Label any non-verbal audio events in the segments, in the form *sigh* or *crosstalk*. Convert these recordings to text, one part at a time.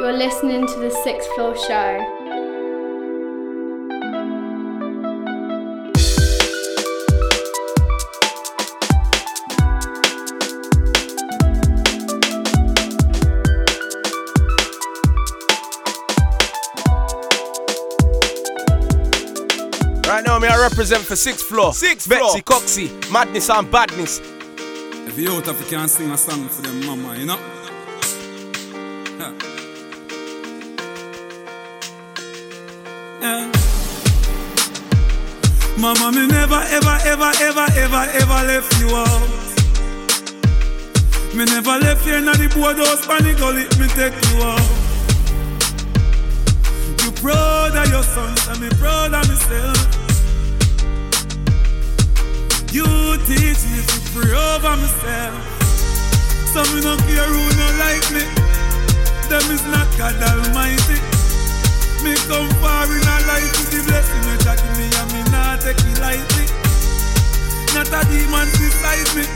You're listening to the Sixth Floor Show. Right now, me I represent for sixth floor. Sixth Betsy, floor. Coxie, madness and badness. If you out of you can sing a song for them mama, you know? Mama, me never, ever, ever, ever, ever, ever left you out. Me never left you in the boardhouse, panic gully, me take you out. You proud of your sons, and me proud of myself. You teach me to pray over myself. So me no care who no like me. Them is not God Almighty. Me come far in a life with the blessing you give me and me not take it lightly. Not a demon beside me.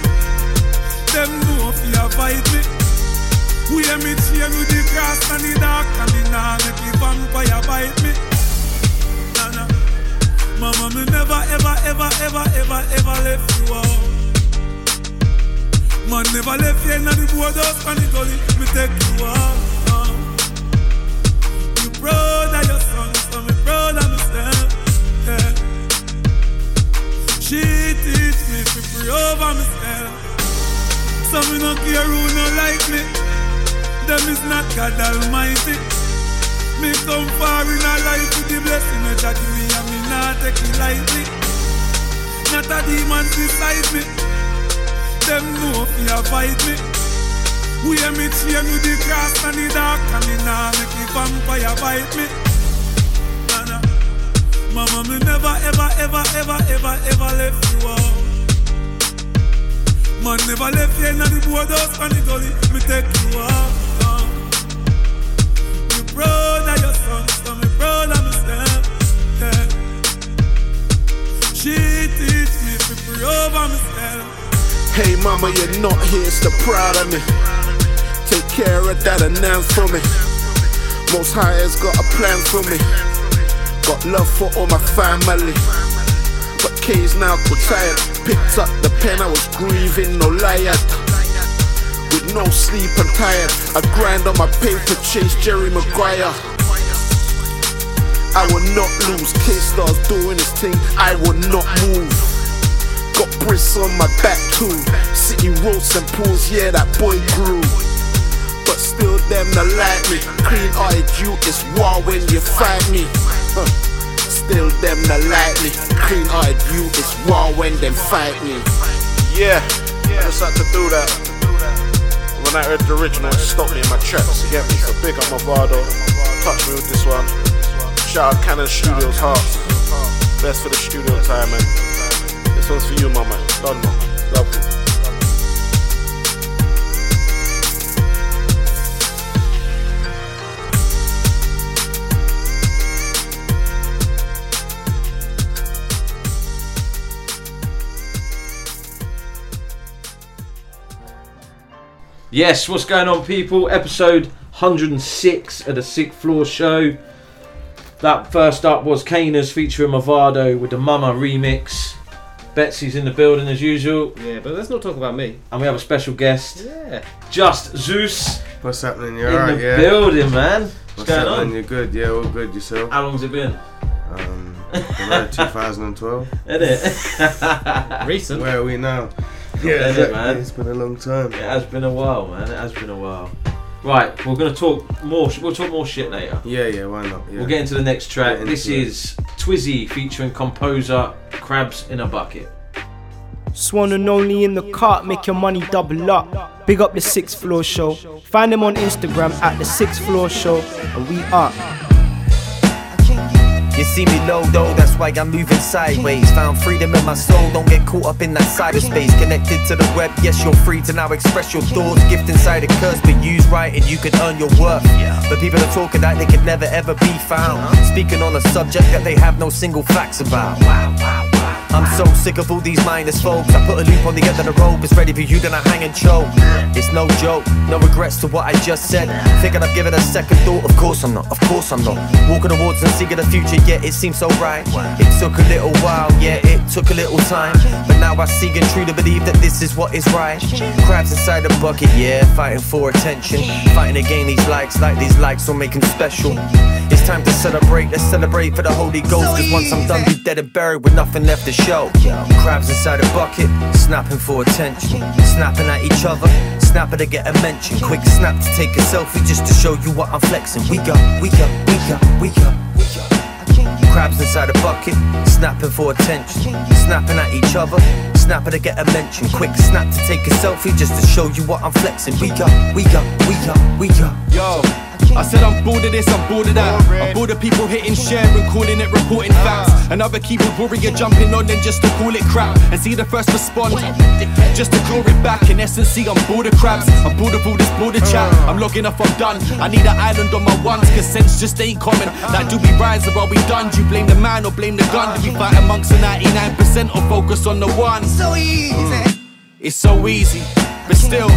Them know if you fight me. We hear me chain with the cross and the dark and the nah make the vampire bite me. Nah. Mama, me never, ever, ever, ever, ever, ever left you out. Man, never left you in the boardhouse and the gully, me take you out. You proud me to pray over myself. So me no care who no like me. Them is not God Almighty. Me come far in a life with the blessing that give me and me not take it lightly. Not a demon beside me. Them know you fight me. We hear me chain with the cross and the dark and the nah make the vampire bite me. Nah. Mama, me never, ever, ever, ever, ever, ever left you out. Man, never left you in the boardhouse and the gully, me take you out. Uh. Me proud of your son, so me proud of myself. Yeah. She teach me to pray over myself. Hey mama, you're not here, so proud of me. Take care of that and now for me. Most High has got a plan for me. Got love for all my family. But K's now retired. Picked up the pen, I was grieving, no liar. With no sleep and tired. I grind on my paper, chase Jerry Maguire. I will not lose. K-Star's doing his thing, I will not move. Got bricks on my back too. City roads and pools, yeah, that boy grew. But still, them not like me. Clean eyed you, it's war when you fight me. Huh. Still, them not like me. Clean eyed you, it's war when them fight me. Yeah, I just had to do that. When I heard the original, it stopped me in my tracks. You get me? So big up my Vado. Touch me with this one. Shout out Canon Studios Hearts. Best for the studio time, man. This one's for you, mama. Done, mama. Love you. Yes, what's going on, people? Episode 106 of the Sixth Floor Show. That first up was K'ners featuring Mavado with the Mama remix. Betsy's in the building as usual, Yeah, but let's not talk about me. and we have a special guest, Yeah. Just Zeus, What's happening? You in alright? the Yeah. building, man. What's, What's going happening? on? You're good. Yeah, all good. Yourself? How long's it been? Um, *laughs* 2012. *laughs* Isn't it? Recent. Where are we now? Yeah, is it, man? It's been a long time. It has been a while, man. It has been a while. Right, we're gonna talk more. We'll talk more shit later. Yeah, yeah. Why not? Yeah. We'll get into the next track. Get into This it. is Twizzy featuring Komposa Crabs in a Bucket. Swan and only in the cart, make your money double up. Big up the sixth floor show. Find them on Instagram at the sixth floor show, and we are. You see me low though, that's why I'm moving sideways. Found freedom in my soul, don't get caught up in that cyberspace. Connected to the web, yes, you're free to now express your thoughts. Gift inside a curse, but use right and you can earn your worth. But people are talking that they can never ever be found. Speaking on a subject that they have no single facts about. I'm so sick of all these mindless folks. I put a loop on the end of the rope, it's ready for you, then I hang and choke. It's no joke, no regrets to what I just said. Thinking I've given a second thought, of course I'm not, of course I'm not. Walking towards and seeking the future, yeah, it seems so right. It took a little while, yeah, it took a little time. But now I see and truly believe that this is what is right. Crabs inside the bucket, yeah, fighting for attention. Fighting to gain these likes, like these likes will make special. It's time to celebrate, let's celebrate for the Holy Ghost. Cause once I'm done, be dead and buried with nothing left to show. Crabs inside a bucket, snapping for attention. Snapping at each other, snapper to get a mention. Quick snap to take a selfie just to show you what I'm flexing. We got, we got, we got, we got, we got. Crabs inside a bucket, snapping for attention. Snapping at each other, snapper to get a mention. Quick snap to take a selfie just to show you what I'm flexing. We got, we got, we got, we got. Yo, I said I'm bored of this, I'm bored of that. I'm bored of people hitting share and calling it reporting facts. Another keyboard warrior jumping on them just to call it crap and see the first respond. Just to claw it back. In essence, see I'm bored of crabs. I'm bored of all this border chat. I'm logging off, I'm done. I need an island on my ones, cause sense just ain't coming. Like, do we rise or are we done? Do you blame the man or blame the gun? Do we fight amongst the 99% or focus on the one? So easy. It's so easy, but still,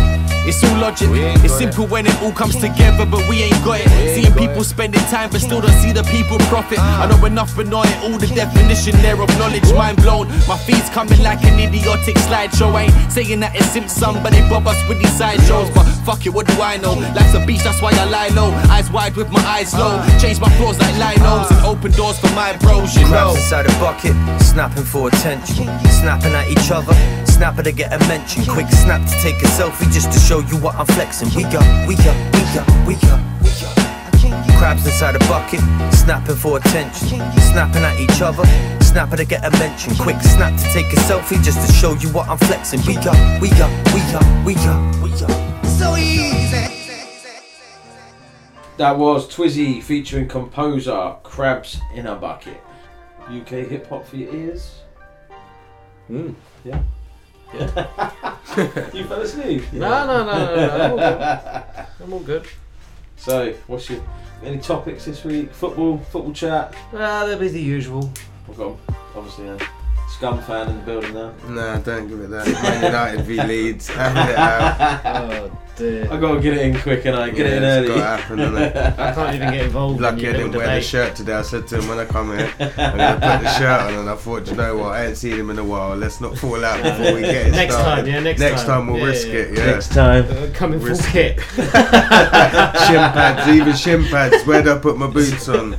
it's all logic. It's simple when it all comes together, but we ain't got it. Seeing people spending time, but still don't see the people profit. Ah. I know enough, but not it. All the definition there of knowledge, mind blown. My feed's coming like an idiotic slideshow. I ain't saying that it's Simpson, but they bob us with these sideshows. But fuck it, what do I know? Life's a beach, that's why I lie low. Eyes wide with my eyes low. Ah. Change my floors like linos and open doors for my bros, you know. Crabs inside a bucket, snapping for attention. Snapping at each other, snapper to get a mention. Quick snap to take a selfie just to show you what I'm flexing. We got, we got, we got, we got, we got. Crabs inside a bucket, snapping for attention. Snapping at each other, snapper to get a mention. Quick snap to take a selfie just to show you what I'm flexing. We got, we got, we got, we got, we got. So easy. That was Twizzy featuring Komposa Crabs in a Bucket. UK hip hop for your ears. Hmm. Yeah. Yeah. *laughs* you fell asleep. No, no, no, no, no. I'm all good. I'm all good. So, what's your any topics this week? Football, football chat. Uh, well, there'll be the usual. We've got obviously a scum fan in the building now. Nah, don't give it that. Man United v Leeds. Having it out. *laughs* Oh dear. I gotta get it in quick and I get it in Yeah, early. it's gotta happen, innit? *laughs* I can't even get involved. in Lucky your I didn't little wear the shirt today. I said to him when I come here, I'm gonna put the shirt on, and I thought, you know what? I ain't seen him in a while. Let's not fall out before we get it Next started. time, yeah, next time. next time. Time we'll Yeah, risk yeah. it. Yeah. Next time. Uh, coming full Risk kit. *laughs* shin pads, even shin pads. Where do I put my boots on?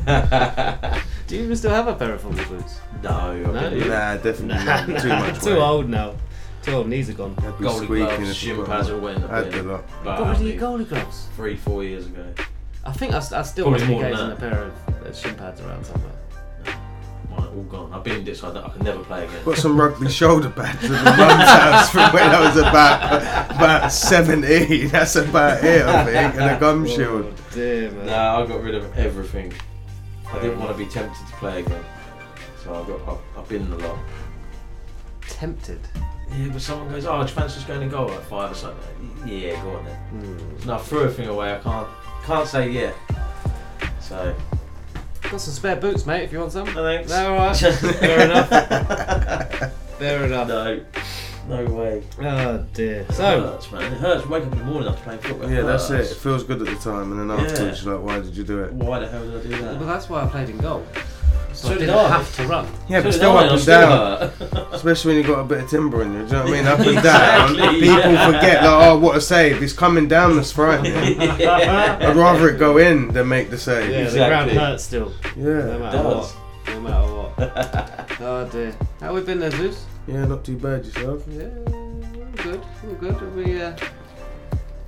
Do you even still have a pair of football boots? No, No? no. Nah, definitely *laughs* Nah, not. Too much. Too weight. old now. Too. Knees are gone. I'd be Goalie gloves, shin pads them all on. went I a had bit. a lot. About Got rid your goalie gloves. three, four years ago. I think I, I still Probably more than casing a pair of uh, shin pads around somewhere. Mine all gone. I've been this, so I, don't- I can never play again. Got some rugby shoulder pads at my mum's house from when I was about about 17. *laughs* That's about it, I think, and a gum *laughs* shield. Oh dear man. No, I got rid of everything. I didn't want to be tempted to play again, so I got. I've, I've been in a lot. Tempted. Yeah, but someone goes, "Oh, do you fancy just going and goal at five or something?" Yeah, go on then. Hmm. No, I threw everything away. I can't can't say yeah. So Got some spare boots, mate. If you want some. no thanks. No, alright. *laughs* Fair enough. Fair enough. No, no way. Oh dear. It So, hurts, man. It hurts. Wake up in the morning after playing football. Yeah, that's it. It feels good at the time, and then Yeah. afterwards, you're like, why did you do it? Why the hell did I do that? well, that's why I played in goal. So, So I did didn't I. have to run. Yeah, So but still I, up I'm and still down. *laughs* Especially when you've got a bit of timber in you. Do you know what I mean? Up and down. People yeah. forget, like, oh, what a save. It's coming down that's frightening. *laughs* I'd rather it go in than make the save. Yeah, the ground hurts still. Yeah. No Yeah. matter does. what. No matter what. *laughs* oh dear. How we been there, Zeus? Yeah, not too bad yourself. Yeah, all good. All good. Are we, uh,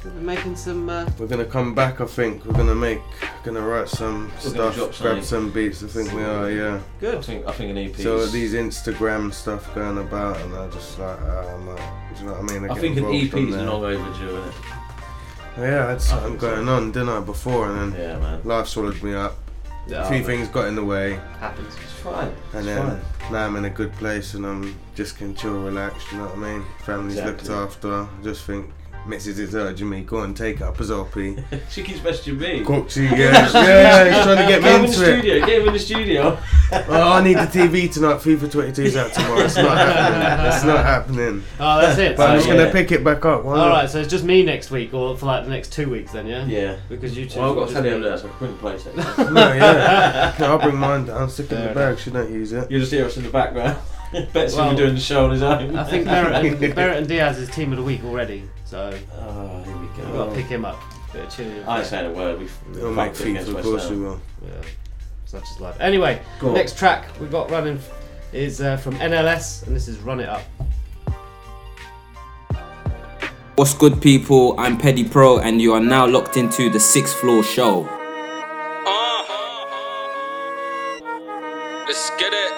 we've been making some. Uh, We're gonna come back, I think. We're gonna make, gonna write some We're gonna stuff, drop grab something. some beats. I think we are, yeah. I good. think I think an EP. So these Instagram stuff going about, and I just like, uh, I'm like, do you know what I mean? I get think an involved EP on is there. long overdue, isn't it? Yeah, I had something think so. going on, didn't I, before, and then Yeah, man. life swallowed me up. Yeah, a few things got in the way, happens. It's fine. and then fine. now I'm in a good place, and I'm just can chill, relax. You know what I mean? Family's Exactly. looked after. I just think Message is urging me, go and take up a zoppy. *laughs* She keeps messaging me. Coxie, *laughs* yeah, yeah, he's trying to get Get him me in the it. studio. Get him in the studio. *laughs* Oh, I need the TV tonight. FIFA 22's out tomorrow. It's not happening. It's not happening. Oh, that's it. But I'm So- just gonna pick it back up. Why All not? right, so it's just me next week, or for like the next two weeks, then, yeah. Yeah. Because you two. Well, I've got just to tell you me. over there, so I can bring the PlayStation. No, yeah. Okay, I'll bring mine down. Stick it in the bag. She don't use it. You just hear us in the background. *laughs* Bet's Well, well, doing the show on his own. I think Barrett and, *laughs* Barrett and Diaz is team of the week already, so Oh, here we we've go. got to pick him up. Bit of cheering. I ain't saying a word. We've It'll make fucked it against of West course Ham. we will. Yeah, such is life. Anyway, Go on. next track we've got running is uh, from NLS, and this is "Run It Up." What's good, people? I'm Peddy Pro, and you are now locked into the Sixth Floor Show. Let's get it.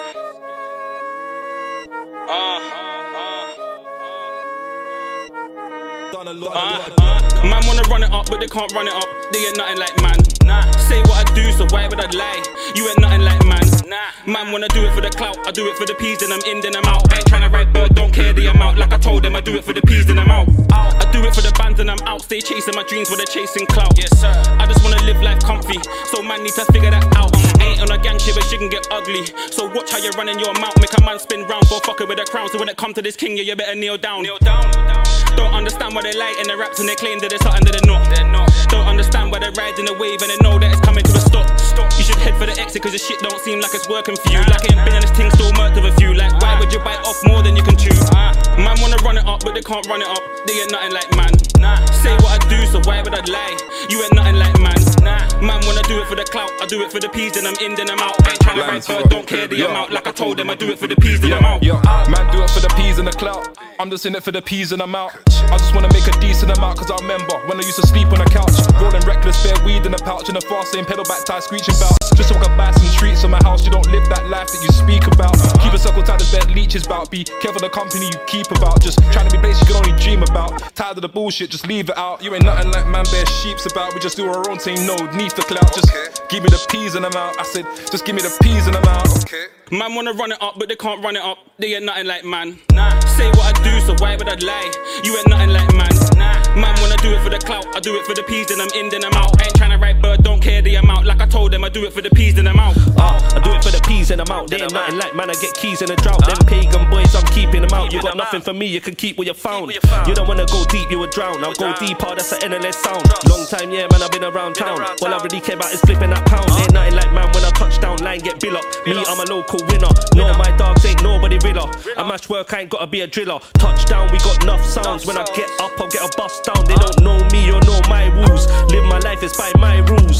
Uh, man wanna run it up, but they can't run it up. They ain't nothing like man. Nah. Say what I do, so why would I lie? You ain't nothing like man. Nah. Man wanna do it for the clout, I do it for the peas, then I'm in, then I'm out. Ain't tryna write bird, don't care the amount. Like I told them, I do it for the peas, then I'm out. I do it for the bands, and I'm out. Stay chasing my dreams, where they're chasing clout. Yes, sir. I just wanna live life comfy, so man need to figure that out. Ain't on a gang shit, but she can get ugly. So watch how you're running your mouth, make a man spin round for fucking with a crown. So when it come to this king, yeah, you better kneel down. Kneel down. Don't understand why they lie in the raps and they claim that it's something that they're not. They're not. Don't understand why they're riding the wave and they know that it's coming to a stop. Stop. You should head for the exit cause this shit don't seem like it's working for you. Like it ain't been on this thing still murked with a few. Like why would you bite off more than you can chew? Uh, man wanna run it up, but they can't run it up. They ain't nothing like man. Nah. Say what I do, so why would I lie? You ain't nothing like man. Nah. Man wanna do it for the clout, I do it for the peas, then I'm in, then I'm out. Ain't tryna write bird, don't care the amount. Like I told them, I do it for the peas, then I'm out. Yo, ah, man, do it for the peas and the clout. I'm just in it for the peas and I'm out. I just wanna make a decent amount, cause I remember when I used to sleep on the couch. Rolling reckless, bare weed in a pouch, in a fast lane, pedal back tie, screeching bouts. Just so I can buy some treats in my house. You don't live that life that you speak about. Keep a circle tight as bed leeches about. Be careful the company you keep about. Just trying to be basic, you can only dream about. Tired of the bullshit, just leave it out. You ain't nothing like man, bare sheeps about. We just do our own thing, no need for clout. Just give me the peas and I'm out. I said, just give me the peas and I'm out. Man wanna run it up, but they can't run it up. They ain't nothing like man. Nah. Say what I do, so why would I lie? You ain't nothing like man. Nah. Man wanna do it for the clout, I do it for the peas, then I'm in, then I'm out. Ain't tryna write but don't care the amount. Like I told them, I do it for the peas, then I'm out. Uh, I do it for the peas and I'm out. They ain't nothing like man, I get keys in a drought. Them pagan boys, I'm keeping them out. You got nothing for me, you can keep what you found. You don't wanna go deep, you will drown. I'll go deeper, that's an NLS sound. Long time, yeah, man, I've been around town. All I really care about is flipping that pound. Ain't nothing like man when I touch down, line get bill up. Me, I'm a local winner. No, my dogs ain't nobody riller. I mash work, I ain't gotta be a driller. Touchdown, we got enough sounds. When I get up, I'll get a bust down. They don't know me or know my rules. Live my life, it's by my rules.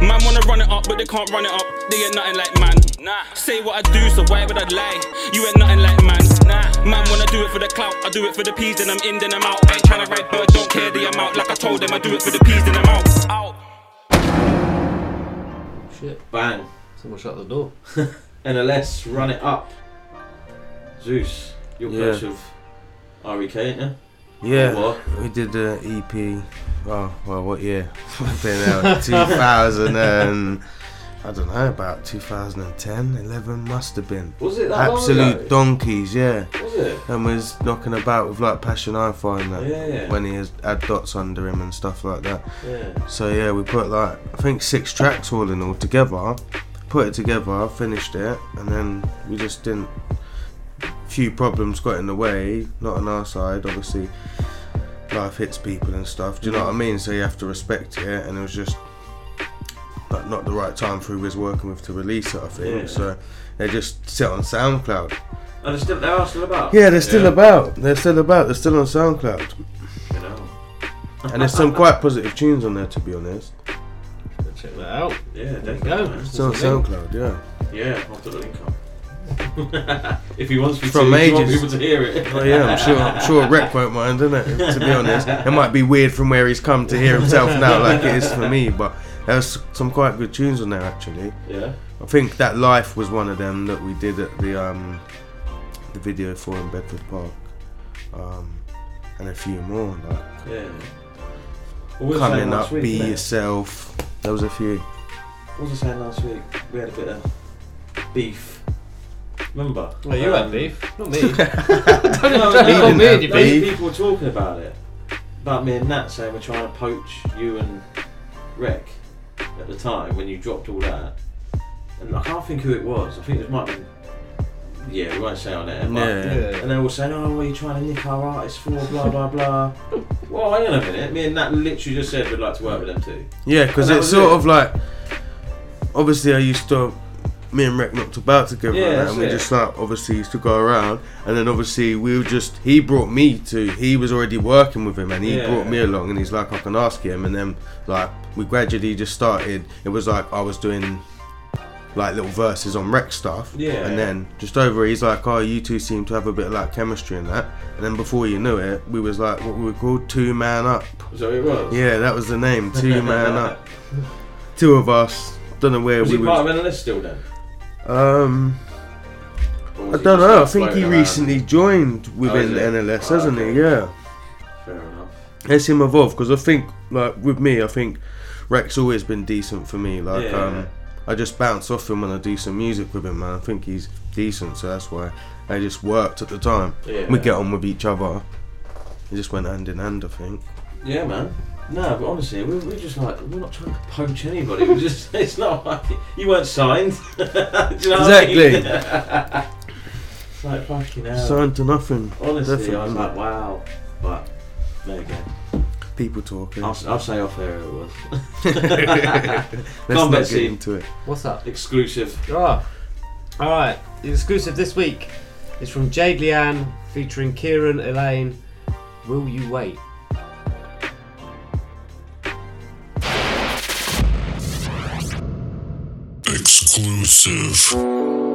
Man wanna run it up, but they can't run it up. They ain't nothing like man. Nah. Say what I do, so why would I lie? You ain't nothing like man. Nah. Man wanna do it for the clout, I do it for the peas, then I'm in, then I'm out. Ain't tryna write bird, don't care the amount. Like I told them, I do it for the peas, then I'm out. Out. Shit. Bang. Someone shut the door. *laughs* NLS, run it up. Zeus, you're Yeah. coach of REK, ain't you? Yeah, what? we did the EP. Oh, well, what year? *laughs* Been out *laughs* 2000 and I don't know about 2010, 11 must have been. Was it that long Absolute donkeys, yeah. Was it? And was knocking about with like Passion Hi-Fi and that Yeah, yeah. when he has, had dots under him and stuff like that. Yeah. So yeah, we put like I think six tracks all in all together. Put it together, finished it, and then we just didn't. Few problems got in the way, not on our side, obviously. Life hits people and stuff. Do you know what I mm. mean? So you have to respect it, and it was just not, not the right time for who he was working with to release it. I think Yeah. so. They just sit on SoundCloud. And they're still, they are still about. Yeah, they're still about. They're still about. They're still on SoundCloud. You know. And there's some quite positive tunes on there, to be honest. Check that out. Yeah, There you definitely. go. man. It's on SoundCloud, yeah. Yeah, I'll put the link up. If he wants me From to, ages. people to hear it. Oh yeah, I'm sure. I'm sure Rec won't mind, isn't it? *laughs* To be honest, it might be weird from where he's come to hear himself now, like it is for me. But there's some quite good tunes on there actually. Yeah. I think that Life was one of them that we did at the um the video for in Bedford Park, um, and a few more like Yeah. What was I saying coming up, week, be innit? yourself. There was a few. What was I saying last week? We had a bit of beef. Remember? Well, you had Um, beef, not me. *laughs* no, Don't no, hold me in your those beef. people were talking about it. about me and Nat saying we're trying to poach you and Rec at the time when you dropped all that? And I can't think who it was. I think it might have been. Yeah, we won't say on air. But, Yeah. And they were saying, "Oh, what are you trying to nick our artists for?" Blah blah blah. *laughs* well, hang on a minute. Me and Nat literally just said we'd like to work with them too. Yeah, because it's sort it. of like obviously I used to me and Rec knocked about together Yeah, and, and we it. just like obviously used to go around. And then obviously we were just he brought me to he was already working with him and he Yeah. brought me along and he's like I can ask him. And then like we gradually just started. It was like I was doing like little verses on Rec stuff. Yeah. and then just over he's like oh you two seem to have a bit of like chemistry and that. And then before you knew it we was like what we were called? Two man up. What it was? yeah that was the name. Two *laughs* man up. Two of us. Don't know where Was we were part of NLS still then? Um, I don't know. I think he around? recently joined within Oh, it? NLS, Oh, hasn't okay. he? Yeah. Fair enough. Let's him evolve because I think, like with me, I think Rex always been decent for me. Like, Yeah. um, I just bounce off him when I do some music with him, man. I think he's decent, so that's why I just worked at the time. Yeah. We get on with each other. It just went hand in hand, I think. Yeah, man. No, but honestly, we're, we're just like we're not trying to poach anybody. We're just *laughs* it's not like you weren't signed. *laughs* Do you know what I mean? Exactly. *laughs* it's like fucking hell. Signed to nothing. Honestly, I was Definitely. like, wow. But there you go. People talking. I'll, I'll say off air it was. Let's Come not Betsy. get into it. What's up? Exclusive. Oh. Alright, the exclusive this week is from Jade Leanne featuring Kieran Alleyne. Will You Wait? Exclusive.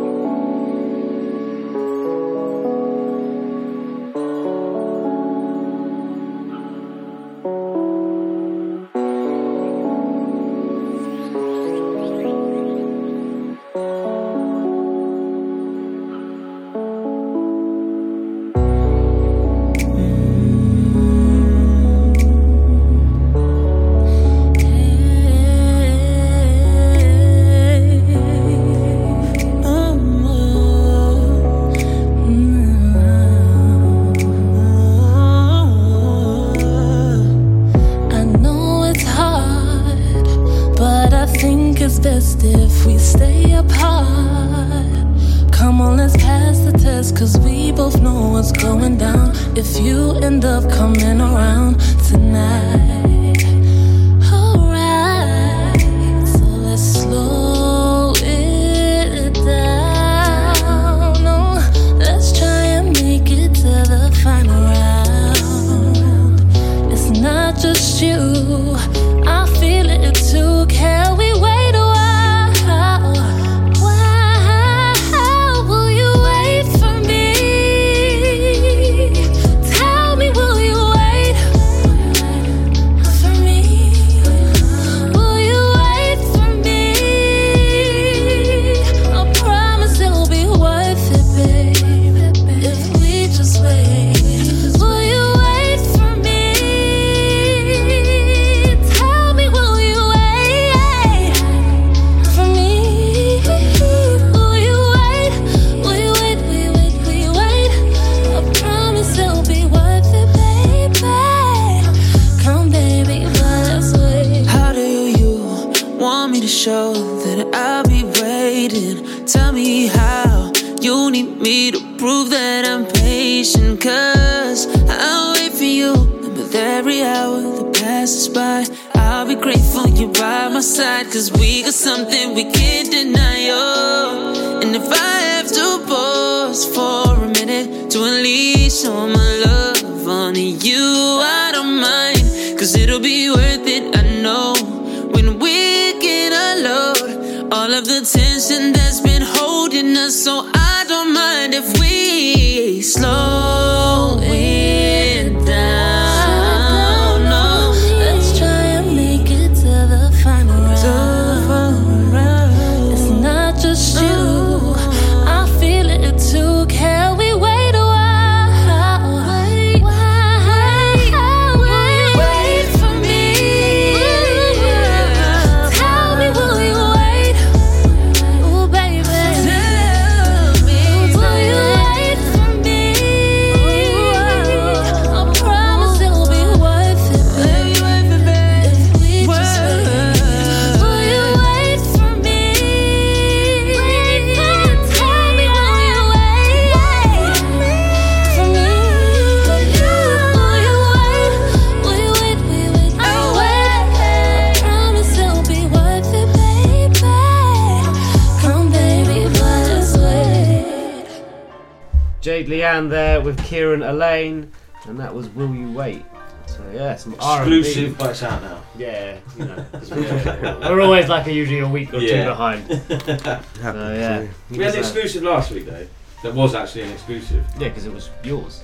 With Kieran Alleyne, and that was Will You Wait? So yeah, some R&B. Exclusive, but out now. Yeah, you know, *laughs* 'cause we're, we're always like a, usually a week or two behind. *laughs* so yeah, We had an exclusive last week though. That was actually an exclusive. Yeah, because it was yours.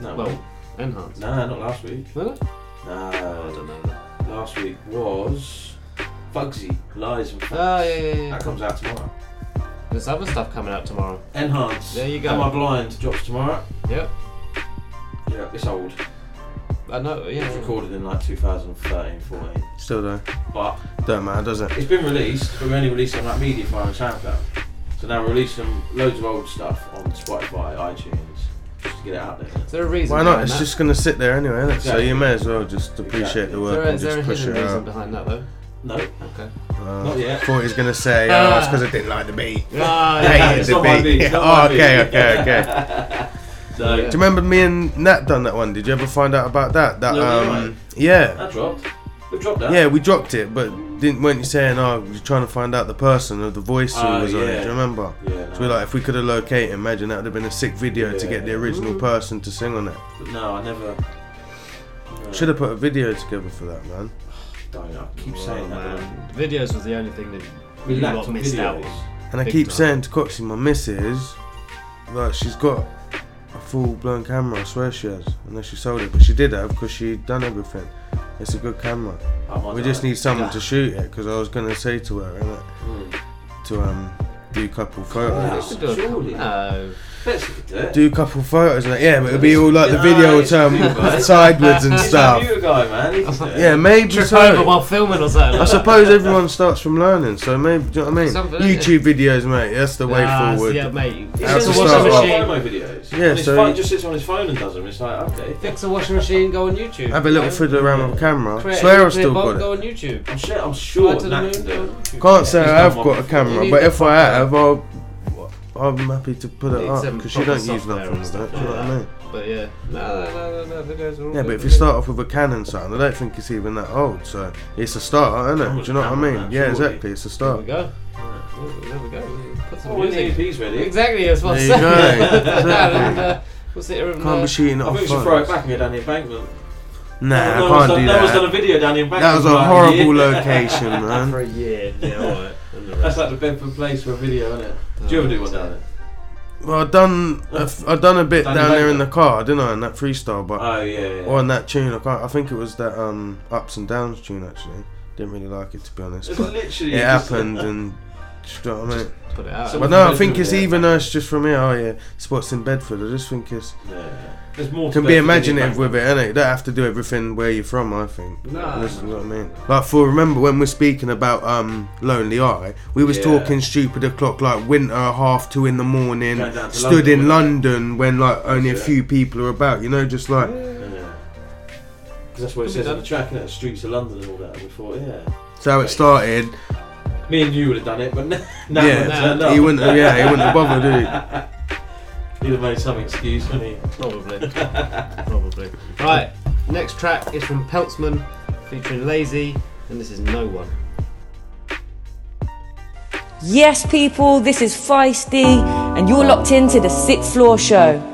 No. Well, enhanced. No, not last week. Was it? No, I don't know. Last week was Bugsy Lies and oh, Facts. Oh, yeah, yeah, yeah. That comes out tomorrow. There's other stuff coming out tomorrow. Enhance. There you go. Am I Blind drops tomorrow. Yep. Yeah, it's old. I know. Yeah. It was recorded in like 2013, 14. Still though. But Don't matter, does it? It's been released, but we only released it on like Mediafire and SoundCloud. So now we're releasing loads of old stuff on Spotify, iTunes, just to get it out there. Is there a reason? Why not? behind It's that? just gonna sit there anyway, isn't it? So Exactly. you may as well just appreciate the Is work there, and is there just a push hidden it reason out. behind that though? No. Okay. Uh, Not yet. Thought he was gonna say, oh, it's because I didn't like the beat. Ah, *laughs* Hated yeah, it's the not my beat. beat, it's not oh, *laughs* my okay, beat. okay, okay. So, *laughs* Do you remember me and Nat done that one? Did you ever find out about that? That No, um, yeah, That dropped. We dropped that. yeah, we dropped it, but didn't weren't you saying, oh, you're trying to find out the person of the voice who Oh, was on it? Do you remember? Yeah, So we're like, if we could have located, imagine that would have been a sick video to get the Yeah. original person to sing on it. But no, I never. Should have put a video together for that, man. Don't, I keep Oh, saying that. man. Videos was the only thing that We you lacked lot on missed out videos. on. And I Big keep time. saying to Coxie, my missus, like she's got a full blown camera. I swear she has, unless she sold it, but she did have because she'd done everything. It's a good camera. I We just not. need someone to shoot it because I was gonna say to her, innit, Mm. to um do a couple You photos. could do a- Surely. No. Bet you do. Do a couple photos and that, yeah, but it'll be all like the video it's will turn you, *laughs* sideways and He's a stuff. guy, man. He can do it. Yeah, maybe Trip over so. while filming or something. I suppose everyone starts from learning, so maybe do you know what I mean? Something, YouTube videos, mate. That's the way Ah, forward. Yeah, mate. He How sits to and start watches off. FOMO videos. Yeah, On his so phone, just sits on his phone and does them. It's like okay. Fix a washing machine, go on YouTube. Have a little you know? fiddle around with a camera. Create Swear I've still bomb, got Go on YouTube. I'm sure. I'm sure Fly to the Nat moon, can do go it. on YouTube. Can't say I have got a camera, but if I fuck have, I'll, I'm happy to put it Need up some because you proper don't use software nothing and with stuff that. Do you know like what I mean? But yeah, no, no, no, no, no, videos are all Yeah, but if you me. start off with a Canon sound, I don't think it's even that old. So it's a start, isn't it? Do you know what I mean? Camera, Yeah, surely. exactly. It's a There start. we go. There we go. Put some Oh, when the music. EP's ready. Exactly, that's what There I'm you go. *laughs* saying. Exactly. and, uh, we'll sit here and Can't uh, be shooting it I off think we should throw it phones. back and go down the embankment. Nah, no, I one's can't done, do no one's done a that. video down the embankment. That was for a like horrible year. location, *laughs* for man. a year. Yeah, alright. That's like the Bedford Place for a video, isn't it? Do you ever do one down there? Well, I done a f- I done a bit Done down the there in the car, didn't I? In that freestyle, but Oh yeah, yeah. or on that tune, I can't. I think it was that um ups and downs tune actually. Didn't really like it to be honest, It's but literally it just- happened *laughs* and. Do you know what I mean? Put it out. So- But no, I think it's even us it's just from here. Oh yeah, spots in Bedford. I just think it's Yeah. There's more. to can be Bedford than the imaginative with it, innit? You don't have to do everything where you're from. I think. No, This is no, what I mean. Like for remember when we're speaking about um Lonely Eye, we was Yeah. talking stupid o'clock like winter half two in the morning. Going down to Stood London, in wasn't London when like only a few people are about. You know, just like Yeah. Because that's what it says on the track, and the streets of London and all that. And we thought, yeah. that's how it started. Me and you would have done it, but no, *laughs* no yeah, one turned up. he wouldn't. Have, yeah, he wouldn't have bothered, did he? *laughs* He'd have made some excuse, wouldn't he? Probably. *laughs* Probably. Right, next track is from Peltsman featuring Lazee, and this is No One. Yes, people, this is Feisty, and you're locked into the Sixth Floor Show.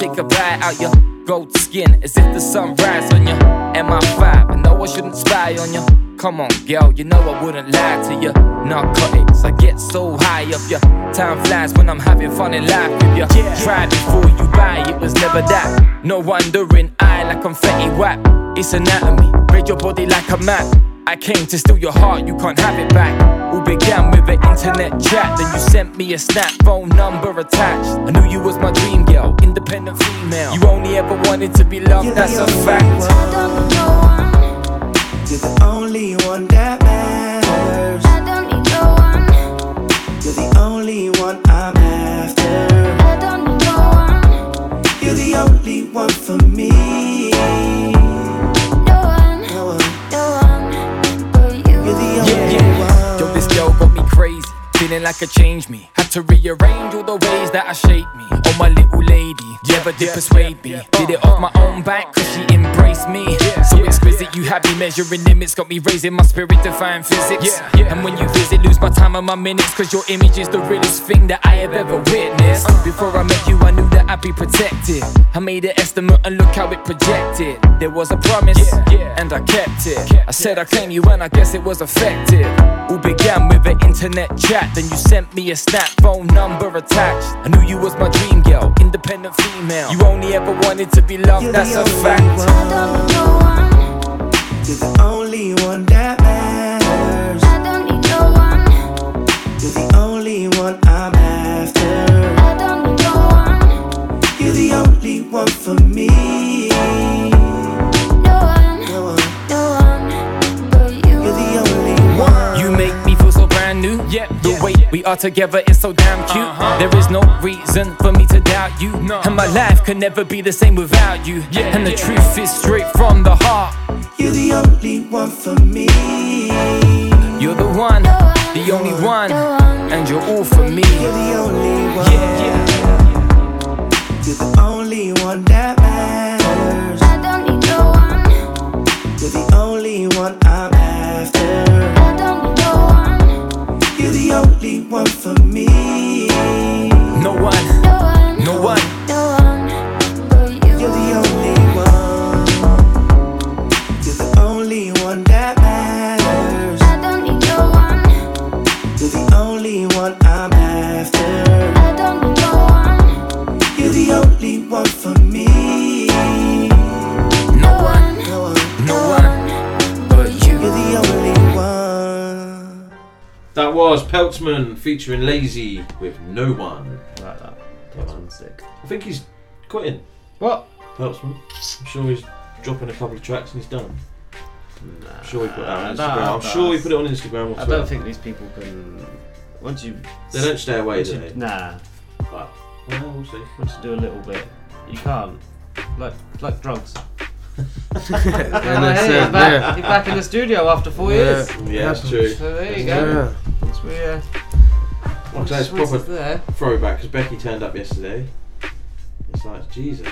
Take a bite out your gold skin as if the sun rise on you. MI5, I know I shouldn't spy on you. Come on, girl, you know I wouldn't lie to you. Narcotics, I get so high up ya. Time flies when I'm having fun in life with you. Try before you buy, it was never that. No wondering, I like confetti whap. It's anatomy, read your body like a map. I came to steal your heart, you can't have it back. All began with an internet chat, then you sent me a snap phone number attached. I knew you was my dream girl, independent female. You only ever wanted to be loved, that's a fact. One. You're the only one that matters. I don't need no one. You're the only one I'm after. I don't need no one. You're the only one for me. Feeling like it changed me. Had to rearrange all the ways that I shaped me. Oh, my little lady, never did persuade me. Did it uh-huh. off my own back, cause she embraced me. So exquisite, you had me measuring limits, got me raising my spirit, defying physics. And when you visit, lose my time and my minutes, cause your image is the realest thing that I have ever witnessed. Uh-huh. Before I met you, I knew that I'd be protected. I made an estimate and look how it projected. There was a promise, and I kept it. I said I claim you, and I guess it was effective. All began with an internet chat, then you sent me a snap, phone number attached. I knew you was my dream girl, independent female. You only ever wanted to be loved, You're that's the a only fact. You're the only one that matters. I don't need no one. You're the only one I'm after. I don't need no one. You're the only one for me. Yeah, way we are together is so damn cute. Uh-huh. There is no reason for me to doubt you. And my life could never be the same without you. and the truth is straight from the heart. You're the only one for me. You're the one, the only one, and you're all for me. You're the only one. You're the only one that matters. I don't need no one. You're the only one the only one for me. No one, no one. You're That was Peltsman featuring Lazee with No One. Like that. Peltsman's sick. I think he's quitting. What? Peltsman. I'm sure he's dropping a couple of tracks and he's done. I'm sure he put that on Instagram. nah, I'm sure he put it on Instagram. Or I don't think these people can. Once you. They don't stay away, do you- they? Nah. But, well, we'll see. Once you do a little bit, you can't. Like, like drugs. *laughs* And hey, that's he's, it, back, yeah. he's back in the studio after four Yeah. years. Yeah, that's true. So there you go. Yeah. Once we, uh, Like I say, proper there. throwback because Becky turned up yesterday. It's like Jesus.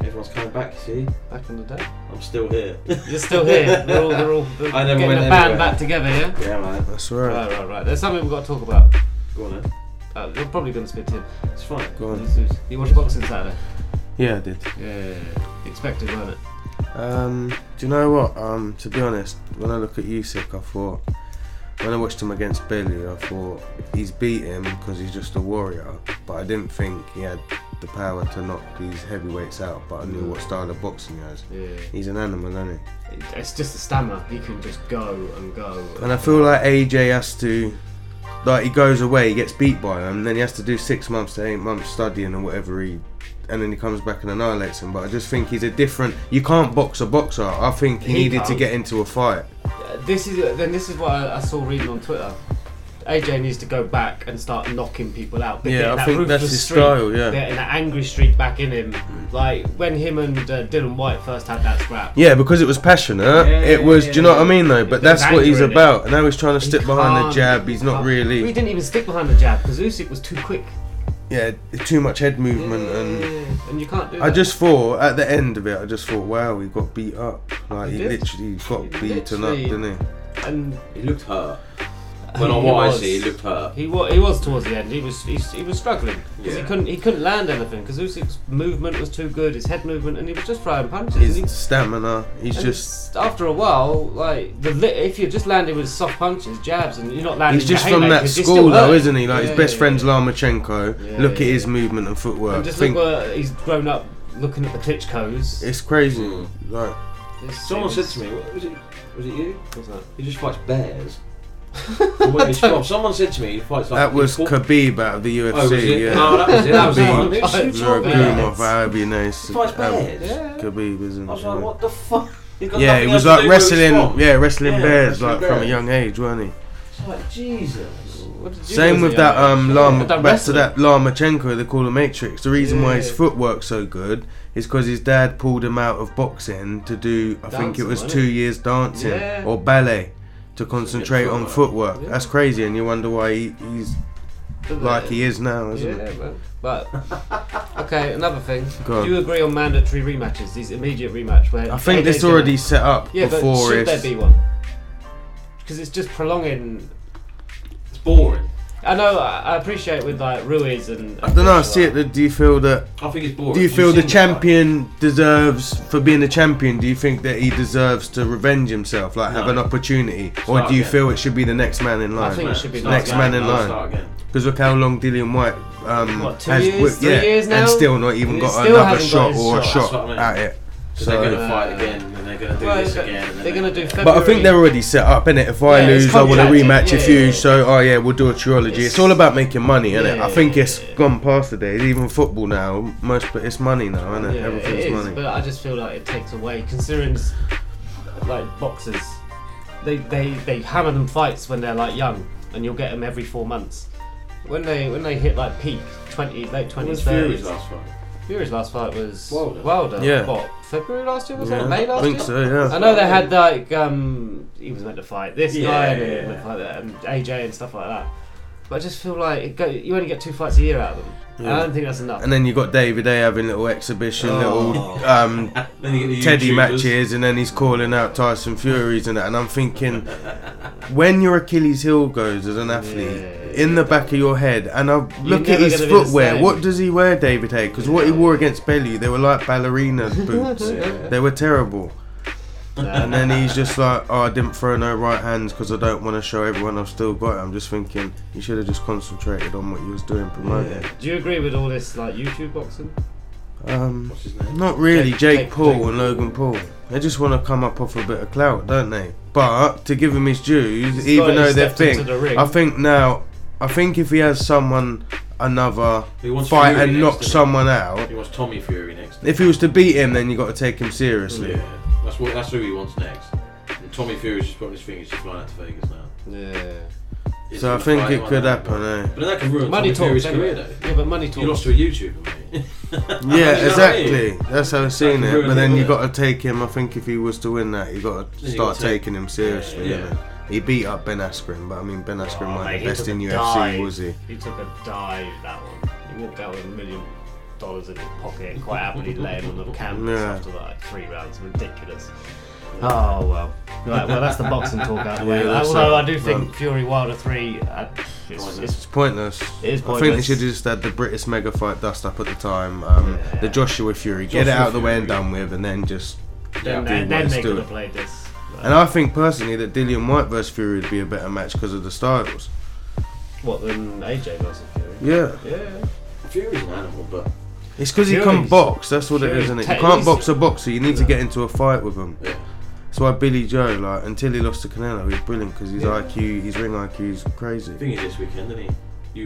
Everyone's coming back. You see, Back in the day. I'm still here. You're still here. *laughs* They're all, they're all they're I never getting went the band anywhere. back together, yeah? Yeah, man. That's right. Right, right, right. There's something we've got to talk about. Go on then. Uh, you're probably going to speak to him. It's fine. Go on. You watched boxing Saturday? Yeah, I did. Yeah, yeah, yeah. Expected, weren't it? Um, do you know what? Um, to be honest, when I look at Usyk, I thought when I watched him against Billy, I thought he's beat him because he's just a warrior. But I didn't think he had the power to knock these heavyweights out. But I knew what style of boxing he has. Yeah. He's an animal, isn't he? It's just a stammer. He can just go and go. And I feel like AJ has to, like, he goes away, he gets beat by him, then he has to do six months to eight months studying and whatever he, and then he comes back and annihilates him. But I just think he's a different. You can't box a boxer. I think he, He needed to can't. get into a fight. This is then. This is what I, I saw reading on Twitter. AJ needs to go back and start knocking people out. Yeah, Get I that think that's ruthless his streak, style, yeah. getting that angry streak back in him. Like when him and uh, Dillian Whyte first had that scrap. Yeah, because it was passionate. Yeah, it was. yeah, do you know yeah. what I mean, though? But that's what he's anger in it. about. And now he's trying to stick behind the can't- jab. He's not really. He really. didn't even stick behind the jab because Usyk was too quick. Yeah, too much head movement and. And you can't do I that. just thought at the end of it, I just thought, wow, he got beat up. Like He he, literally got He beaten up, didn't he? And He looked hurt. He When what I was. see, he looked hurt. He was, he was towards the end. He was he, he was struggling because he Yeah. couldn't he couldn't land anything because Usyk's movement was too good, his head movement, and he was just throwing punches. His and he- stamina. He's and just. after a while, like the li- if you're just landing with soft punches, jabs, and you're not landing. He's just your from that you're school, though, hurt. isn't he? Like Yeah, his best yeah, friend's yeah. Lomachenko. Yeah, Look at yeah. his movement and footwork. And just Think- look where he's grown up, looking at the Klitschko's. it's crazy. Like This Someone said is- to me, what, was it? Was it you? What's that? He just fights bears. *laughs* Someone said to me, he fights like. that was he Khabib out of the UFC. Oh, was it? Yeah. No, that was it. That was the Khabib. one. Who shoots your Nurmagomedov, bears? however you know. it's- He fights um, bears? Yeah. Khabib, isn't I was it? like, what the fuck? He's got Yeah, nothing he was else to like do where he's wrestling. from. Yeah, wrestling Yeah, bears wrestling like from a bears. young age, wasn't he? It's like Jesus. What did you Same as with young that um Yeah, Lama, I've done back to wrestling. that Lomachenko they call him Matrix. The reason why his Yeah. footwork's so good is because his dad pulled him out of boxing to do I think it Dancing, was wasn't two it? years dancing Yeah. or ballet to concentrate on footwork. That's crazy, and you wonder why he, he's like he is now, isn't yeah, it? man. But *laughs* okay, another thing. Do you agree on mandatory rematches? These immediate rematch where I think AJ's this gonna- already set up yeah, before but should there be one? Because it's just prolonging. It's boring. I know. I I appreciate with like Ruiz and. I don't know. I see it. Do you feel that? I think it's boring. Do you feel the seen the champion deserves for being the champion? Do you think that he deserves to revenge himself, like have an opportunity, or do you again. feel it should be the next man in line? I think it should be the next next man man. in I'll line. Because look how long Dillian Whyte um, What, two has, years, wi- three yeah, years now? and still not even He got another hasn't got shot or a shot. shot I mean. at it. So So, they're going to uh, fight again, and they're going to do Well, this they're- again. And they're gonna do but I think they're already set up, innit? If I Yeah, lose, I want a contracted, rematch. if yeah, you, yeah, so oh yeah, we'll do a trilogy. It's, all about making money, innit? Yeah, I think it's gone past the days. Even football now, most but it's money now, innit? Yeah, Everything's it is, money. but I just feel like it takes away, considering like boxers, they they they hammer them fights when they're like young, and you'll get them every four months. When they when they hit like peak twenty late When was twenties, Fury's thirties. last fight? Fury's last fight was Wilder. Wilder. Yeah. What February last year was Yeah, it? May last I think year. so, yeah. I know they had like um he was meant to fight this Yeah, guy and, yeah, he yeah. meant fight that, and AJ and stuff like that. But I just feel like it go, you only get two fights a year out of them. Yeah. I don't think that's enough. And then you got David Haye having little exhibition, Oh. little *laughs* um, Then you get the Teddy YouTubers. matches, and then he's calling out Tyson Furies and that. And I'm thinking, when your Achilles heel goes as an athlete, in the back of your head, and I look at never his gonna be the footwear. same. What does he wear, David Haye? Because what he wore against Bellew, they were like ballerina *laughs* boots. They were terrible. And then he's just like, oh, I didn't throw no right hands because I don't want to show everyone I've still got it. I'm just thinking, you should have just concentrated on what you was doing promoting. Do you agree with all this like YouTube boxing? Um, not really. Jake- Jake, Jake- Paul Jake and Logan Paul. They just want to come up off a bit of clout, don't they? But to give him his dues, He's even though they're stepped thing, the. I think now, I think if he has someone another He wants fight Fury and knock someone out, He wants Tommy Fury next. if he was to beat him, then you got to take him seriously. Yeah, that's what. That's who he wants next. And Tommy Fury's just putting his fingers, just flying out to Vegas now. Yeah. He's So I think it could happen, eh? But that could ruin Money Tommy Fury's talks career, though. Yeah, but money talks. You talks. lost to a YouTuber, mate. *laughs* Yeah, You know what I exactly. That's how I've seen it. But then you yeah. got to take him. I think if he was to win that, you got to start gotta take- taking him seriously. Yeah. innit? He beat up Ben Askren, but I mean Ben Askren Oh, wasn't mate, the he best took in a UFC, dive. was he? He took a dive that one. He walked out with a million dollars in his pocket and quite happily laying on the canvas Yeah. after like three rounds. Ridiculous. Oh well. Right, well that's the boxing talk out of the way. Yeah, Although. I do think Well- Fury Wilder three, uh, it's, It's it's pointless. It is I think they should have just had the British mega fight dust up at the time. Um, The Joshua Fury, get it out of the way and done with, and then just then, do then, what then they could doing. have played this. And I think personally that Dillian Whyte versus Fury would be a better match because of the styles. What than AJ versus Fury? Yeah. Yeah. Fury's an animal, but It's because he Fury's- can box. That's what it is, Fury's isn't it? You can't box a boxer. You need to get into a fight with him. Yeah. That's why Billy Joe, like, until he lost to Canelo, he's brilliant because his Yeah. IQ, his ring IQ is crazy. I think he's this weekend, isn't he?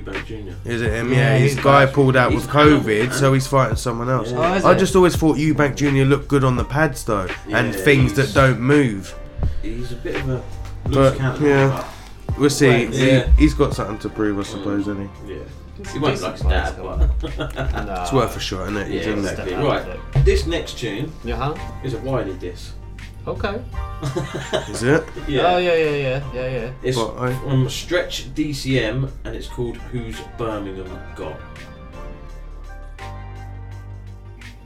Eubank Jr. Is it him? Yeah, Yeah, his guy bad. pulled out He's with COVID, man. so he's fighting someone else. Yeah. Oh, I it? just always thought Eubank Jr. looked good on the pads though, and Yeah, things that don't move. He's a bit of a loose But cannon. yeah, we'll see. Right, He, yeah. he's got something to prove, I suppose, Isn't he? Yeah. He won't like his dad, but. *laughs* Nah. It's worth a shot, isn't it? Yeah, He's in there. exactly. Right. it. This next tune Yeah, huh? is a Wiley diss. Okay. *laughs* Is it? Yeah. Oh yeah, yeah, yeah, yeah, yeah. It's But I- from Stretch DCM and it's called Who's Birmingham Got?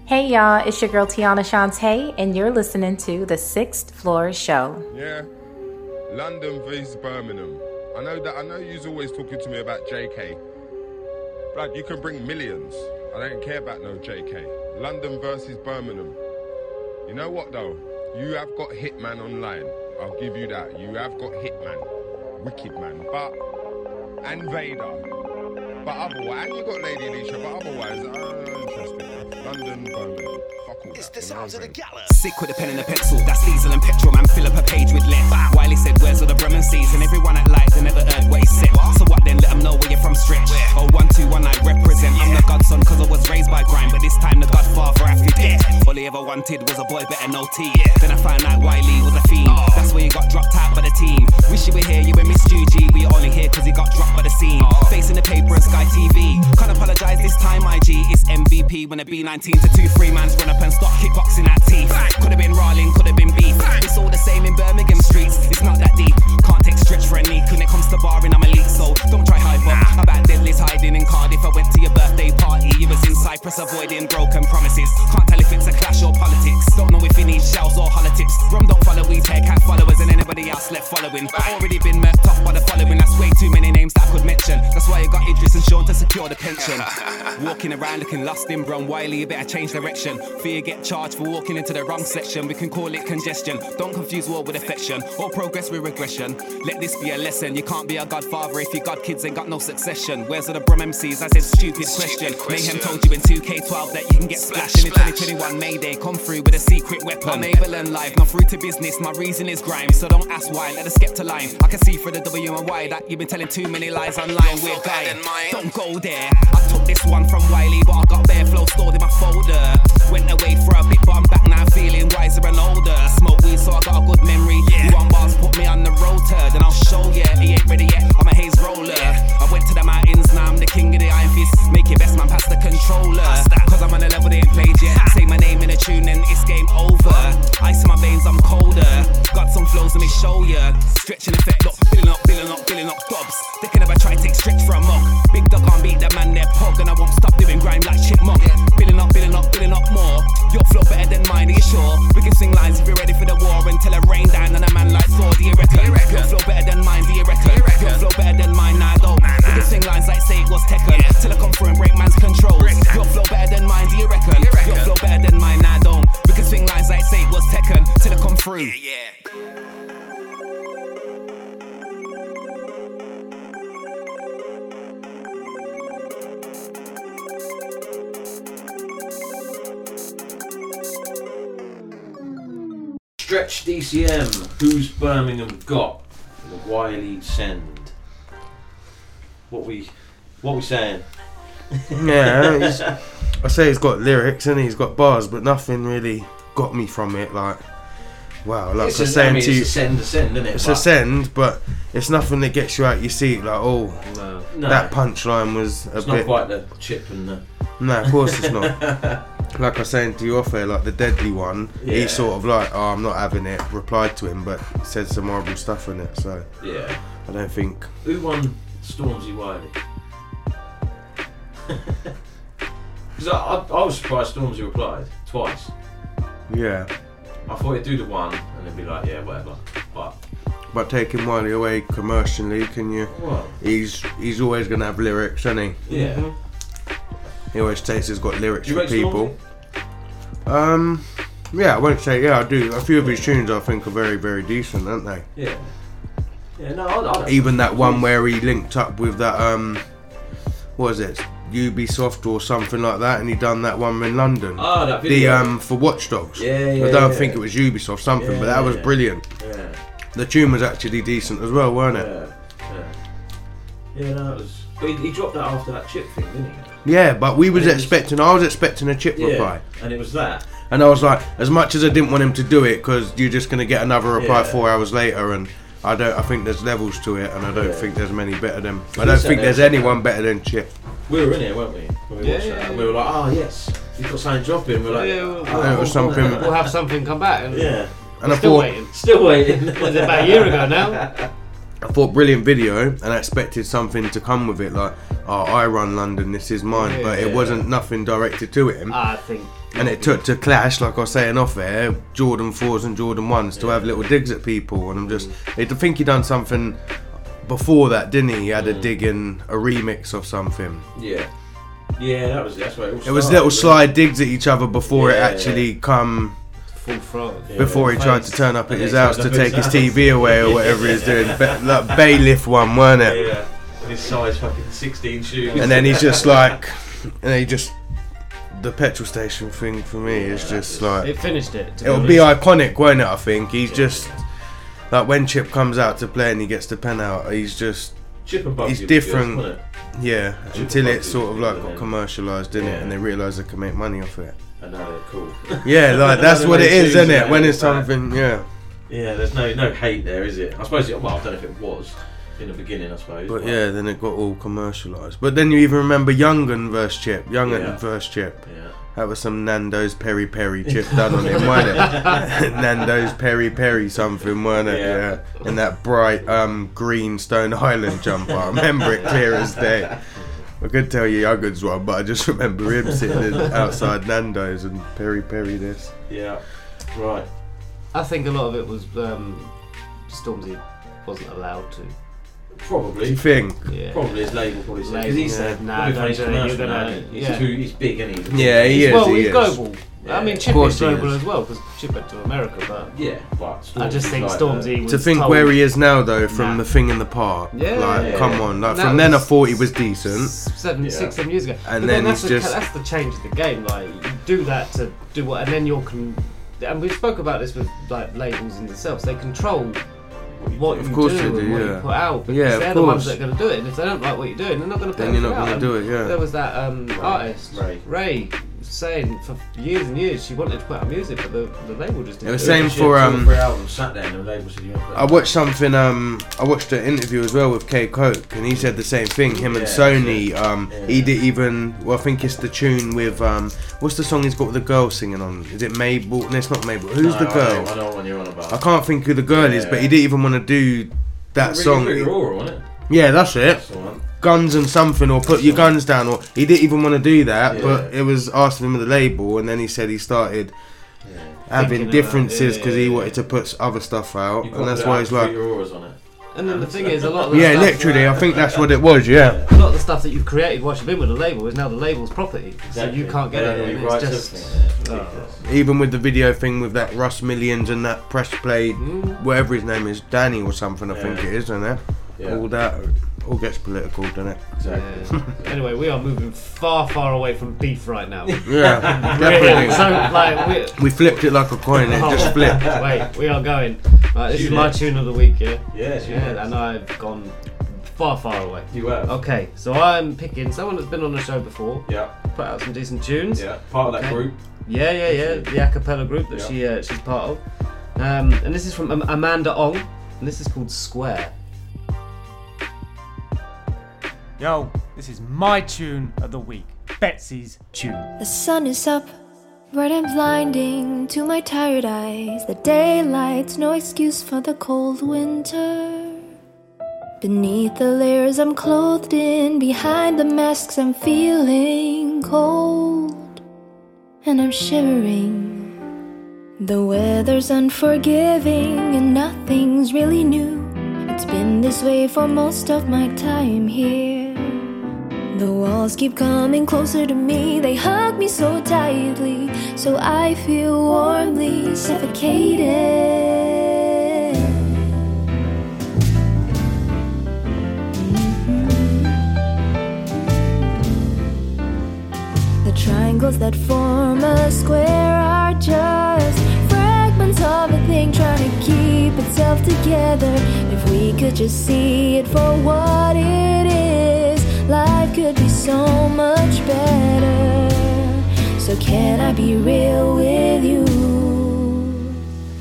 Hey y'all, it's your girl Tiana Shantae, and you're listening to the Sixth Floor Show. Yeah. London vs Birmingham. I know that I know you's always talking to me about JK. Blood, you can bring millions. I don't care about no JK. London versus Birmingham. You know what though? You have got Hitman online. I'll give you that. You have got Hitman. Wicked man. But and Vader. But otherwise and you got Lady Alicia, but otherwise, uh. London, It's the sounds of the. Sick with a pen and a pencil, that's diesel and petrol, man. Fill up a page with lead. Wiley said, Where's all the Brum MCs? And everyone at light, they never heard what he said. So what then? Let them know where you're from, stretch. Where? Oh, one, two, one, I represent. Yeah. I'm the godson, cause I was raised by grime, but this time the godfather after death. All he ever wanted was a boy, better no tea. Yeah. Then I found out Wiley was a fiend. Oh. That's where he got dropped out by the team. Wish you were here, you and Miss Juji. We only here cause he got dropped by the scene. Oh. Facing the paper and Sky TV. Can't apologize this time, IG. It's MVP when it be 9 19 to 2, three man's run up and stop kickboxing at teeth. Could have been Raleigh, could have been beef. It's all the same in Birmingham streets, it's not that deep. Can't take stretch for a knee when it comes to barring, I'm elite, so don't try high bar. Nah. About deadlifts hiding in Cardiff, I went to your birthday party. You was in Cyprus, avoiding broken promises. Can't tell if it's a clash or politics. Don't know if he needs shells or holitips. Rum don't follow, we take out followers and anybody else left following. I've Already been messed up by the following, that's way too many names that I could mention. That's why you got Idris and Sean to secure the pension. *laughs* Walking around looking lost in Brum Wiley you better change direction. Fear get charged for walking into the wrong section. We can call it congestion. Don't confuse war with affection or progress with regression. Let this be a lesson. You can't be a godfather if your god kids ain't got no succession. Where's all the Brum MCs? I said stupid question. Mayhem told you in 2K12 that you can get splashed. And in 2021 Mayday, come through with a secret weapon. I'm able and live, not through to business. My reason is grime, so don't ask why. Let the skepta line. I can see through the W and Y that you've been telling too many lies online. Weird guy. Don't go there. I took this one from Wiley, but I got bare flow stored in my folder. Went away for a bit, but I'm back now feeling wiser and older. Smoke weed, so I got a good memory. You want bars, put me on the rotor, then I'll show ya. He ain't ready yet. I'm a haze roller. I went to the mountains, now I'm the king of the iron fist. Make it best, man, pass the controller. Cause I'm on a level they ain't played yet. Say my name in a tune, and it's game over. Ice in my veins, I'm colder. Got some flows, let me show ya. Stretching effect, look, filling up, filling up, filling up gobs. They can never try to take stretch a mock. Big dog can't beat the man, they're pog, and I won't stop doing grime like chipmunk. Filling up, filling up, filling up more. Your flow better than mine, are you sure? We can sing lines if you're ready for the war until it rain down on a man like Thor. Do you reckon? Your flow better than mine, do you reckon? Your flow better than mine, nah, don't. We can sing lines like say it was Tekken till I come through and break man's controls. Your flow better than mine, do you reckon? Your flow better than mine, nah, don't. We can sing lines like say it was Tekken till I come through. Stretch DCM. Who's Birmingham got? The Wiley send. What we, what we saying? *laughs* Yeah, I say he's got lyrics and he's got bars, but nothing really got me from it. Like, wow, like It's I saying I mean, to you, it's a send, a send, isn't it? It's But- a send, but it's nothing that gets you out your seat. Like, oh, No. No. that punchline was a It's bit. not quite the chip and the. No, of course it's not. *laughs* like I was saying to you off air, like the deadly one, Yeah. he sort of like, oh, I'm not having it. Replied to him, but said some horrible stuff in it. So Yeah. I don't think. Who won Stormzy Wiley? *laughs* Because I, I, I was surprised Stormzy replied twice. Yeah, I thought he'd do the one and then be like, yeah, whatever. But but taking Wiley away commercially, can you? Well. He's he's always gonna have lyrics, isn't he? Yeah. He always says he's got lyrics you for people. Um, yeah, I won't say yeah. I do. A few of his tunes I think are very very decent, aren't they? yeah. Yeah, no, I, I don't Even that one where he linked up with that um, what was it? Ubisoft or something like that, and he done that one in London. Ah, that The um for Watch Dogs. Yeah, yeah, I don't yeah. think it was Ubisoft something, Yeah, but that was brilliant. Yeah. The tune was actually decent as well, weren't it? Yeah. Yeah. Yeah, no, it was. But he, he dropped that after that chip thing, didn't he? Yeah, but we was And was- expecting. I was expecting a chip Yeah. reply. And it was that. And I was like, as much as I didn't want him to do it, because you're just going to get another reply Yeah. four hours later, and I don't. I think there's levels to it, and I don't Yeah. think there's many better than. I don't think there's there's- anyone better than Chip. We were in it, weren't we? When we Yeah, watched yeah, that. Yeah. we were like, oh, yes. You've got something dropping. We're like, Yeah, we'll- oh, it was something- We'll have something come back. And Yeah. And I still thought- waiting. Still waiting. *laughs* Was it about a year ago now? *laughs* I thought brilliant video, and I expected something to come with it, like, oh, I run London, this is mine, but it Yeah. wasn't nothing directed to him. Ah, I think. And it took to clash, like I was saying off air, Jordan fours and Jordan ones to have little digs at people, and I'm just, I think he done something before that, didn't he? He had a mm. dig in a remix of something. Yeah. Yeah, that was that's where it It was little slide digs at each other before it Yeah, actually come. Full throttle. Before he tried to turn up at his house to turned up at take his his TV house. away or whatever he's doing, Ba- like bailiff one, weren't it? Yeah. And his size fucking 16 shoes. And then he's just like, and he just the petrol station thing for me is just like It finished it. It'll be honest. iconic, won't it? I think he's just like when Chip comes out to play and he gets the pen out. He's just Chip and Bugzy he's different. good, wasn't yeah, Chip until and it sort of like got commercialised, didn't it? And they realised they can make money off it. And cool. *laughs* Yeah, like that's what it is, isn't it? When it's back. something, yeah. Yeah, there's no no hate there, is it? I suppose. It, well, I don't know if it was in the beginning. I suppose. But yeah, then it got all commercialised. But then you even remember Yungen versus Chip. Yungen Yeah. versus Chip. Yeah. That was some Nando's Peri Peri chip done on him, wasn't it? *laughs* *laughs* Nando's Peri Peri something, weren't it? Yeah. Yeah. In that bright um, green Stone Island jumper. I remember it clear as day. I could tell you Yungen's one, but I just *laughs* remember him sitting *laughs* outside Nando's and Peri Peri this. Yeah. Right. I think a lot of it was um, Stormzy wasn't allowed to. Probably. Do you think? Yeah. Probably his label probably said. Label Because he's said, said, nah, don't do it, you're gonna- now, isn't he? yeah. He's, too, he's big, isn't he? Yeah, he is. well, he he's is. global. I mean, Chip course is global is. as well because Chip went to America, but Yeah, but I just Stormzy's think like Stormzy was To think told- where he is now, though, from Nah. the thing in the park, Yeah, like, yeah, come yeah. on, like That from then I thought he was decent. seven, Yeah. six, seven years ago. And but then that's the, just- that's the change of the game. Like you do that to do what, and then you're con- and we spoke about this with like labels in themselves. They control what Of you course do they and what yeah. you put out because Yeah, of they're the ones that are going to do it. And if they don't like what you're doing, they're not going to put Then you're not gonna do it, yeah. There was that um, artist Raye. Raye saying for years and years she wanted to put out music, but the, the label just didn't. It was do same it. For, had two or um, three albums sat there and the label said you put I watched something. Um, I watched an interview as well with K Koke, and he said the same thing. Him and Yeah, Sony. Um, Yeah. he did even. Well, I think it's the tune with. Um, what's the song he's got with the girl singing on? Is it Mabel? No, it's not Mabel. Who's No, the I girl? know- I know what you're on about. I can't think who the girl is, but he didn't even want to do that Really song. Pretty Raw, wasn't it? Yeah, that's it. That's the one. Guns and something, or put your guns down, or he didn't even want to do that. Yeah. But it was asked of him with the label, and then he said he started having Thinking about- differences yeah, because yeah, he wanted to put other stuff out, and that's why he's like, Your auras on it. And then the thing is, a lot of the yeah, stuff, literally, I think that's what it was. Yeah. a lot of the stuff that you've created whilst you've been with the label is now the label's property, so you can't get Yeah, it. yeah, and right, it's just something, yeah, it's oh. Even with the video thing with that Russ Millions and that press play, mm. whatever his name is, Danny or something, I think it is, isn't it? Yeah. All that, all gets political, doesn't it? Exactly. Yeah. anyway, we are moving far, far away from beef right now. *laughs* Yeah, Really. definitely. So, like, we, We flipped it like a coin, it just flipped. *laughs* Wait, we are going. Right, this is my in. tune of the week, yeah? Yeah, yeah and I've gone far, far away. You have. Okay, so I'm picking someone that's been on the show before. Yeah. Put out some decent tunes. Yeah. Part of that Okay. group. Yeah, yeah, yeah. The a cappella group that Yeah. she uh, she's part of. Um, and this is from Am- Amanda Ong, and this is called Square. Yo, this is my tune of the week. Betsy's tune. The sun is up, bright and blinding to my tired eyes. The daylight's no excuse for the cold winter. Beneath the layers I'm clothed in, behind the masks I'm feeling cold. And I'm shivering. The weather's unforgiving and nothing's really new. It's been this way for most of my time here. The walls keep coming closer to me, they hug me so tightly, so I feel warmly suffocated. Mm-hmm. The triangles that form a square are just fragments of a thing trying to keep itself together. If we could just see it for what it is, life could be so much better. So, can I be real with you?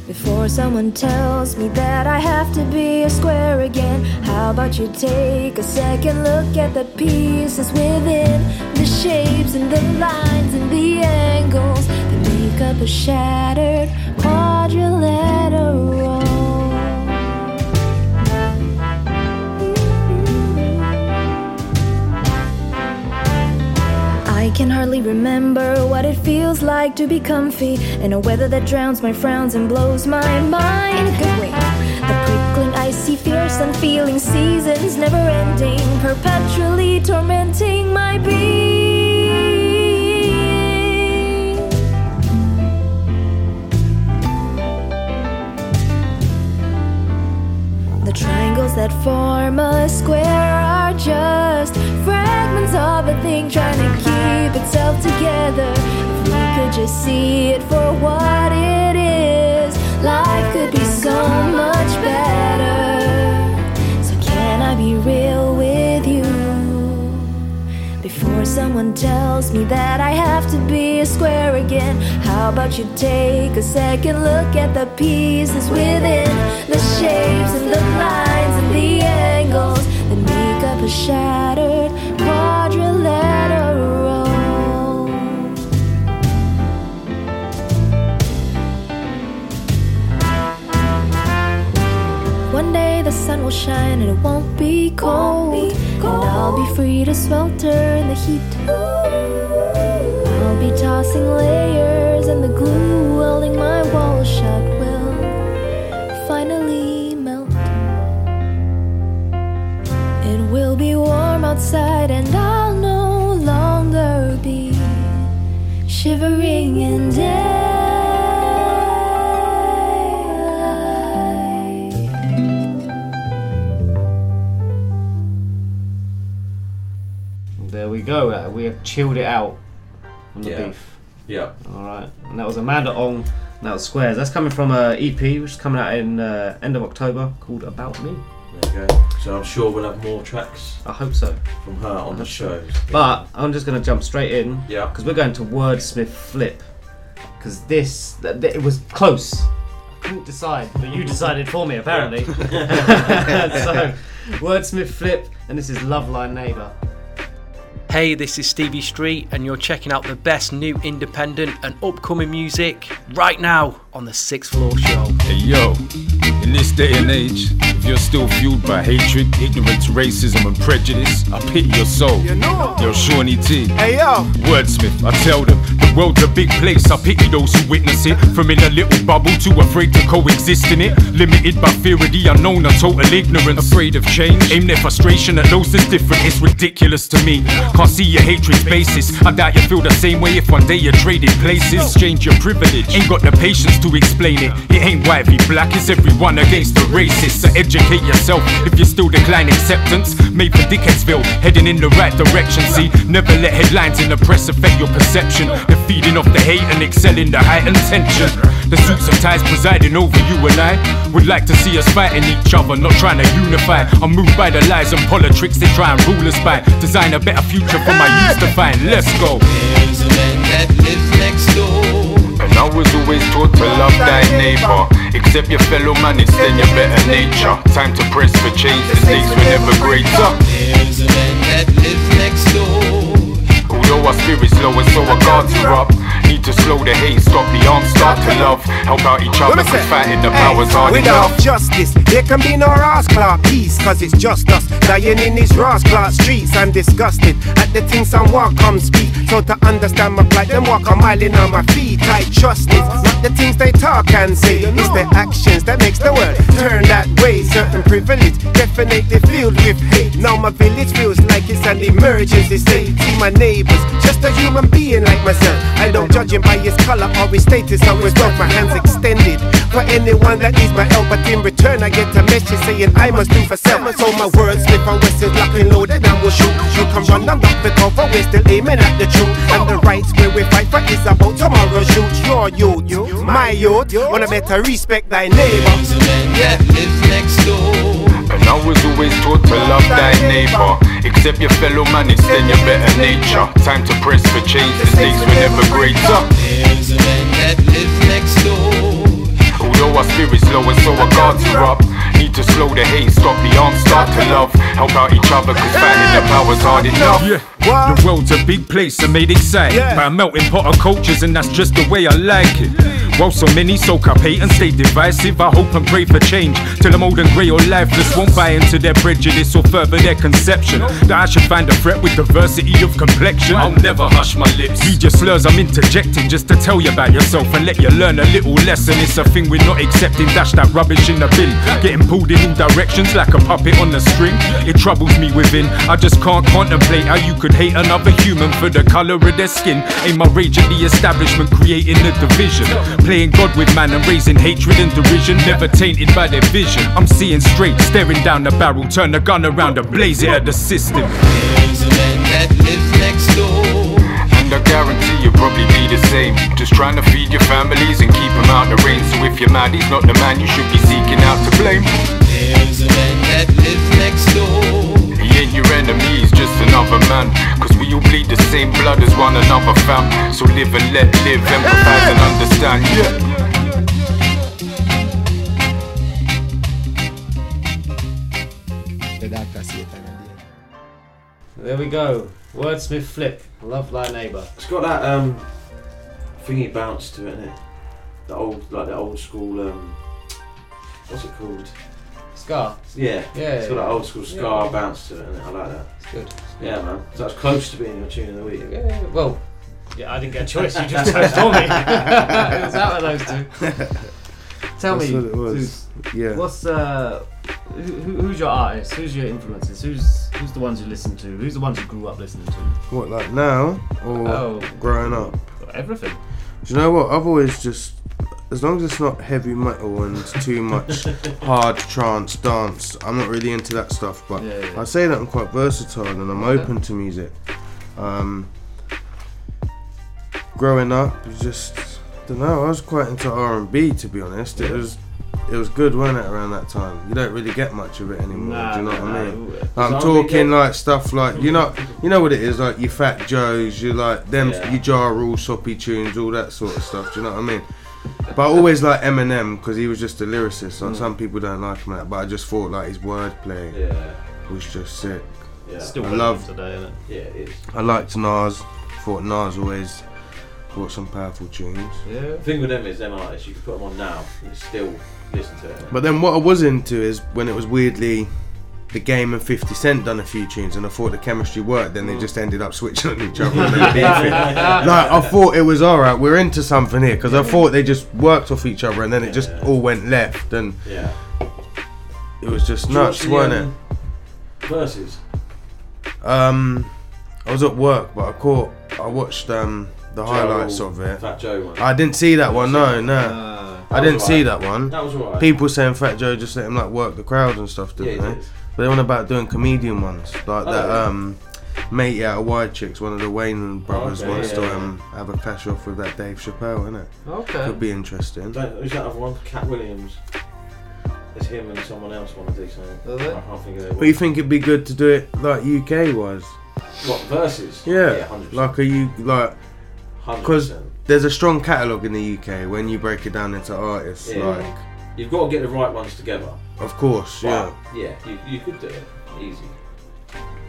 Before someone tells me that I have to be a square again, how about you take a second look at the pieces within the shapes and the lines and the angles that make up a shattered quadrilateral. Can hardly remember what it feels like to be comfy in a weather that drowns my frowns and blows my mind. Good way. The prickling, icy, fierce, feeling seasons never ending, perpetually tormenting my being. Triangles that form a square are just fragments of a thing trying to keep itself together. If we could just see it for what it is, life could be so much better. So, can I be real? Before someone tells me that I have to be a square again, how about you take a second look at the pieces within the shapes and the lines and the angles that make up a shattered quadrilateral? Sun will shine and it won't be cold. And I'll be free to swelter in the heat. I'll be tossing layers and the glue welding my walls shut will finally melt. It'll be warm outside, and I'll no longer be shivering in daylight. Go. Uh, we have chilled it out on the Yeah. beef. Yeah. All right. And that was Amanda Ong. And that was Squares. That's coming from a EP which is coming out in uh, end of October called About Me. There you go. So I'm sure we'll have more tracks. I hope so. From her on the show. But I'm just going to jump straight in. Yeah. Because we're going to Wordsmiff Flip. Because this, th- th- it was close. I couldn't decide, but you decided for me *laughs* apparently. *laughs* so, Wordsmiff Flip, and this is Love Line Neighbour. Hey, this is Stevie Street, and you're checking out the best new independent and upcoming music right now on the Sixth Floor Show. Hey yo, this day and age, if you're still fueled by hatred, ignorance, racism, and prejudice, I pity your soul. You know. Yo, Shawnee T. Hey yo. Wordsmith, I tell them, the world's a big place. I pity those who witness it. From in a little bubble, too afraid to coexist in it. Limited by fear of the unknown and total ignorance. Afraid of change, aim their frustration at those that's different. It's ridiculous to me. Can't see your hatred's basis. I doubt you feel the same way if one day you traded places. Exchange your privilege. Ain't got the patience to explain it. It ain't white v black, it's everyone against the racist. So educate yourself if you still decline acceptance. Made for Dickensville, heading in the right direction. See, never let headlines in the press affect your perception. They're feeding off the hate and excelling the heightened tension. The suits and ties presiding over you and I would like to see us fighting each other, not trying to unify. I'm moved by the lies and politics they try and rule us by. Design a better future for my youth to find. Let's go. I was always taught to love thy neighbor. Except your fellow man, then your better nature. Time to press for change, the stakes were never greater. There's a man that lives next door. Although our spirit's low and so our guards are up. Need to slow the hate, stop the arms, start to love. Help out each other, cause say, fighting the hey, power's hard Without enough. justice, there can be no rascal peace, cause it's just us dying in these rascal streets. I'm disgusted at the things some walk come speak. So to understand my plight, them walk a mile in on my feet. I trust it, not the things they talk and say. It's their actions that makes the world turn that way. Certain privilege, definitely filled with hate. Now my village feels like it's an emergency state. See my neighbors, just a human being like myself. I don't judge him by his color or his status or his wealth. My hands extended for anyone that needs my help. But in return, I get a message saying I must do for self. So my words slip on west is locked and loaded and will shoot. You can run and duck the cover, we're still aiming at the truth. And the rights where we fight for is about tomorrow. Shoot your youth, yo, my youth. Wanna better respect thy neighbor. There's a man that lives next door. And I was always taught to love thy neighbor. Accept your fellow man, it's then your better nature. Time to press for change, the stakes were never greater. There's a man that lives next door. Although our spirit's low and so our guards are up. Need to slow the hate, stop the arms, start to love. Help out each other, cause fighting the power's hard enough. Yeah. The world's a big place, I made exciting by a melting pot of cultures, and that's just the way I like it. While so many soak up hate and stay divisive, I hope and pray for change till I'm old and grey or lifeless. Won't buy into their prejudice or further their conception that I should find a threat with diversity of complexion. I'll never hush my lips. Your slurs, I'm interjecting just to tell you about yourself and let you learn a little lesson. It's a thing we're not accepting. Dash that rubbish in the bin. Getting pulled in all directions like a puppet on a string. It troubles me within. I just can't contemplate how you could hate another human for the colour of their skin. Aim my rage at the establishment, creating a division. Playing God with man and raising hatred and derision. Never tainted by their vision. I'm seeing straight, staring down the barrel. Turn the gun around and blaze it at the system. There's a man that lives next door. And I guarantee you'll probably be the same. Just trying to feed your families and keep them out the rain. So if you're mad, he's not the man you should be seeking out to blame. There's a man that lives next door. He ain't your enemy, he's just another man. Cause we all bleed the same blood as one another, fam. So live and let live, empathize and understand, yeah. There we go. Wordsmiff Flip. Love thy neighbour. It's got that um thingy bounce to it, innit? The old, like the old school. Um, what's it called? Ska. Yeah, Yeah, It's got yeah. that old school ska yeah. bounce to it, innit? I like that. It's good. Yeah, man. So that's close to being your tune of the week. Yeah, well, yeah, I didn't get a choice. You just chose for me. *laughs* it was out of those two. *laughs* Tell That's me, what it was. Zeus, Yeah. what's uh, Who, who- who's your artist? Who's your influences? Who's who's the ones you listen to? Who's the ones you grew up listening to? What, like now or Oh. growing up? Everything. Do you know what? I've always just, as long as it's not heavy metal and too much *laughs* hard trance dance, I'm not really into that stuff. But Yeah, yeah. I say that I'm quite versatile and I'm Okay. open to music. Um, growing up, just, don't know. I was quite into R and B to be honest. It was. It was good, wasn't it, around that time? You don't really get much of it anymore. Nah, do you know nah, what I nah. mean? Does I'm talking like stuff like you know, you know what it is, like your Fat Joes, you like them, Yeah. your Ja Rule, soppy tunes, all that sort of stuff. Do you know what I mean? But I always like Eminem because he was just a lyricist. Like Mm. some people don't like him, that, but I just thought like his wordplay Yeah. was just sick. Yeah. Still I relevant loved. today, isn't it? Yeah, it is. I liked Nas. Thought Nas always brought some powerful tunes. Yeah. The thing with them is them artists, you can put them on now and still listen to it. But then what I was into is when it was weirdly the game and 50 Cent done a few tunes and I thought the chemistry worked, then they just ended up switching on each *laughs* other and then beefing. Like, I thought it was alright, we're into something here because I thought they just worked off each other and then it just all went left and Yeah. it was just Did you nuts, watch the, wasn't um, Verzuz. it? Um, I was at work, but I caught, I watched um, the Joe, highlights of it. Fat Joe one. I didn't see that one, no, no. Uh, I didn't was see that one. That was alright. People saying Fat Joe just let him like work the crowd and stuff, didn't Yeah, they? did. But they went about doing comedian ones, like Oh, that. yeah. Um, Mate out of White Chicks, one of the Wayans brothers Okay, wants yeah, to yeah. um, have a cash off with that Dave Chappelle, isn't it? Okay. Could be interesting. Don't, who's that other one? Katt Williams. It's him and someone else want to do something. Are they? I can't think of their But you think it'd be good to do it like UK was? What versus? Yeah, Yeah, 100%. like a U like because 100%. There's a strong catalogue in the UK when you break it down into artists. Yeah. Like, You've got to get the right ones together. of course, yeah. But, yeah, you, you could do it. Easy.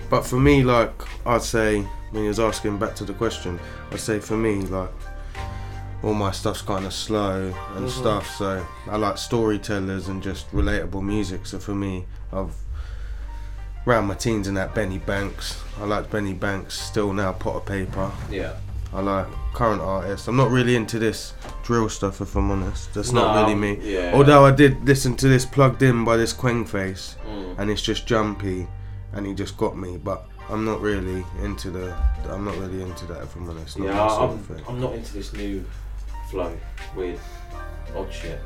But for me, like I'd say, when he was asking back to the question, I'd say for me, like all my stuff's kind of slow and Mhm. stuff. So I like storytellers and just relatable music. So for me, I've round my teens in that Benny Banks. I like Benny Banks still now. Pot of Paper. Yeah. I like current artists. I'm not really into this drill stuff, if I'm honest. That's not really me. yeah. Although I did listen to this plugged in by this Kwengface, Mm. and it's just jumpy, and he just got me. But I'm not really into the. I'm not really into that, if I'm honest. Not Yeah, I'm. I'm not into this new flow. Weird. Odd shit.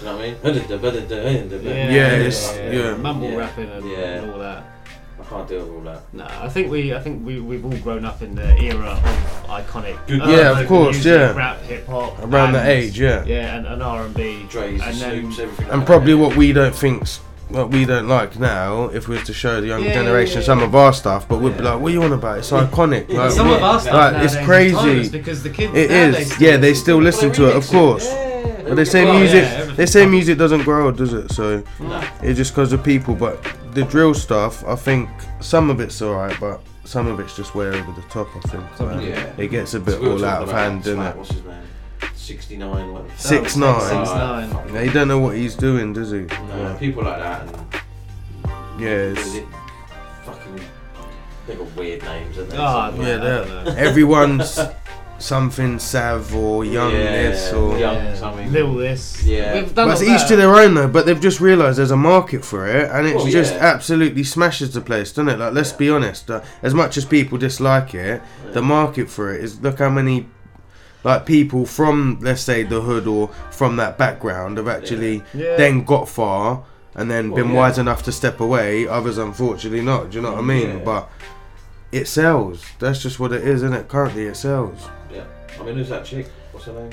you know what I mean? *laughs* Yeah, it's- yeah. Mumble Yeah. rapping and, Yeah. and all that. I can't deal with all that. No, I think we, I think we, we've all grown up in the era of iconic. Good- Yeah, of course, music, yeah. Rap, hip hop. Around that and- age, yeah. Yeah, and, and R and B. Dre's, and then Snoops, everything. And like probably what we don't think's what we don't like now, if we was to show the younger Yeah, generation yeah, some of our stuff, but we'd be like, "What are you on about? It's iconic." Like, some what- of our stuff like, nowadays it's is crazy. timeless because the kids It nowadays is. still Yeah, they still listen to it, of remix it. course. Yeah, But they say yeah, music. everything. they say music doesn't grow does it? So No. it's just because of people. But the drill stuff, I think some of it's alright, but some of it's just way over the top. I think Like, Yeah. it gets a So bit we all out of hand, doesn't it? What's his name? 69. What? Six Oh, nine. six nine. Yeah, you don't know what he's doing, does he? No, Yeah. people like that and Yeah, it's- They- fucking they got weird names, haven't they? Ah, Yeah, like that. they're- everyone's *laughs* something Sav or Young Yeah, this or Young something. Lil this. Yeah. We've done But it's all each that. to their own though. But they've just realised there's a market for it, and it Well, just yeah. absolutely smashes the place, doesn't it? Like, let's be honest. Uh, as much as people dislike it, the market for it is look how many. Like people from, let's say, the hood or from that background have actually Yeah. then got far and then Well, been yeah. wise enough to step away. Others, unfortunately, not. Do you know what I mean? Yeah. But it sells. That's just what it is, isn't it? Currently, it sells. Yeah. I mean, who's that chick? What's her name?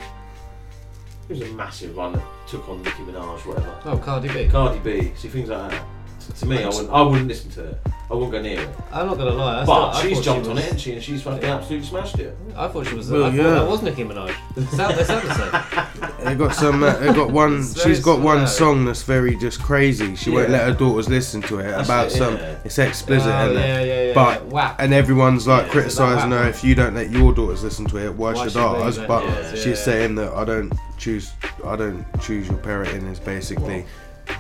Who's a massive one that took on Nicki Minaj, whatever. Oh, Cardi B. Cardi B. See things like that. To, to me, I wouldn't. I wouldn't listen to it. I wouldn't go near it. I'm not gonna lie. I But thought- I she's thought jumped she on was- it, and she and she's fucking absolutely smashed it. I thought she was. Well, I thought that was Nicki Minaj. They sound, they sound the same. *laughs* They got some. Uh, they got one. It's very she's got one similar. song that's very just crazy. She won't Yeah. let her daughters listen to it That's about it, some. yeah. It's explicit, Oh, isn't yeah, it? yeah, yeah, But yeah. And everyone's like Yeah, it's criticizing her WAP. if you don't let your daughters listen to it. Why, Why should should they ours? let But yours? she's Yeah. saying that I don't choose. I don't choose your parenting. Is basically.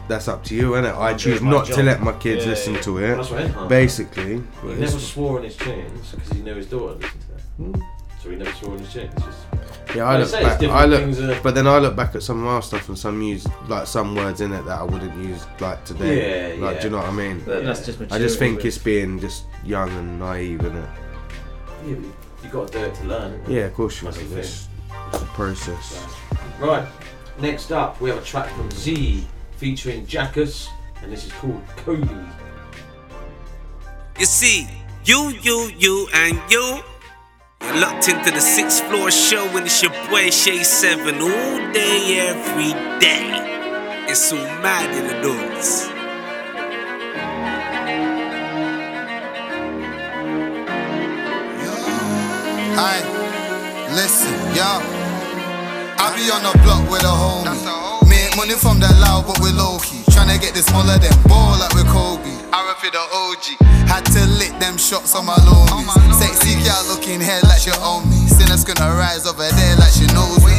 That's up to you, innit? I choose not to let my kids Yeah, listen yeah. to it. That's right. Basically, He never swore in his tunes because he knew his daughter listened to that. Hmm. So he never swore in his just Yeah, I look back. I look, are- but then I look back at some of our stuff and some use like some words in it that I wouldn't use like today. Yeah, like yeah. do you know what I mean? But that's just I just think it's being just young and naive, is it? Yeah, you got to do it to learn. Yeah, of course you do. It's, it's a process. Right. Next up, we have a track from Zee featuring Jakus, and this is called Kobe. You see, you, you, you, and you. You're locked into the sixth floor show, and it's your boy Shay Seven all day, every day. It's so mad in the doors. Aye, listen, yo. I be on the block with a homie. Money from the loud, but we low key. Tryna get this smaller than ball like with Kobe. I rap it the OG. Had to lick them shots on my lomies. Sexy girl looking head like she own me. Sinners gonna rise over there like she knows me.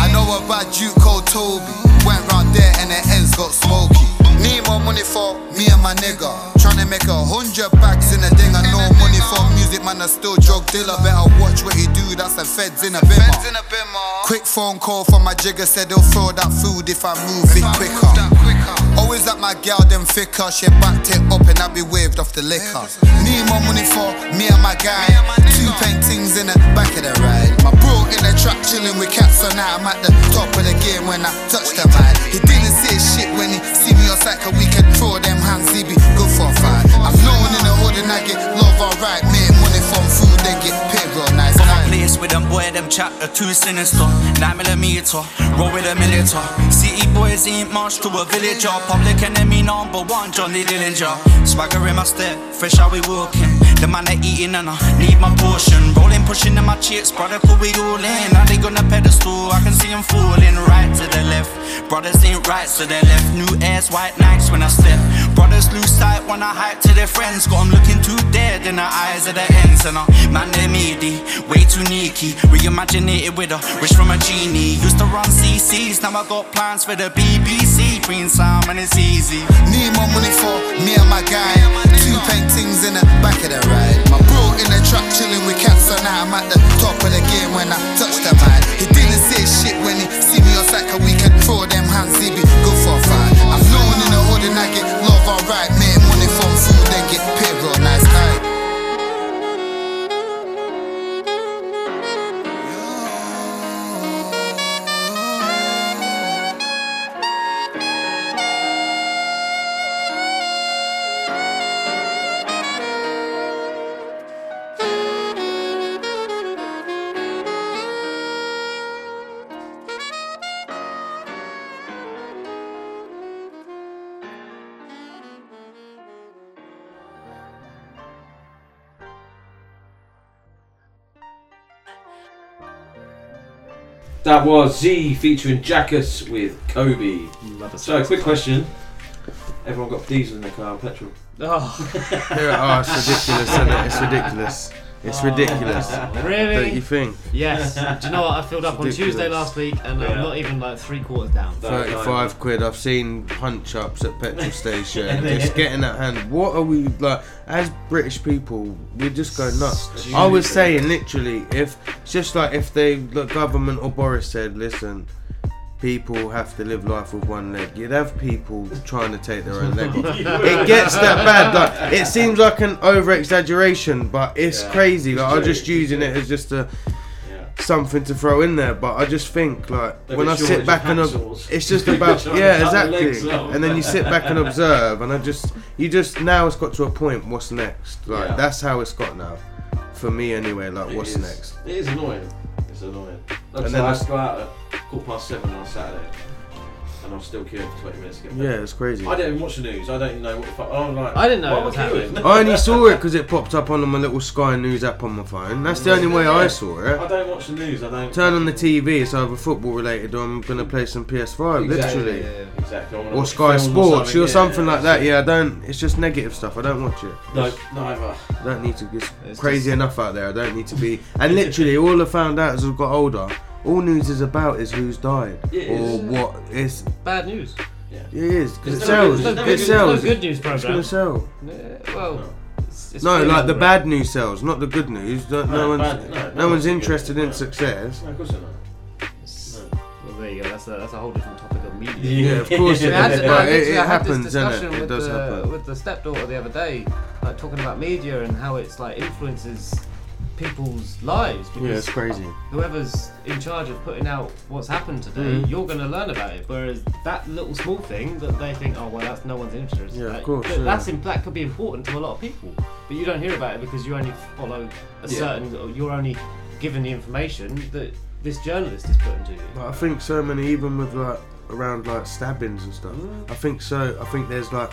I know about Duke called Toby. Went round there and the ends got smoky. Need more money for me and my nigga. Tryna make a hundred bags in a ding. I no money for music, man. I still drug dealer. Better watch what he do. That's the feds in a bimmer. Quick phone call from my jigger said he'll throw that food if I move it quicker. Always at my gal, them thicker. She backed it up and I be waved off the liquor. Need more money for me and my guy. Two paintings in the back of the ride. My bro in the trap chilling with cats, so now I'm at the top of the game when I touch the man. He didn't say shit when he outside, cause we can throw them hands, he be good for a fight. I'm known in the hood and I get love alright. Make money from food, then get paid real nice. From my place with them boy, them chat are too sinister. Nine millimeter, roll with a millimeter. City boys ain't much to a villager. Public enemy number one, Johnny Dillinger. Swagger in my step, fresh how we walking. The man they eating and I need my portion. Rolling, pushing in my chips, brother, could we all in? Now they gonna pedestal, I can see them falling right to the left. Brothers ain't right to their left. New airs, white nights when I step. Brothers lose sight when I hype to their friends. Got 'em looking too dead in the eyes of the ends. And I man, they're meaty, way too sneaky. Reimaginated with a wish from a genie. Used to run CCs, now I got plans for the BBC. Green and it's easy. Need more money for me and my guy. Two paintings in the back of the ride. My bro in the truck chilling with cats, so now I'm at the top of the game when I touch the man. He didn't say shit when he see me outside, cause we can throw them hands, he be good for a fight. I'm known in the hood and I get alright. That was Zee featuring Jakus with Kobe. So, quick question. Everyone got diesel in their car and petrol? Oh. Oh, it's ridiculous, isn't it? It's ridiculous. It's Oh. ridiculous. *laughs* Really? Don't you think? Yes. Do you know what? I filled up on Tuesday last week and uh, I'm not even like three quarters down. 35 quid. I've seen punch ups at petrol *laughs* station. just getting that hand. What are we like? As British people, we just go nuts. I was saying literally, if it's just like if they, the government or Boris said, listen. People have to live life with one leg. You'd have people trying to take their own leg off. *laughs* It gets that bad. Like it seems like an over exaggeration, but it's Yeah. crazy. Like I'm just using it as just a something to throw in there. But I just think like They're when I sit back and ob- it's just *laughs* about yeah cut their legs exactly. And then you sit back and observe, and I just you just now it's got to a point. What's next? Like Yeah. that's how it's got now. For me anyway. Like It what's is- next? It is annoying. It's annoying. And then I I- had to go out at quarter past seven on Saturday. And I was still queuing for 20 minutes to get back. Yeah, it's crazy. I didn't even watch the news. I don't even know what the fuck. I'm like, I didn't know what it was happening. I only saw it *laughs* because it popped up on my little Sky News app on my phone. That's the only way I saw it. I it. don't watch the news. I don't. Turn on the TV, it's either football related or I'm gonna play some PS5, Exactly, literally. yeah, yeah, exactly. I wanna Or watch Sky film or Sports something, or yeah, something like that. Yeah, I don't. It's just negative stuff. I don't watch it. No, neither. I don't need to. It's, It's crazy just- enough out there. I don't need to be. And literally, all I found out as I've got older, all news is about is who's died Yeah, it or is. what is. Bad news. Yeah. It is because it sells. good- there's It good- sells. there's no good news It's gonna sell. Yeah, well, It's, it's no, like the overrated. bad news sells, not the good news. No, no No, one's bad- no, no, no one's one's interested in no. success. No, of course not. Well, there you go. That's a, that's a whole different topic of media. Yeah, of course it I had is, to- but I had it- it this happens, innit? discussion It with does the, happen. With the stepdaughter the other day, like talking about media and how it's like influences people's lives. Because Yeah, it's crazy. Whoever's in charge of putting out what's happened today, Mhm. you're going to learn about it. Whereas that little small thing that they think, oh well, that's no one's interest. Yeah, of course, that- yeah. That's in, that could be important to a lot of people, but you don't hear about it because you only follow a Yeah. certain. or You're only given the information that this journalist is putting to you. But I think so many, even with like around like stabbings and stuff. Mm. I think so. I think there's like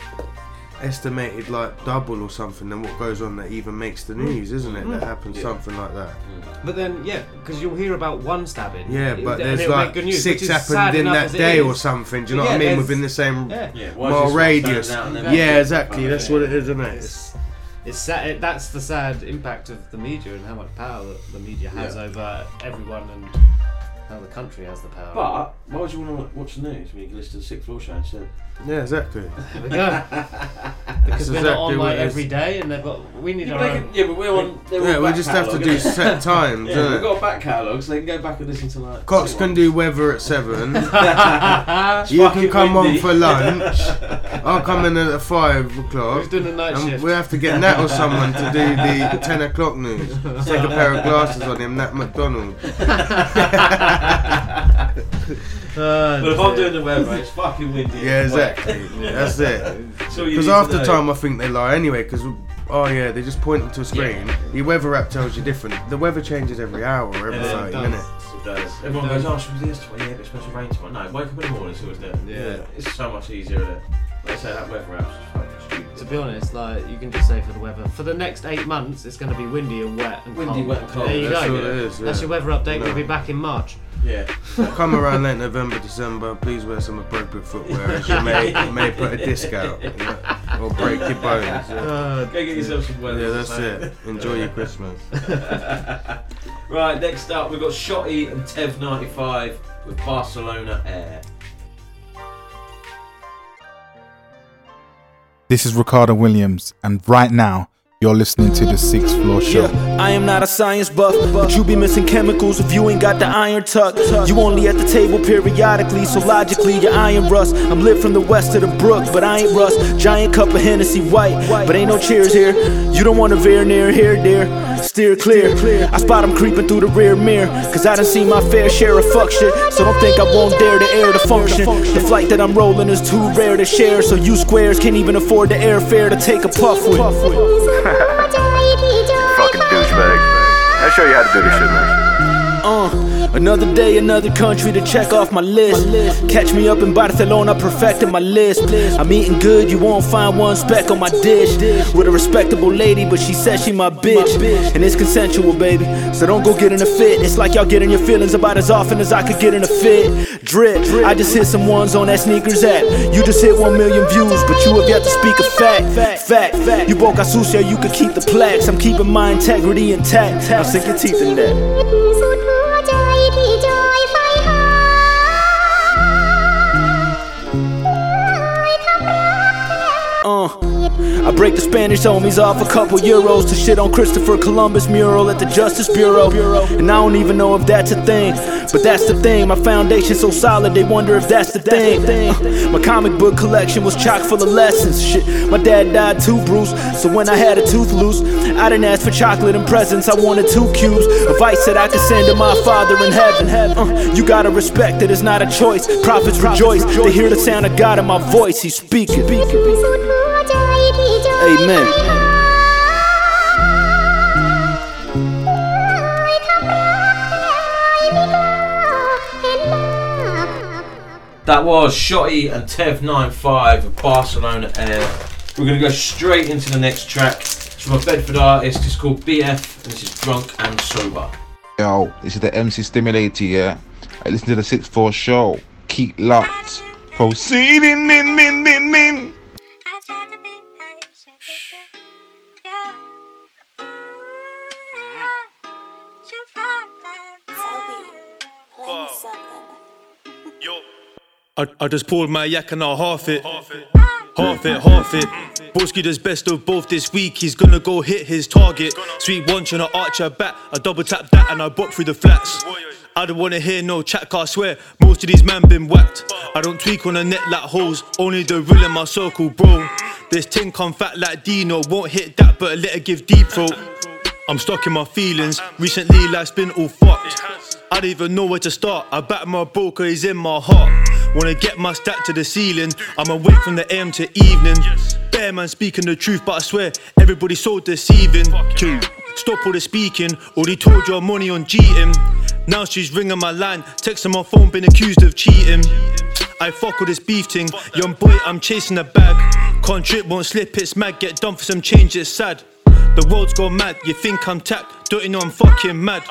estimated like double or something than what goes on that even makes the hmm. news, isn't it? That Mm. happens Yeah. something like that. Hmm. But then, yeah, because you'll hear about one stabbing. Yeah, it- but there's it'll make like good news, six which is sad happened in enough that as it day or is. something. Do you But know what I mean? there's- Within the same Yeah. Yeah, why does mile this one radius. stand out and then- Yeah, exactly. Yeah. That's what it is, isn't it? It's, it's sad, it, that's the sad impact of the media and how much power that the media has Yeah. over everyone and how the country has the power. But uh, why would you want to watch the news when you can listen to the Sixth Floor Show instead? Yeah, exactly. There we *laughs* because we're not on like every day, and they've got. We need Yeah, our own. can- yeah, but we're on. they're Yeah, we just have to do innit? set times, Yeah, innit? we've got a back catalogue, so they can go back and listen to like. Cox can ones. do weather at seven. *laughs* *laughs* You can come windy. on for lunch. I'll come in at five o'clock. Who's doing the night and shift? We have to get Nat or someone to do the ten o'clock news. Take a pair of glasses on him, Nat McDonald. But if I'm doing the weather, it's fucking windy. Yeah, and wet. exactly. That's it. *laughs* That's all you Because need half to the know. time I think they lie anyway. Because oh yeah, they just point to a screen. Your weather app tells you different. The weather changes every hour, every Yeah, it thirty does. minutes. It does. Everyone goes, oh, should we do this tomorrow? Yeah, but it's supposed to rain tomorrow. No, wake up in the morning, see what's there. Yeah. It's so much easier, isn't it? Like I say, that weather app's just fucking stupid. To be honest, like you can just say for the weather, for the next eight months, it's going to be windy and wet and Windy, cold. wet and cold. There you That's go. what it is, That's your weather update. No. We'll be back in March. Yeah. Come around late November, December. Please wear some appropriate footwear, as you may you may put a disc out you know, or break your bones. Yeah, Uh, Go get yourself some weather. yeah that's mate. it. Enjoy your Christmas. *laughs* right, next up we've got Shottie and Tev95 with Barcelona Heir. This is Ricardo Williams, and right now you're listening to the Sixth Floor Show. Yeah, I am not a science buff, but you be missing chemicals if you ain't got the iron tuck. You only at the table periodically, so logically your iron rust. I'm lit from the west to the brook, but I ain't rust. Giant cup of Hennessy white, but ain't no cheers here. You don't want to veer near here, dear. Steer clear. I spot him creeping through the rear mirror, cause I done seen my fair share of fuck shit. So don't think I won't dare to air the function. The flight that I'm rolling is too rare to share, so you squares can't even afford the airfare to take a puff with. *laughs* Fucking douchebag. I'll show you how to do this shit, man. Uh, another day, another country to check off my list. Catch me up in Barcelona, perfecting my list. I'm eating good, you won't find one speck on my dish. With a respectable lady, but she says she my bitch. And it's consensual, baby. So don't go get in a fit. It's like y'all getting your feelings about as often as I could get in a fit. Drip, I just hit some ones on that sneakers app. You just hit one million views, but you have yet to speak a fact. Fact, fact. you broke a sushi, you could keep the plaques. I'm keeping my integrity intact. I'll sink your teeth in that. Uh, I break the Spanish homies off a couple euros to shit on Christopher Columbus mural at the Justice Bureau. And I don't even know if that's a thing, but that's the thing. My foundation's so solid, they wonder if that's the thing. Uh, my comic book collection was chock full of lessons. Shit, my dad died too, Bruce. So when I had a tooth loose, I didn't ask for chocolate and presents. I wanted two cubes of ice that I could send to my father in heaven. Uh, you gotta respect it, it's not a choice. Prophets rejoice, they hear the sound of God in my voice. He's speaking. Amen. That was Shottie and Tev95 of Barcelona Heir. We're going to go straight into the next track. It's from a Bedford artist. It's called BF, and this is Drunk and Sober. Yo, this is the MC Stimulator, yeah? I listen to the 6 4 show. Keep locked. Proceeding, min, min, min, min. I, I just pulled my yak and I half it. Half it, half it. Broski does best of both this week. He's gonna go hit his target. Sweet one trying to arch her back. I double tap that and I bop through the flats. I don't wanna hear no chat, 'cause I swear most of these men been whacked. I don't tweak on the net like hoes, only the real in my circle, bro. This ting come fat like Dino, won't hit that, but let her give deep throat. I'm stuck in my feelings. Recently, life's been all fucked. I don't even know where to start. I back my broker, he's in my heart. Wanna get my stack to the ceiling. I'm awake from the AM to evening. Bear man speaking the truth, but I swear everybody's so deceiving. Q, stop all the speaking. Already told your money on cheating. Now she's ringing my line, texting my phone, been accused of cheating. I fuck with this beef thing. Young boy, I'm chasing a bag. Can't trip, won't slip, it's mad. Get done for some change, it's sad. The world's gone mad, you think I'm tapped, don't you know I'm fucking mad?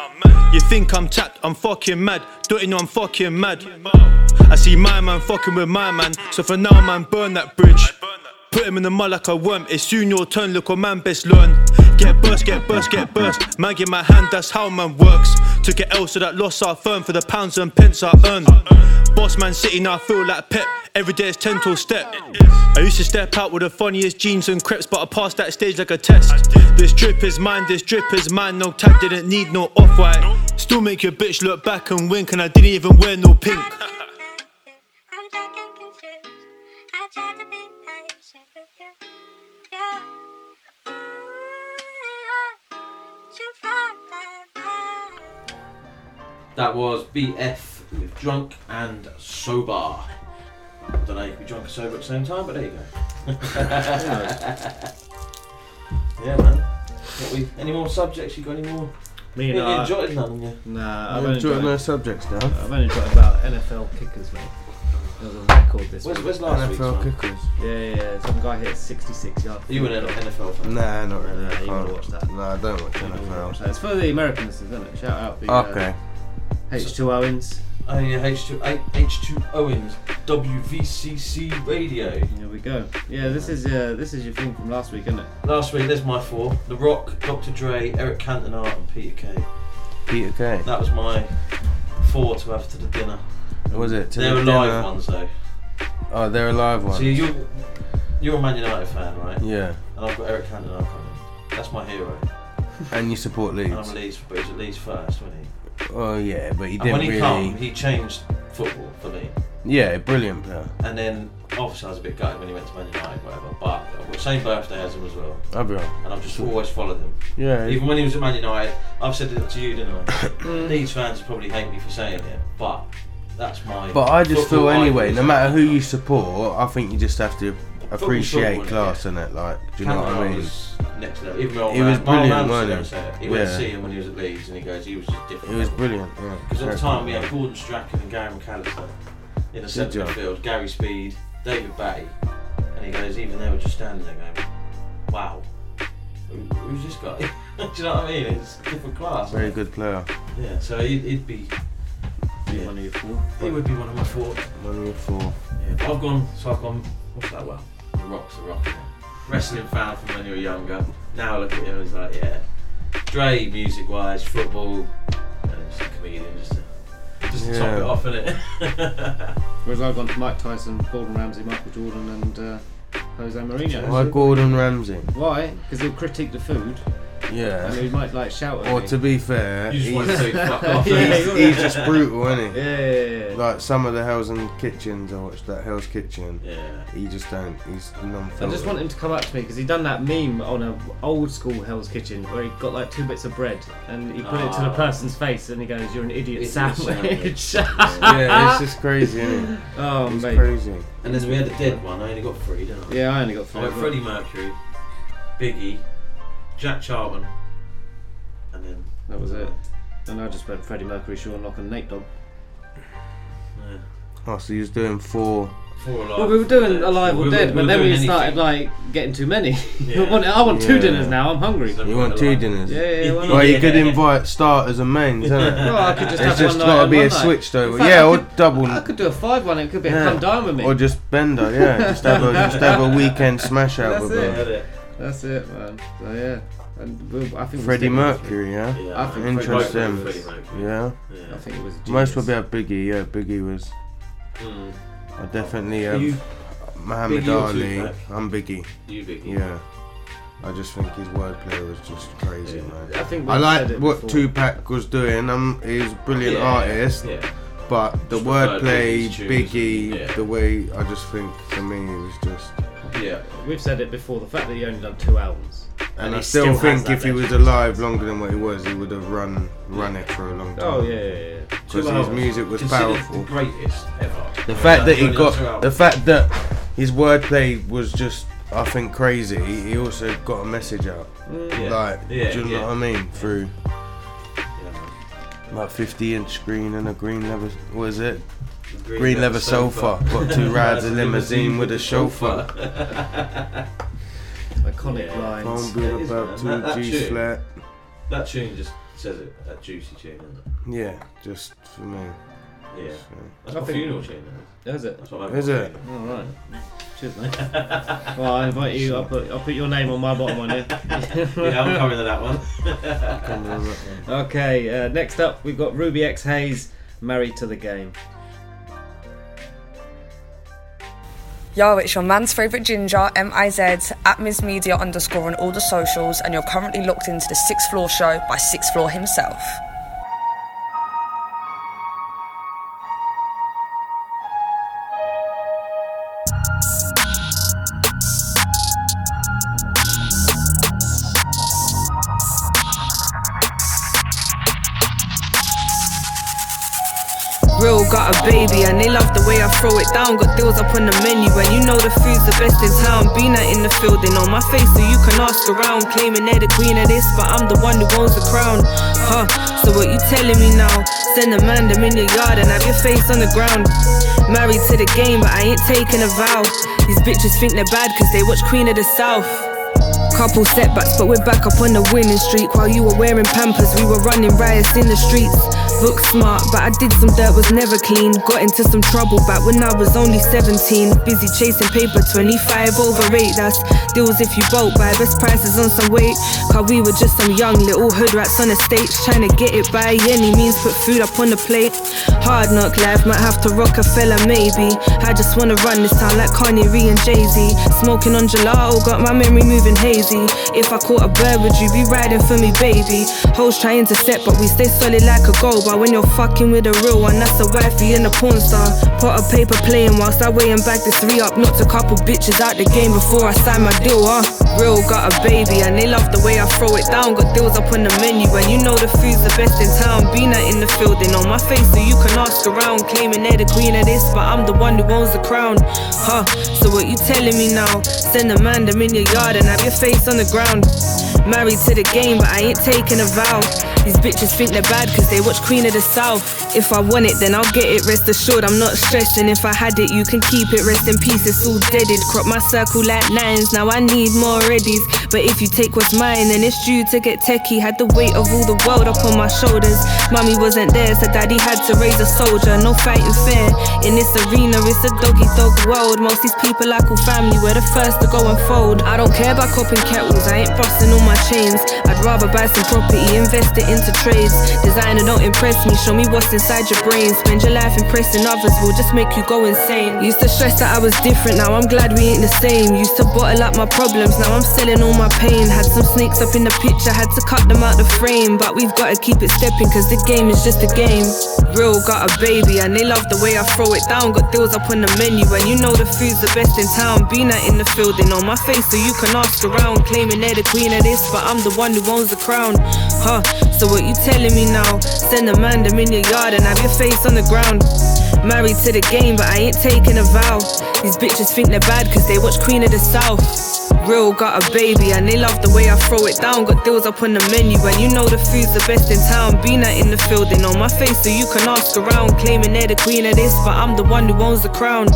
You think I'm tapped, I'm fucking mad, don't you know I'm fucking mad? I see my man fucking with my man, so for now, man, burn that bridge. Put him in the mud like a worm, it's soon your turn, look what man best learn. Get burst, get burst, get burst. Man, give my hand, that's how man works. Took it L so that loss are firm for the pounds and pence I earn. Boss man city, now I feel like Pep. Every day is 10 toe step. I used to step out with the funniest jeans and crepes, but I passed that stage like a test. This drip is mine, this drip is mine. No tag, didn't need no off white. Still make your bitch look back and wink, and I didn't even wear no pink. That was BF with Drunk and Sober. I don't know if you could be drunk and sober at the same time, but there you go. *laughs* yeah, man. What we, any more subjects? You got any more? Me you and I- enjoyed none, yeah? Nah, I've only enjoyed got- no subjects, Dan? I've only got about NFL kickers, mate. There was a record this Where's- week. where's last week's NFL one? kickers. Yeah, yeah, yeah. Some guy hit 66 yards. Are you an NFL fan? Nah, not really. Nah, you gotta can't. watch that. Nah, I don't watch You gotta NFL. watch that. It's for the Americans, isn't it? Shout out the Okay. Uh, uh, H2 Owens. Oh yeah, H2 H2 Owens WVCC Radio. Here we go. Yeah, this is uh, this is your thing from last week, isn't it? Last week, there's my four: The Rock, Dr. Dre, Eric Cantona, and Peter Kay. Peter Kay. That was my four to have to the dinner. What Was it? to They're the live dinner? ones though. Oh, they're alive live one. So you're you're a Man United fan, right? Yeah. And I've got Eric Cantona coming. That's my hero. And you support And Leeds. I'm Leeds, but he's at Leeds first, wasn't he? Oh yeah, but he didn't when he really. come, he changed football for me. Yeah, brilliant player. And then obviously I was a bit gutted when he went to Man United, whatever. But uh, same birthday as him as well. Bro. And I've just always followed him. Yeah. Even when he was at Man United, I've said it to you, didn't I? *coughs* Leeds fans probably hate me for saying it, but that's my. But I just feel anyway, no matter who you support, I think you just have to appreciate football, class in it. Like, do you know what I mean? was next level. Even my He was brilliant, man wasn't used to he? He went to see him when he was at Leeds, and he goes, he was just different. He was level. brilliant. Yeah. Because at the time we had Gordon Strachan and Gary McAllister in the centre job. midfield, Gary Speed, David Batty, and he goes, even they were just standing there going, wow, who, who's this guy? *laughs* Do you know what I mean? It's different class. Very good player. Yeah, so he'd, he'd be. Yeah, one of your four. He would be one of my four. One of your four. Yeah, I've gone. So I've gone. What's that? Well, the Rock's the Rock. Wrestling fan from when you were younger. Now I look at him and it's like, yeah, Dre, music wise, football, and just a comedian, just to, just to top it off, innit? *laughs* Whereas I've gone to Mike Tyson, Gordon Ramsay, Michael Jordan, and uh, Jose Mourinho. Why Gordon Ramsay? Why? Because he'll critique the food. Yeah. And he might like shout at Or me. to be fair, You just he's, want to say fuck *laughs* off. he's, Yeah, he's yeah. just brutal, isn't he? Yeah, yeah, yeah. Like some of the Hell's and Kitchens, I watched that Hell's Kitchen. Yeah. He just don't. He's non I just want him to come up to me because he done that meme on a old school Hell's Kitchen where he got like two bits of bread and he put it to the Ah. person's face and he goes, "You're an idiot Idiot sandwich." sandwich. yeah, it's just crazy, isn't it? *laughs* Oh, it's mate. crazy. And then we had a dead one. I only got three, didn't I? Yeah, I only got three I went as. Freddie Mercury, Biggie, Jack Charlton, and then That was it. Uh, and I just went Freddie Mercury, Sean Lock, and Nate Dogg. Yeah. Oh, so he was doing four. Four alive. Well, we were doing Alive We or were- Dead, we but were then we started anything. like getting too many. *laughs* Yeah. I want, I want two dinners now. I'm hungry. You want two dinners? Yeah, yeah, yeah. *laughs* Well, you could invite starters and mains, *laughs* isn't it? Well, I could just It's have just got to be a night. switched In over. fact, Yeah, I or could- double. I could do a five one. It could be a Yeah. come dine with me. Or just Bender, yeah. Just have a just have a weekend smash out That's with it. Them. That's it, man. So yeah, and we'll, I think we'll Freddie Mercury, yeah. Yeah, I think Interesting. Freddie Mercury. Yeah. Yeah. I think it was. Most genius. would be have Biggie. Yeah, Biggie was. Mm. I definitely Are have. you- Muhammad Biggie or Ali. Tupac? I'm Biggie. You Biggie. Yeah. I just think his wordplay was just crazy, man. I think I we've like what before. Tupac was doing. Um, he's a brilliant Yeah, artist. yeah. But the Just preferred wordplay, Biggie, yeah. the way I just think for me it was just. Yeah. We've said it before. The fact that he only done two albums, And, I he still, think if he was alive longer than what he was, he would have run run it for a long time. Oh, yeah, yeah, yeah. Because Two his music was powerful. The greatest ever. The fact that he Only done two got, the fact that his wordplay was just, I think, crazy. He also got a message out, Mm. Yeah. like, Yeah, do you know what I mean? Through like 50 inch screen and a green leather, what is it? Green Green, leather leather sofa. sofa. Got two rides a *laughs* limousine with a chauffeur. *laughs* Iconic Yeah. lines. Phone bill It is, about man. That two G tune- flat. That tune just says it. That juicy tune, isn't it? Yeah, just for me. Yeah. So- That's my I think- funeral tune. Isn't Is it? That's what I've Is got it? All right. Cheers, mate. *laughs* well, I invite you. I'll put I'll put your name on my bottom one. Yeah. Yeah, I'm coming to that one. Coming on that one. Okay. Uh, next up, we've got Ruby X Haze, "Married to the Game." Yo, it's your man's favourite ginger, M-I-Z, at Ms Media underscore on all the socials, and you're currently locked into the Sixth Floor Show by Sixth Floor himself. Baby and they love the way I throw it down. Got deals up on the menu and you know the food's the best in town. Been out in the field, and on my face, so you can ask around. Claiming they're the queen of this, but I'm the one who owns the crown. Huh, so what you telling me now? Send a man them in your yard and have your face on the ground. Married to the game, but I ain't taking a vow. These bitches think they're bad cause they watch Queen of the South. Couple setbacks, but we're back up on the winning streak. While you were wearing pampers, we were running riots in the streets. Book smart, but I did some dirt, was never clean. Got into some trouble back when I was only 17. Busy chasing paper, 25 over 8. That's deals if you bolt buy best prices on some weight. Cause we were just some young little hood rats on the stage, trying to get it by any means, put food up on the plate. Hard knock life, might have to rock a fella maybe. I just wanna run this town like Kanye, Ree, and Jay Z. Smoking on gelato, got my memory moving hazy. If I caught a bird, would you be riding for me, baby? Hoes trying to set, but we stay solid like a goal. When you're fucking with a real one, that's a wifey and a porn star. Pot of paper playing whilst I weigh and back this re up. Knocked a couple bitches out the game before I signed my deal, huh? Real got a baby, and they love the way I throw it down. Got deals up on the menu, and you know the food's the best in town. Been out in the field, they know my face, so you can ask around. Claiming they're the queen of this, but I'm the one who owns the crown, huh? So what you telling me now? Send a man them in your yard and have your face on the ground. Married to the game, but I ain't taking a vow. These bitches think they're bad cause they watch Queen of the South. If I want it, then I'll get it, rest assured I'm not stressing. If I had it, you can keep it, rest in peace, it's all deaded. Crop my circle like nines, now I need more readies. But if you take what's mine, then it's due to get techie. Had the weight of all the world up on my shoulders. Mummy wasn't there, so daddy had to raise a soldier. No fighting fair. In this arena, it's a doggy dog world. Most these people I call family, we're the first to go and fold. I don't care about copping kettles, I ain't busting all my chains. I'd rather buy some property, invest it into trades. Designer don't impress me, show me what's inside your brain. Spend your life impressing others will just make you go insane. Used to stress that I was different, now I'm glad we ain't the same. Used to bottle up my problems, now I'm selling all my pain. Had some snakes up in the picture, had to cut them out the frame. But we've gotta keep it stepping, cause the game is just a game. Real got a baby, and they love the way I throw it down. Got deals up on the menu, and you know the food's the best in town. Been out in the field, they know my face, so you can ask around. Claiming they're the queen of this, but I'm the one who owns the crown. Huh, so what you telling me now? Send a man them in your yard and have your face on the ground. Married to the game, but I ain't taking a vow. These bitches think they're bad cause they watch Queen of the South. Real got a baby and they love the way I throw it down. Got deals up on the menu and you know the food's the best in town. Out in the field, they know my face, so you can ask around. Claiming they're the queen of this, but I'm the one who owns the crown.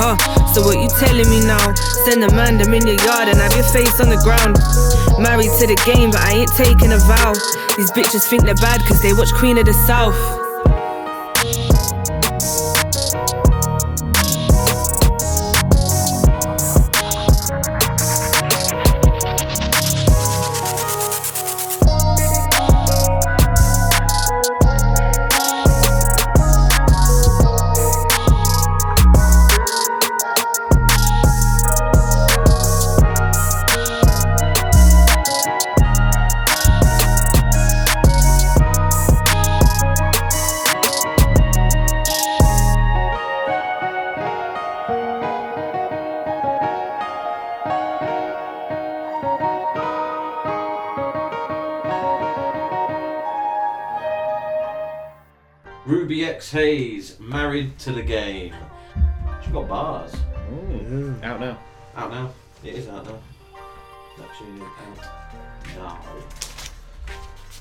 Huh, so what you telling me now? Send a man them in your yard and have your face on the ground. Married to the game, but I ain't taking a vow. These bitches think they're bad cause they watch Queen of the South. Ruby Haze, Married to the Game. She got bars. Out now. Out now. It is out now. Actually, out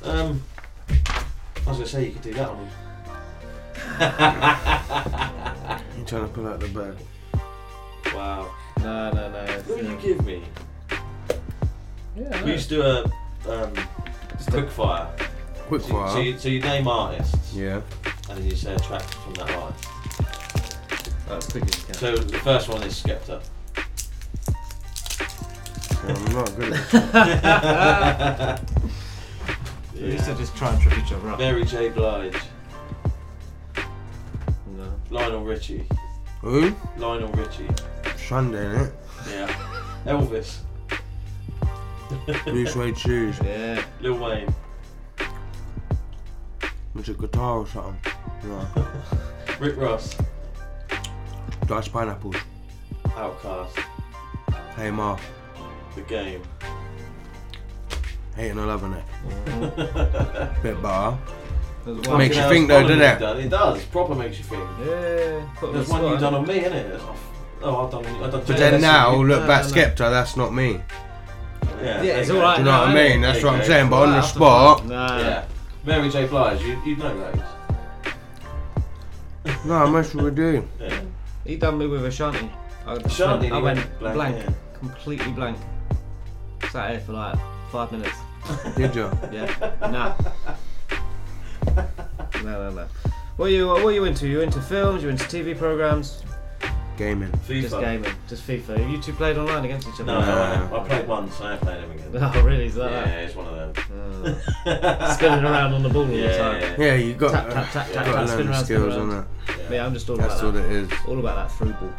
now. Um, I was gonna say you could do that one. *laughs* You trying to pull out the bag? wow. No, no, no. What do you give me? Yeah, We used to do a um, quick fire. Quick So- fire. So you, so you name artists. Yeah. And then you say a track from that artist. That's quick as you can. So the first one is Skepta. I'm not good at *laughs* We *laughs* used to just try and trip each other up. Mary J. Blige. No. Lionel Richie. Who? Lionel Richie. Sunday, innit? Yeah. Elvis. Blue suede *laughs* shoes. Yeah. Lil Wayne. With a guitar or something. Yeah. Rick Ross. Diced pineapples. OutKast. Hey Ma. The Game. Hating or loving it. *laughs* Bit bar. There's Makes you think though, Solomon doesn't it? done. It does. Proper makes you think. Yeah. put There's the one you've done innit? on me, innit? Oh, I've done. I've done. But then now, look No, back, no, no. Skepta, that's not me. Yeah, Yeah, it's there you alright Do you now, know what I mean? That's what I'm saying, but on the spot, No. go. Yeah. Mary J. Blige. You you know those. no, I'm not sure we do. Yeah. He done me with Ashanti. I, just Ashanti, I went went blank, blank, yeah. completely blank. Sat here for like five minutes. *laughs* Did you? Yeah. Nah. no, no, no. What are you What are you into? You into films? You into TV programs? Gaming. FIFA. Just gaming. Just FIFA. Have you two played online against each other? No, no, I, I played once. I ain't played them again. *laughs* Oh, really? Is that yeah, that? it's one of them. Oh. Spinning around on the ball all the *laughs* time. yeah, Yeah, you got, Tap, tap, tap, you tap, got tap, to spin learn the around, spin skills around. on it. Yeah, I'm just all That's about what it is. All about that through ball.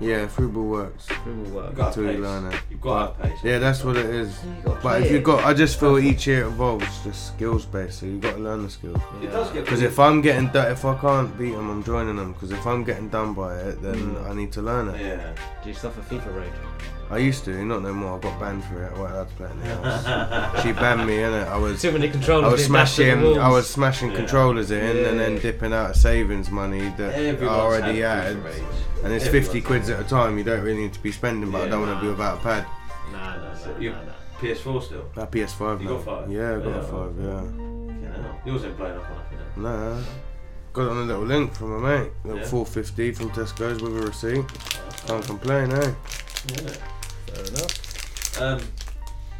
Yeah, through ball works. Through ball work. You've got Until to you learn it. You've got to have pace. Yeah, that's what it is. But if you it. got, I just feel each year evolves just skills based, so you've got to learn the skills. It does get. Because if I'm getting, do- if I can't beat them, I'm joining them. Because if I'm getting done by it, then mm. I need to learn it. Yeah. Do you suffer FIFA rage? I used to, not no more. I got banned for it. I wasn't allowed to play in the house. she banned me, innit? I was. Too many controllers I was being dashed at the smashing. I was smashing Yeah. controllers in, and then dipping out of savings money that Everyone's I already had had. And it's Everyone's 50 quids at a time. You don't really need to be spending, but I don't want to be without a pad. Nah, no, So no, you- no, no. PS4 still. That PS5 You now. got five? Yeah, I got Yeah. a five. Yeah. You know, yours ain't playing up on nothing. Nah. Got on a little link from a mate. Little Yeah. 450 from Tesco's with a receipt. Can't complain, eh? Yeah. Fair enough. Um,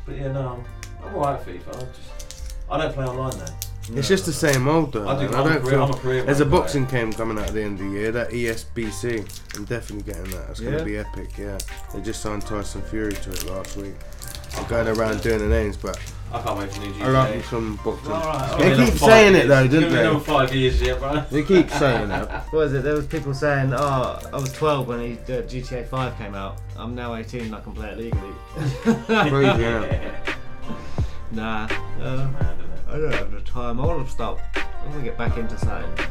but yeah, no, I'm, I'm alright at FIFA. I just, I don't play online now. It's just the same old though. I do- man. I'm a don't career- feel. I'm a career There's a boxing game coming out at the end of the year. That ESBC. I'm definitely getting that. It's Yeah? gonna be epic. Yeah. They just signed Tyson Fury to it last week. I'm going around doing the names, but I can't wait for new GTA. I like me some boxing. Alright, They alright. keep Five saying it years. though, Give me didn't another they? five years yet, bro. They keep saying that. *laughs* What was it? There was people saying, "Oh, I was 12 when he, uh, GTA 5 came out. I'm now 18 and I can play it legally." Crazy, innit? *laughs* Nah, uh, I don't have the time. I want to stop. I want to get back into something,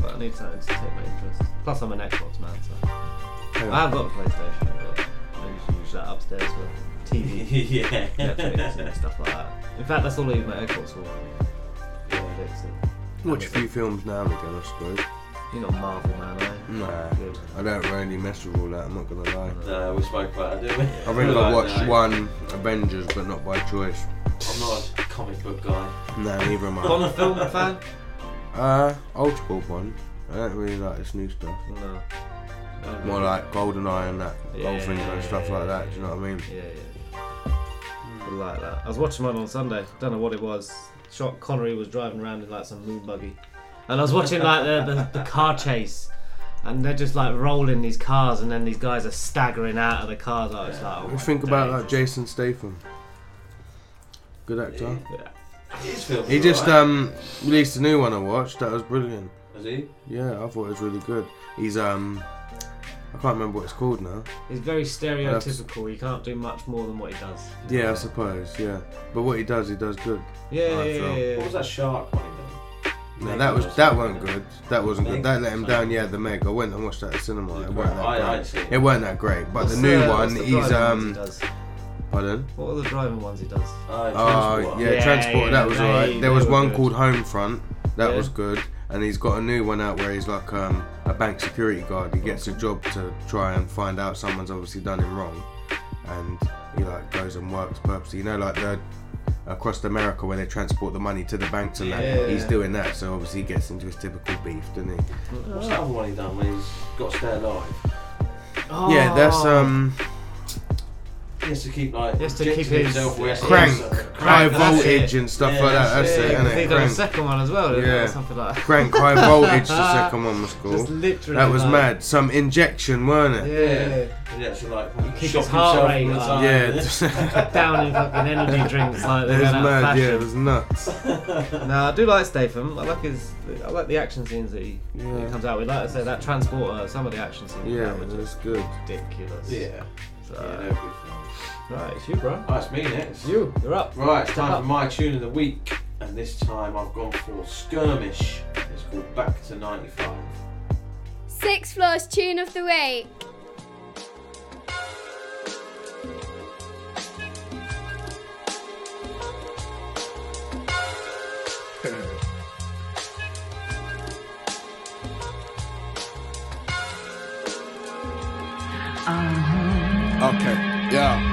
but I need something to take my interest. Plus, I'm an Xbox man, so I have got a PlayStation, but I usually use that upstairs for TV, *laughs* Yeah. *laughs* Netflix, and stuff like that. In fact, that's all I use my Xbox for. Netflix and Watch a few films now and again, I suppose. You're not Marvel man, are you? Nah, Good. I don't really mess with all that. I'm not gonna lie. No, we spoke about it, didn't we? I think We're I *laughs* watched no, one Avengers, but not by choice. I'm not a comic book guy. No, neither am I. Bond film fan? Uh, old school Bond. I don't really like this new stuff. No. More like GoldenEye and that, Yeah, Goldfinger and yeah, stuff yeah, like yeah, that. Do you know what I mean? Yeah, yeah. I like that. I was watching one on Sunday. Don't know what it was. Sean Connery was driving around in like some moon buggy, and I was watching like the, the, the car chase, and they're just like rolling these cars, and then these guys are staggering out of the cars. I was like, oh What you think about days. like Jason Statham? Good actor. His films He just alright. um released a new one I watched. That was brilliant. Has he? Yeah, I thought it was really good. He's um, I can't remember what it's called now. He's very stereotypical. He can't do much more than what he does. Yeah, I suppose. Yeah, but what he does, he does good. Yeah, I yeah, feel. yeah, yeah. What was that shark one he done? No, Meg that was that something? wasn't good. That wasn't good. That let him down. Yeah, the Meg. I went and watched that at the cinema. It weren't that I- I great. It weren't that great. But What's the new the- one, the he's driving ones um. he does? Pardon? What are the driving ones he does? Uh, Oh Transport. yeah, Yeah, transport. yeah, that was they- alright. they There was were one good. called Homefront. That Yeah. was good. And he's got a new one out where he's like um, a bank security guard. He gets a job to try and find out someone's obviously done him wrong, and he like goes and works purposely. You know, like the across America where they transport the money to the banks and Yeah. that. He's doing that, so obviously he gets into his typical beef, doesn't he? What's that other one he done when he's got to stay alive? Oh. Yeah, that's um. He has to keep like He has to injecting keep his- himself where Crank, high that's voltage it. and stuff Yeah, like that. that's That's it. it, Yeah, innit? he done a second one as well, didn't he, or something like that. Crank high *laughs* voltage. the second one was called. Just literally that was like- mad. Some injection, weren't it? Yeah. He actually like Keep shock his heart himself rate all the up. time. Yeah. *laughs* down in fucking energy drinks like that. It was going out of mad. Yeah, it was nuts. *laughs* no, I do like Statham. I like his. I like the action scenes that he, that he comes out with. Like I say, that transporter. Some of the action scenes. Yeah, that it was good. Ridiculous. Yeah. So, Yeah, they're good films. Right, it's you, bro. Oh, it's me next. You, you're up. Right, it's time up. for my tune of the week, and this time I've gone for Skirmish. It's called Back to 95. Six Floors Tune of the Week. *laughs* Okay, yeah.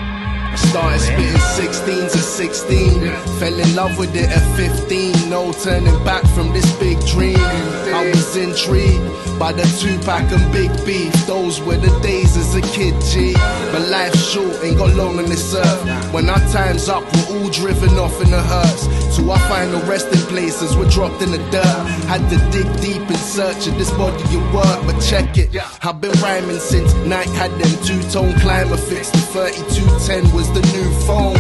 Started spitting 16s at 16. Fell in love with it at 15. No turning back from this big dream. I was intrigued by the Tupac and big beef. Those were the days as a kid, G. But life's short, ain't got long on this earth. When our time's up, we're all driven off in a hearse. To our final resting places, we're dropped in the dirt. Had to dig deep in search of this body of work, but check it. I've been rhyming since night had them two tone climber fix. The 3210 was the new phone.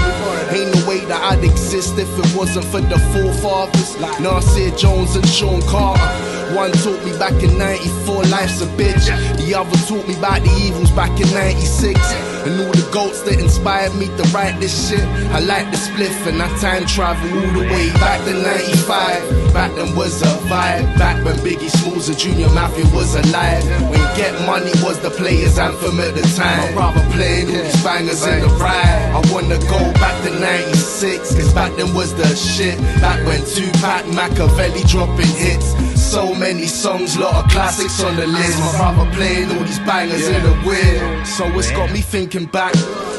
Ain't no way that I'd exist if it wasn't for the forefathers. Nasir Jones and Sean Carter. One taught me back in 94, life's a bitch. The other taught me about the evils back in 96. And all the goats that inspired me to write this shit. I like the spliff and I time travel all the way back to 95. Back then was a vibe. Back when Biggie Smalls and Junior Mafia was alive. When Get Money was the players' anthem at the time. I'd rather playing all these bangers in the ride. I wanna go back to 96, cause back then was the shit. Back when Tupac, Machiavelli dropping hits. So many songs, lot of classics on the list. My brother playing all these bangers in the whip. So it's got me thinking back,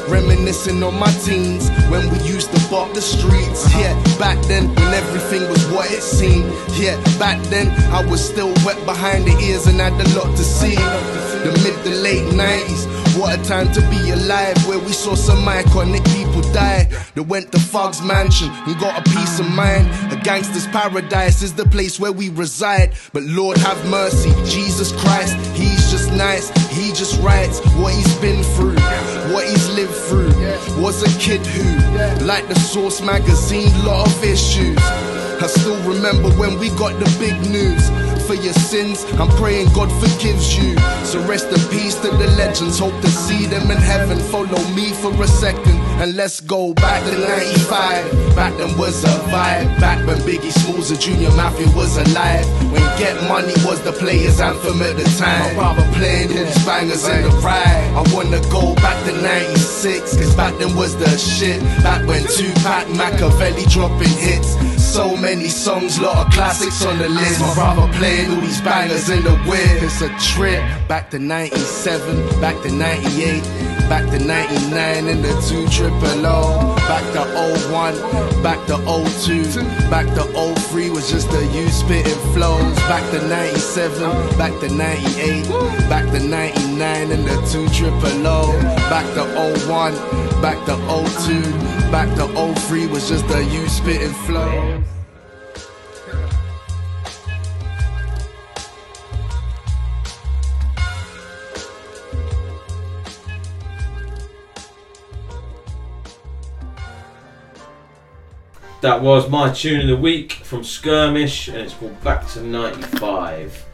reminiscing on my teens when we used to bop the streets. Yeah, back then when everything was what it seemed. Yeah, back then I was still wet behind the ears and had a lot to see. The mid to late 90s. What a time to be alive, where we saw some iconic people die. They went to Fog's mansion and got a peace of mind. A gangster's paradise is the place where we reside. But Lord have mercy, Jesus Christ, Just nice. He just writes what he's been through, what he's lived through. Was a kid who, like the Source magazine, lot of issues. I still remember when we got the big news. For your sins, I'm praying God forgives you. So rest in peace to the legends. Hope to see them in heaven. Follow me for a second and let's go back to 95. Back then was a vibe. Back when Biggie Smalls and Junior Mafia was alive. When Get Money was the players' anthem at the time. My brother playing all these bangers in the ride. I wanna go back to 96, cause back then was the shit. Back when Tupac, Machiavelli dropping hits. So many songs, lot of classics on the list. My brother playing all these bangers in the whip. It's a trip. Back to 97, back to 98, back to 99 in the 2 triple O. Back to 01, back to 02, back to 03 was just the you spitting flows. Back to 97, back to 98, back to 99 in the 2 triple O. Back to 01, back to 02, back to 03 was just the you spitting flows. That was my tune of the week from Skirmish, and it's called Back to 95.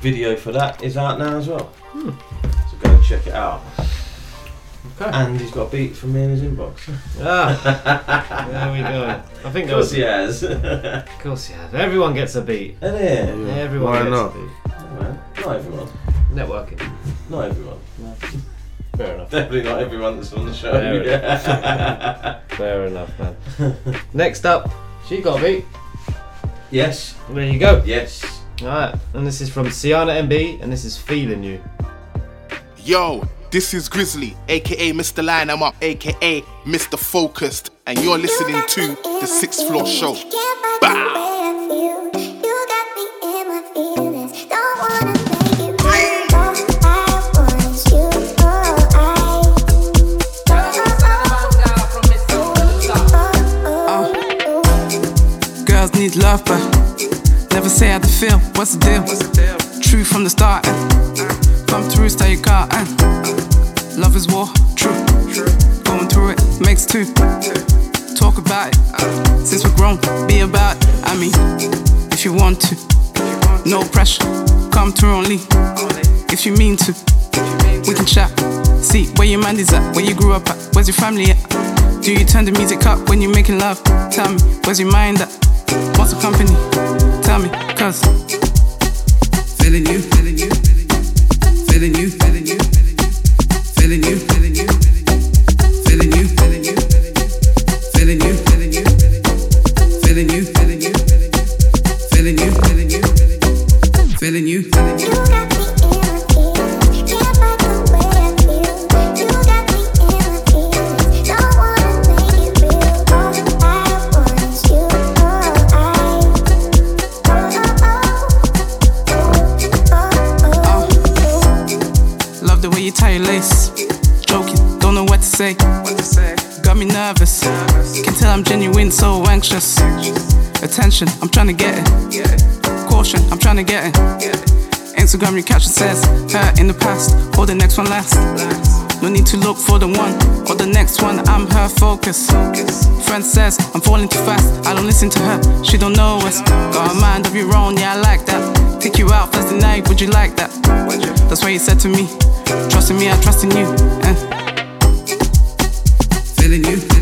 Video for that is out now as well. So go check it out. Okay. And he's got a beat from me in his inbox. *laughs* Ah, there we go. I think Of course that he was- has. *laughs* Of course he has. Everyone gets a beat. Isn't? Yeah, everyone Why gets not? a beat. Well, not everyone. Networking. Not everyone. Fair enough. Definitely not everyone that's on the show. Fair Yeah. enough. *laughs* Fair enough, man. *laughs* Next up, she got a beat. Yes. There you go. Yes. Alright, and this is from Siana MB, and this is Feeling You. Yo, this is Grizzly, aka Mr. Line I'm Up, aka Mr. Focused, and you're listening to the Sixth Floor Show. Girls love, but never say how to feel. What's the deal? True from the start. eh? Come through, stay your car. eh? Love is war, true. Going through it makes two. Talk about it. Since we're grown, be about it. I mean, if you want to, no pressure. Come through only if you mean to. We can chat. See where your mind is at, where you grew up at, where's your family at? Do you turn the music up when you're making love? Tell me, where's your mind at? What's the company? Tell me, cause feeling you, feeling you, feeling you, feeling you, feeling you, don't what say. Got me nervous. Can tell I'm genuine, so anxious. Attention, I'm trying to get it. Caution, I'm trying to get it. Instagram recaption says, her in the past, or the next one last. No need to look for the one or the next one. I'm her focus. Friend says I'm falling too fast. I don't listen to her. She don't know us. Got a mind of your own. Yeah, I like that. Take you out Thursday night. Would you like that? That's what you said to me. Trusting me, I trust in you. eh telling you.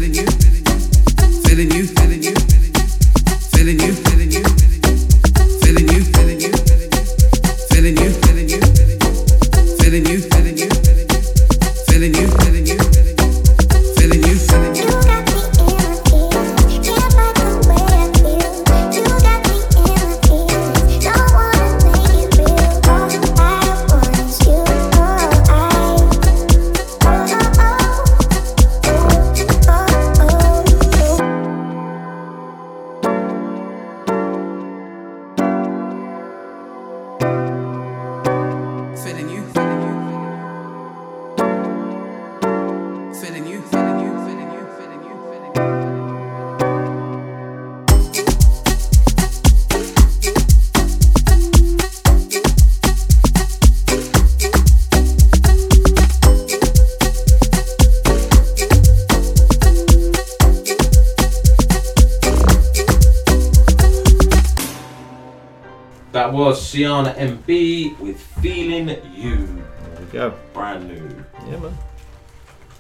Siana MB with Feeling You. There we go. Brand new. Yeah, man.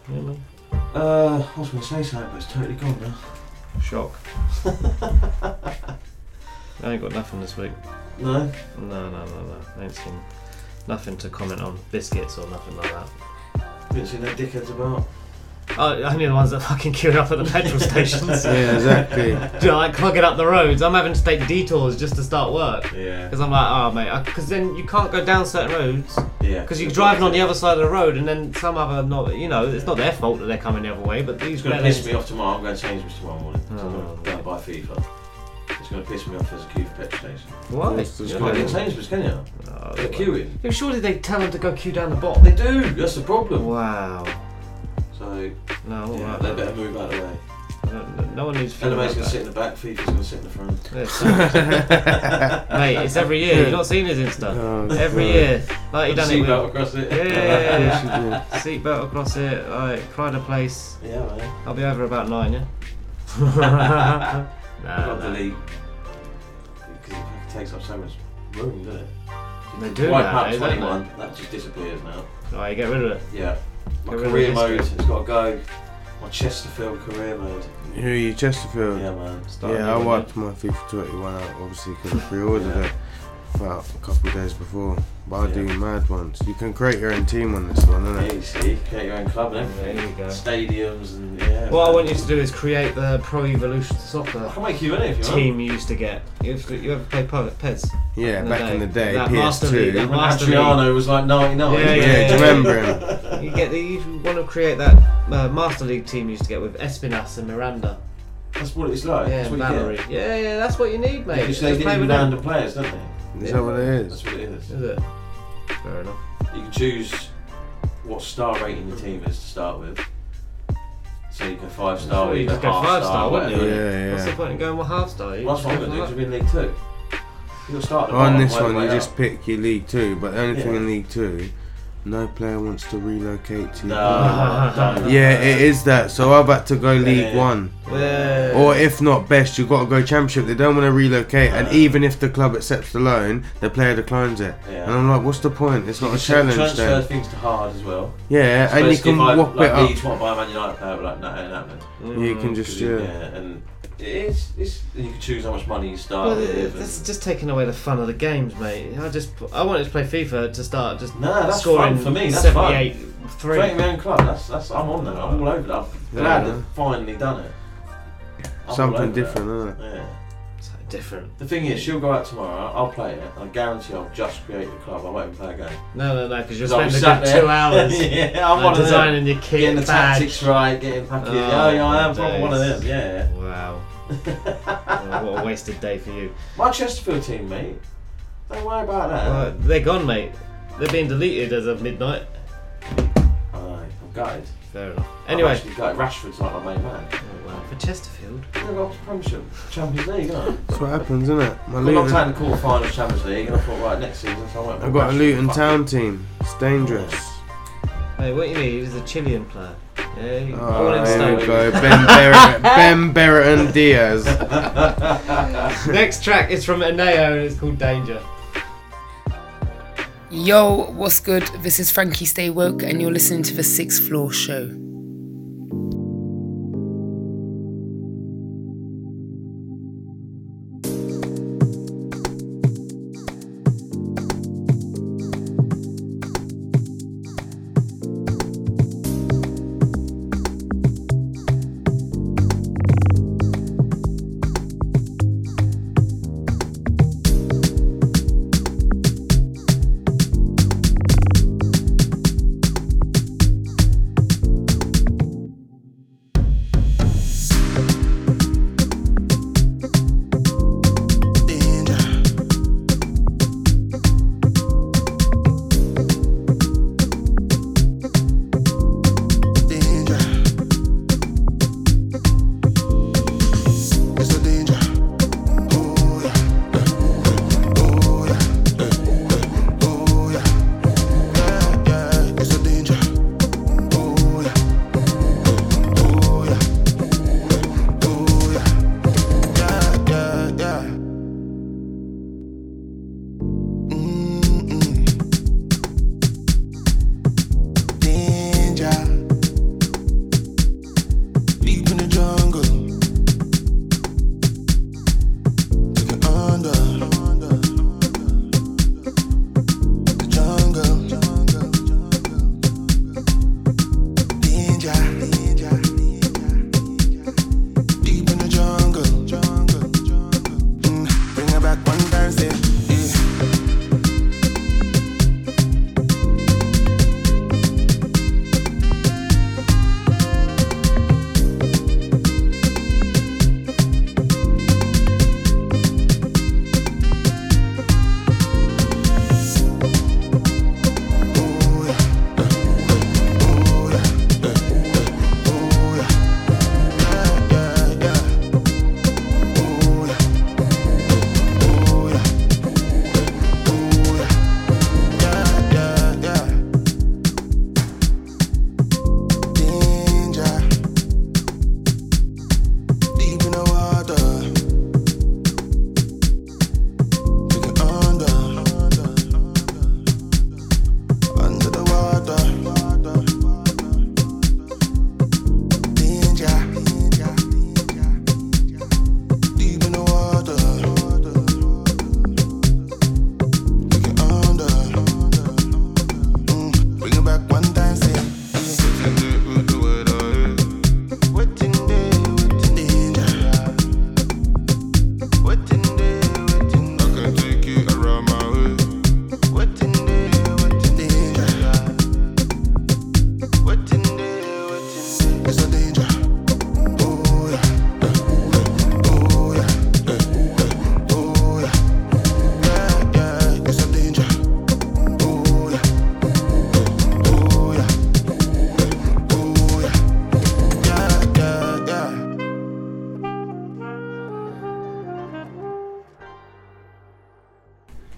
Yeah, man. Uh, I was going to say something, but it's totally gone now. Shock. *laughs* I ain't got nothing this week. No? No, no, no, no. I ain't seen nothing to comment on biscuits or nothing like that. Didn't see no dickheads about. Oh, only the ones that fucking queuing up at the petrol *laughs* stations. Yeah, exactly. *laughs* Do you know, like clogging up the roads. I'm having to take detours just to start work. Yeah. Because I'm like, oh mate, because then you can't go down certain roads. Yeah. Because you're driving on the other side of the road, and then some other not, you know, it's not their fault that they're coming the other way, but these It's going to piss me off tomorrow. I'm going to Sainsbury's tomorrow morning. So I'm Oh, going to go and buy FIFA. It's going to piss me off as a queue for petrol station. Why? You can't get in Sainsbury's, can you? Oh, they're queuing. Yeah, surely they tell them to go queue down the bottom. They do. That's the problem. Wow. So No, yeah, alright, they better move out of the way. No, no one needs. to feel LMA's like going to that. sit in the back. FIFA's going to sit in the front. Yeah, *laughs* Mate, it's every year. You've not seen his Insta. Oh, every God. year. Like he done it with Seatbelt across it. Yeah, yeah, *laughs* yeah, yeah. Seatbelt across it. Like pride of place. Yeah, man. I'll be over about nine. Yeah. *laughs* nah, Got nah. delete because it takes up so much room, doesn't it? They do Wipe nowadays, out don't 21, that just disappears now. Oh, you get rid of it. Yeah. My career mode has got to go. My Chesterfield career mode. Who are you, Chesterfield? Yeah, man. Starting yeah, I wiped my FIFA 21 out, obviously, because I pre-ordered it. About a couple of days before. But I do mad ones. You can create your own team on this one, Yeah, innit? you see, create your own club and everything. There you go. Stadiums and yeah. What I want you to do is create the Pro Evolution Soccer I'll make you in it if you want. team you used to get. You ever, you ever play Po- Pez? Yeah, back in the day, That PS2. Master League, that When Master Adriano League. was like 99. Yeah, yeah, Yeah, yeah. do you remember him? *laughs* You get the, you want to create that uh, Master League team you used to get with Espimas and Miranda. That's what it's like. Yeah, That's what you Valerie. get. Yeah, yeah, that's what you need, mate. Because they Just play get with them. random players, don't they? Is that what it is? That's what it is. Is it? Fair enough. You can choose what star rating your team is to start with. So you can five star, you either just go half five star, wouldn't you? whatever. Yeah, What's the point in going with half star? You Well, that's what I'm just gonna do, for to be in League Two. You'll start at the On this one, you way just pick your League Two, but the only thing Yeah. in League Two, no player wants to relocate to. No, don't. Yeah, it is that. So I've had to go League yeah. One, Yeah. or if not best, you've got to go Championship. They don't want to relocate, and even if the club accepts the loan, the player declines it. Yeah. And I'm like, what's the point? It's You not a challenge transfer then. things to hard as well. Yeah, So and you can if I, whop like it up. Leeds want to buy a Man United player, but like, no, it ain't happening. You can mm. just Yeah, yeah. and it's, it's you can choose how much money you start Well, with. that's and- just taking away the fun of the games, mate. I just I wanted to play FIFA to start just No, that's scoring fun for me. That's 78 fun. three. Creating my own club. That's that's. I'm on that. I'm all over that. I'm Yeah. glad they've finally done it. I'm Something different, isn't it? Yeah. So different. The thing is, she'll go out tomorrow. I'll play it. I guarantee I'll just create the club. I won't even play a game. No, no, no, because you'll 'Cause I'll spend a good two hours. *laughs* yeah, I'm uh, one of them. designing your kit, Getting the badge. tactics right, getting packing. Oh, Oh, yeah, I am my probably one of them. Yeah. Wow. *laughs* Oh, what a wasted day for you. My Chesterfield team, mate. Don't worry about that. Well, they're gone, mate. They're being deleted as of midnight. Aye, I'm gutted. Fair enough. I'm Anyway, actually gutted. Rashford's like my main man. oh, wow. for Chesterfield. They got to Premiership, Champions League, isn't it? That's what happens, isn't it? My Well, I'm Luton, taking the quarter final Champions League, and I thought, right, next season, so I went. I've got a Luton Town team. It's dangerous. Hey, what you need is a Chilean player. Yeah, you- I Oh, want him to here we stay. go. Ben Brereton, *laughs* Ben Brereton Diaz. *laughs* Next track is from Enaiyo and it's called Danger. Yo, what's good? This is Frankie Stay Woke, and you're listening to the Sixth Floor Show.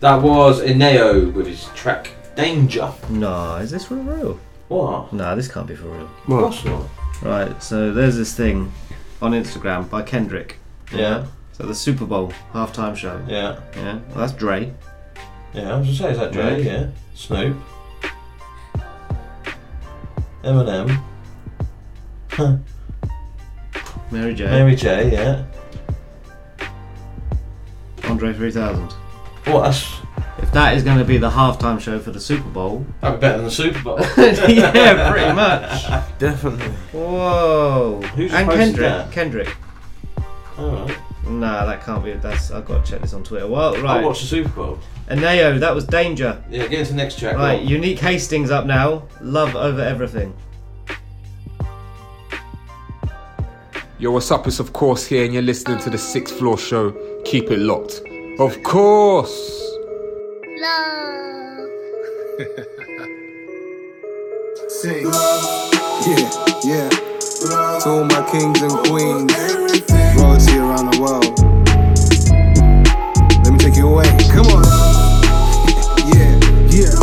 That was Enaiyo with his track Danger. No, is this for real? What? No, this can't be for real. What? Of course not. Right, so there's this thing on Instagram by Kendrick. Yeah. So the Super Bowl halftime show. Yeah. Yeah. Well, that's Dre. Yeah, I was gonna say, is that Dre? Right. Yeah. Snoop. Eminem. Huh. Mary J. Mary J. Yeah. Andre 3000. What? That's If that is going to be the halftime show for the Super Bowl. that'd be better than the Super Bowl. *laughs* yeah, pretty *laughs* much. Definitely. Whoa. Who's and posted Kendrick. that? Kendrick. Alright. Nah, that can't be. That's I've got to check this on Twitter. Well, right. I watched the Super Bowl. And Neo, that was Danger. Yeah, get into the next track. Right, Right. Unique Hastings up now. Love over everything. Yo, what's up? It's of course here, and you're listening to the Sixth Floor Show. Keep it locked. Of course. Sing. Yeah, yeah. To all my kings and queens, royalty around the world. Let me take you away. Come on. *laughs* Yeah, yeah.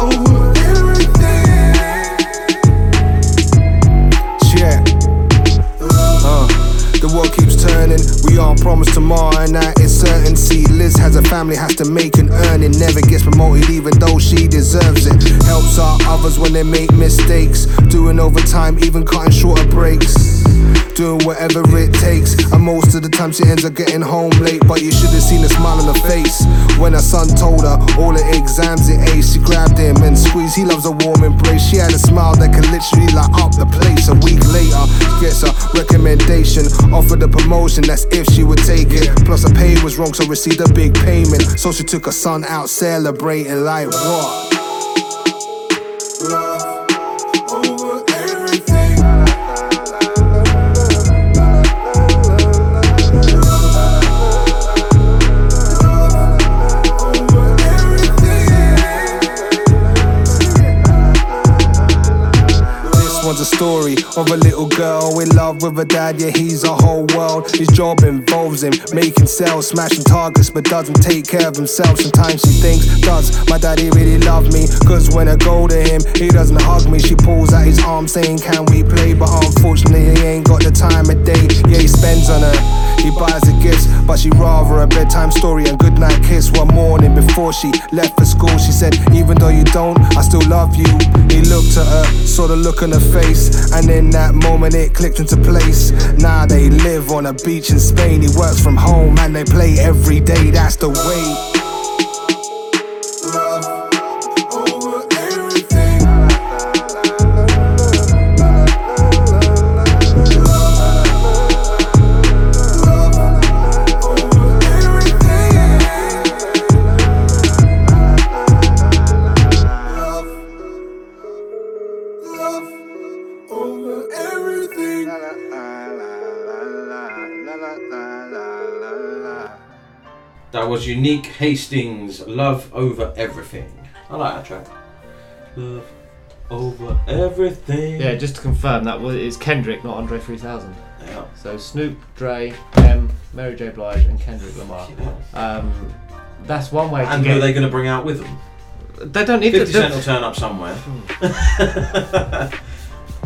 Over Yeah. Uh, the keeps turning. We aren't promised tomorrow, and that is certain. See, Liz has a family, has to make an earning. Never gets promoted, even though she deserves it. Helps out others when they make mistakes. Doing overtime, even cutting shorter breaks. Doing whatever it takes. And most of the time, she ends up getting home late. But you should have seen the smile on her face. When her son told her all the exams it aced, she grabbed him and squeezed. He loves a warm embrace. She had a smile that could literally light up the place. A week later, gets a recommendation, offered a promotion. That's if she would take it. Plus, her pay was wrong, so received a big payment. So she took her son out celebrating like what? Story of a little girl in love with her dad. Yeah, he's a whole world. His job involves him making sales, smashing targets, but doesn't take care of himself. Sometimes she thinks, Does my daddy really love me? Cause when I go to him, he doesn't hug me. She pulls out his arm saying, Can we play? But unfortunately, he ain't got the time of day. Yeah, he spends on her. He buys her gifts, but she rather a bedtime story and goodnight kiss. One morning before she left for school, she said, Even though you don't, I still love you. He looked at her, saw the look on her face, and in that moment it clicked into place. Now they live on a beach in Spain. He works from home and they play every day. That's the way. That was Unique Hastings, Love Over Everything. I like that track. Love Over Everything. Yeah, just to confirm, that was it's Kendrick, not Andre 3000. Yeah. So Snoop, Dre, M, Mary J. Blige, and Kendrick Lamar. Um, that's one way to And get. who are they going to bring out with them? They don't need to- 50 Cent will turn up somewhere. *laughs*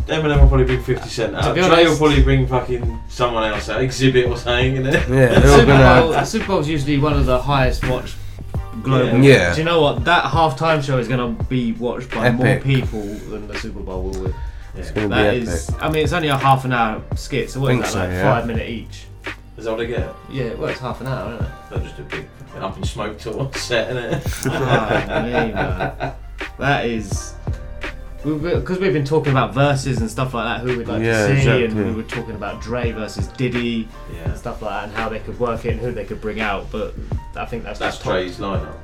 Eminem will probably bring 50 Cent out. To be Dre will probably bring fucking someone else out. Xzibit or something, innit? Yeah. The Super Bowl, the Super Bowl's usually one of the highest watched global. Yeah. Do you know what? That halftime show is going to be watched by more people than the Super Bowl will. With. It's gonna be That epic. is- I mean, it's only a half an hour skit, so what is Think that? so, like yeah. five minute each. Is that what they get? Yeah, well, it's half an hour, isn't it? They'll just do a big fucking up and smoke to one set, innit? *laughs* Ah, me, man. That is. Because we've been talking about Verzuz and stuff like that, who we'd like Yeah, to see, and we were talking about Dre versus Diddy, Yeah. and stuff like that, and how they could work it and who they could bring out. But I think that's That's just top. Dre's lineup.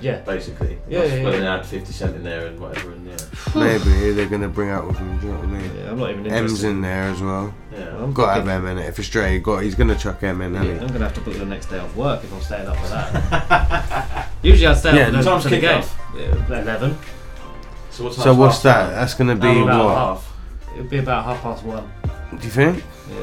Yeah. Basically. Yeah, That's yeah, when yeah. they add 50 Cent in there and whatever, and yeah. *sighs* Maybe they're gonna bring out with him. Do you know what I mean? Yeah, I'm not even M's in there as well. Yeah. I'm got to have M in it. If it's Dre, got he's gonna chuck M in, Yeah, I'm gonna have to book the next day off work if I'm staying up for that. *laughs* Usually I'd stay Yeah, up for the, time's for the kick game. off? Yeah, Eleven. So what's So what's that? That's gonna be about what? half. It'd be about half past one. Do you think? Yeah.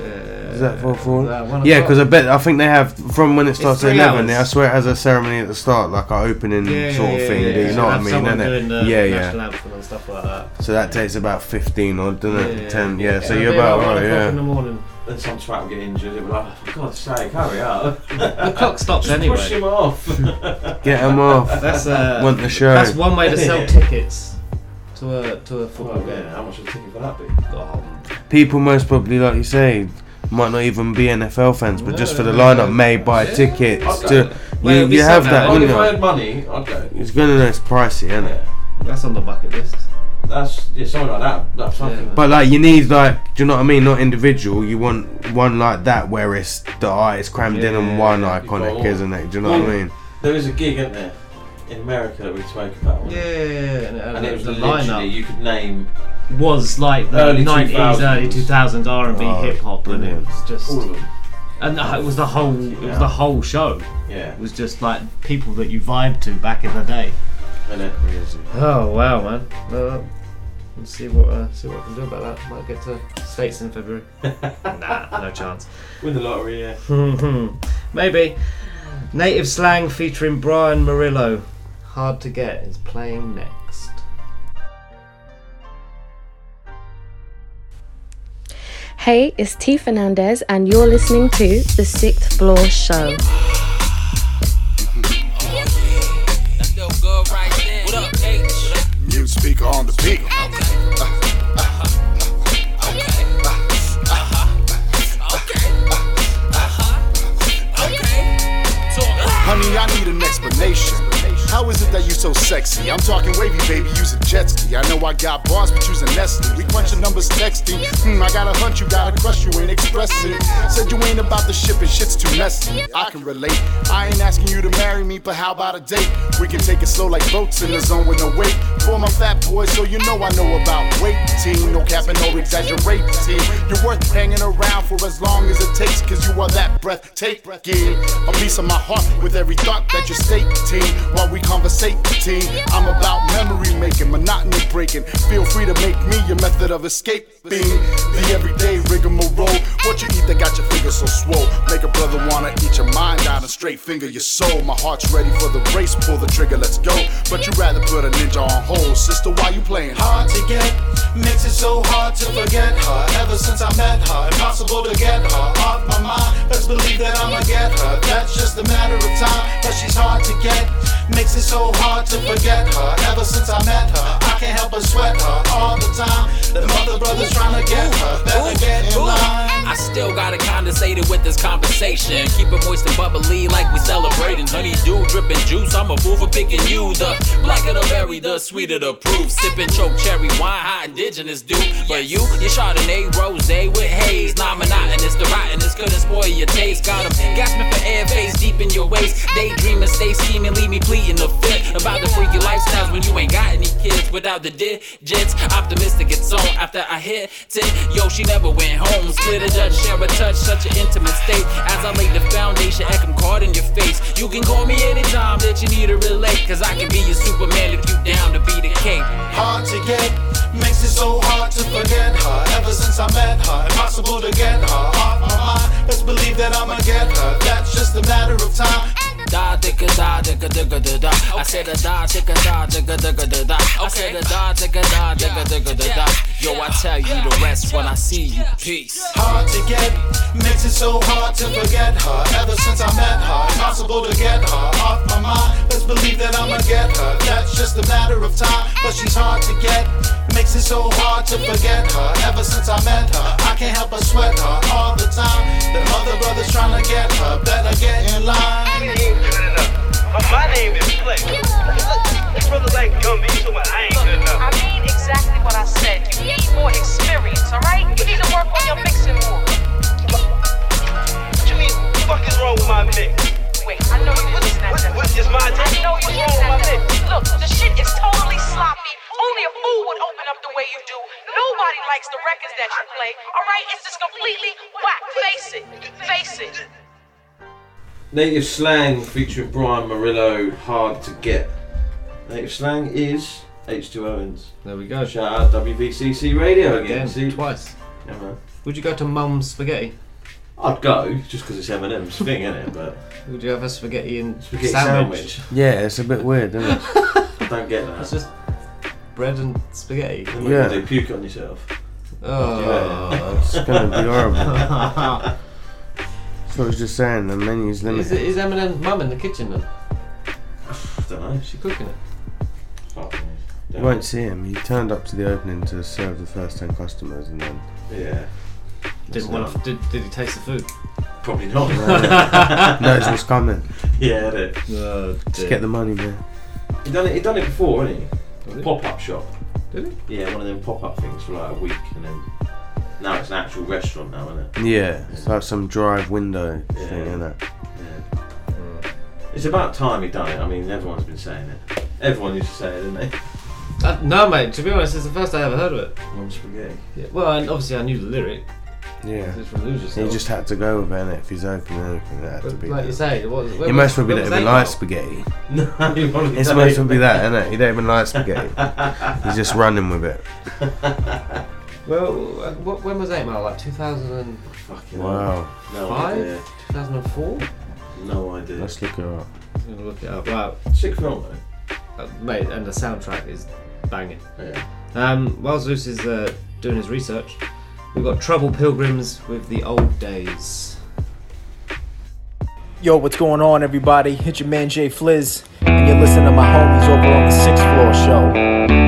Is that for four? that one Yeah, because I bet I think they have from when it starts at three eleven. hours. I swear it has a ceremony at the start, like an opening Yeah, sort yeah, of yeah, thing. yeah, do you yeah. know what I Have mean? someone innit? doing the yeah, national yeah. anthem and stuff like that. So that takes about fifteen or doesn't it? Yeah, yeah, Ten. Yeah. yeah. So Yeah, you're maybe about like one right. o'clock Yeah. in the morning. Then some twat will get injured. It'll be like, for God's sake, hurry up. *laughs* The clock stops Just anyway. Push him off. Get 'em off. That's uh, Want the show. That's one way to sell *laughs* tickets to a to a football Well, game. how much would a ticket for that be? People most probably, like you say, might not even be NFL fans, but just for the No, lineup, may buy yeah. tickets. I'd To, you Well, you have something that, like- if I you? had money, I'd go. It's gonna know it's pricey, isn't it? that's on the bucket list. That's yeah, something like that. That's something. Yeah. But like you need like, do you know what I mean? Not individual. You want one like that where it's the artist crammed in and one Yeah, iconic, isn't it? Do you know what I mean? There is a gig, isn't there, in America that we spoke about. wasn't Yeah, there? and, And it was the literally lineup you could name was like the Early 90s, 2000s. early 2000s R&B Oh, hip hop, and it brilliant. was just all of them. and the- it was the whole it was the whole show. Yeah. It was just like people that you vibed to back in the day. And it, Oh wow, man! Uh, let's see what uh, see what I can do about that. Might get to states in February. *laughs* nah, no chance. win the lottery, yeah. *laughs* Maybe. Native slang featuring Brian Murillo. Hard to get is playing next. Hey, it's T Fernandez, and you're listening to The Sixth Floor Show. Mute speaker on the beat. Honey, I need an explanation. How is it that you so sexy? I'm talking wavy, baby, using jet ski. I know I got bars, but using Nestle. We crunching numbers texting. Hmm, I got a hunch, you got a crush, you ain't expressing. Said you ain't about the shipping, shit's too messy. I can relate. I ain't asking you to marry me, but how about a date? We can take it slow like boats in the zone with no weight. For my fat boy, so you know I know about waiting. No capping, no exaggerating. You're worth hanging around for as long as it takes, cause you are that breathtaking. A piece of my heart with every thought that you're stating while we conversating. I'm about memory making, monotony breaking. Feel free to make me your method of escaping the everyday rigmarole. What you eat that got your fingers so swole? Make a brother wanna eat your mind out and straight finger your soul. My heart's ready for the race, pull the trigger, let's go. But you'd rather put a ninja on hold, sister. Why you playing? Hard to get, makes it so hard to forget her. Ever since I met her, impossible to get her off my mind. Let's believe that I'ma get her. That's just a matter of time, but she's hard to get. Makes it so hard to forget her. Ever since I met her, I can't help but sweat her all the time. The mother brothers trying to get her, better get in line. I still gotta condensate it with this conversation. Keep it moist and bubbly like we celebrating. Honeydew dripping juice. I'm a fool for picking you. The blacker the berry, the sweeter the proof. Sipping choke cherry wine, hot indigenous dude. But you, you Chardonnay rose with haze. Not monotonous, the rottenness couldn't spoil your taste. Got 'em gasping for air, face deep in your waist. Daydreaming, stay scheming, leave me pleading the fit about the freaky lifestyles when you ain't got any kids without the digits. Optimistic it's on after I hit it. Yo, she never went home. Split a judge, share a touch, such an intimate state. As I lay the foundation, Ekam card in your face. You can call me anytime that you need to relate. Cause I can be your Superman if you down to be the king. Hard to get, makes it so hard to forget her. Ever since I met her, impossible to get her off my mind. Let's believe that I'ma get her. That's just a matter of time. Da digga da digga digga da da. I said a da digga da digga digga da da. I said a da digga da digga digga da da. Yo, I tell you the rest when I see you. Peace. Hard to get, makes it so hard to forget her. Ever since I met her, impossible to get her off my mind. Let's believe that I'ma get her. That's just a matter of time, but she's hard to get. Makes it so hard to forget her. Ever since I met her, I can't help but sweat her all the time. The mother brothers trying to get her, better get in line. My name is Flex. Brothers like Gumby, so I ain't good enough. I mean exactly what I said. You need more experience, alright? You need to work on your mixing more. What you mean, fuck is wrong with my mix? Wait, I know you're looking at that. What is my I take? know you're looking at that. Look, the shit is totally sloppy. Only a fool would open up the way you do. Nobody likes the records that you play, alright? It's just completely whack. Face it. Face it. Native Slang featuring Brian Murillo, hard to get. Native Slang is H2 Owens. There we go. Shout out WVCC Radio again. Again, See? twice. Yeah, man. Would you go to Mum's Spaghetti? I'd go just because it's Eminem's thing, isn't it? But Would you have a spaghetti and Spaghetti sandwich? sandwich. Yeah, it's a bit weird, isn't it? I *laughs* don't get that. It's just bread and spaghetti. Then what Yeah. you do, puke on yourself. Oh, It's gonna be horrible. *laughs* So I was just saying, the menu's Is, limited. it, is Eminem's mum in the kitchen then? I don't know. Is she cooking it? Fuck me. You won't see him. He turned up to the opening to serve the first ten customers, and then Yeah. Didn't want to, did, did he taste the food? Probably not. *laughs* knows what's coming. *laughs* Yeah, it. Oh, Just get the money, man. He done it. He done it before, hasn't he? He? Pop up shop. Did he? Yeah, one of them pop up things for like a week, and then now it's an actual restaurant now, isn't it? Yeah, it's like some drive window Yeah. thing, isn't it? Yeah. It's about time he done it. I mean, everyone's been saying it. Everyone used to say it, didn't they? Uh, no, mate. To be honest, it's the first I ever heard of it. Mum spaghetti. Yeah, well, and obviously I knew the lyric. Yeah. It's from Lose He just had to go with it, innit? If he's opening anything, that had to But be. like you say, it was. He most would be that even like spaghetti. *laughs* No, he probably It's don't. supposed to be that, isn't it? He don't even like spaghetti. He's just running with it. *laughs* Well, uh, what, when was that, Mal? Like 2005? Fucking Wow. No idea. 2004? No idea. Let's look it up. I'm gonna look it up. Wow. Sick film though. Uh, mate, and the soundtrack is banging. Yeah. Um, while Zeus is uh, doing his research, we've got Trouble Pilgrims with the Old Days. Yo, what's going on, everybody? It's your man Jay Fliz, and you're listening to my homies over on the Sixth Floor Show.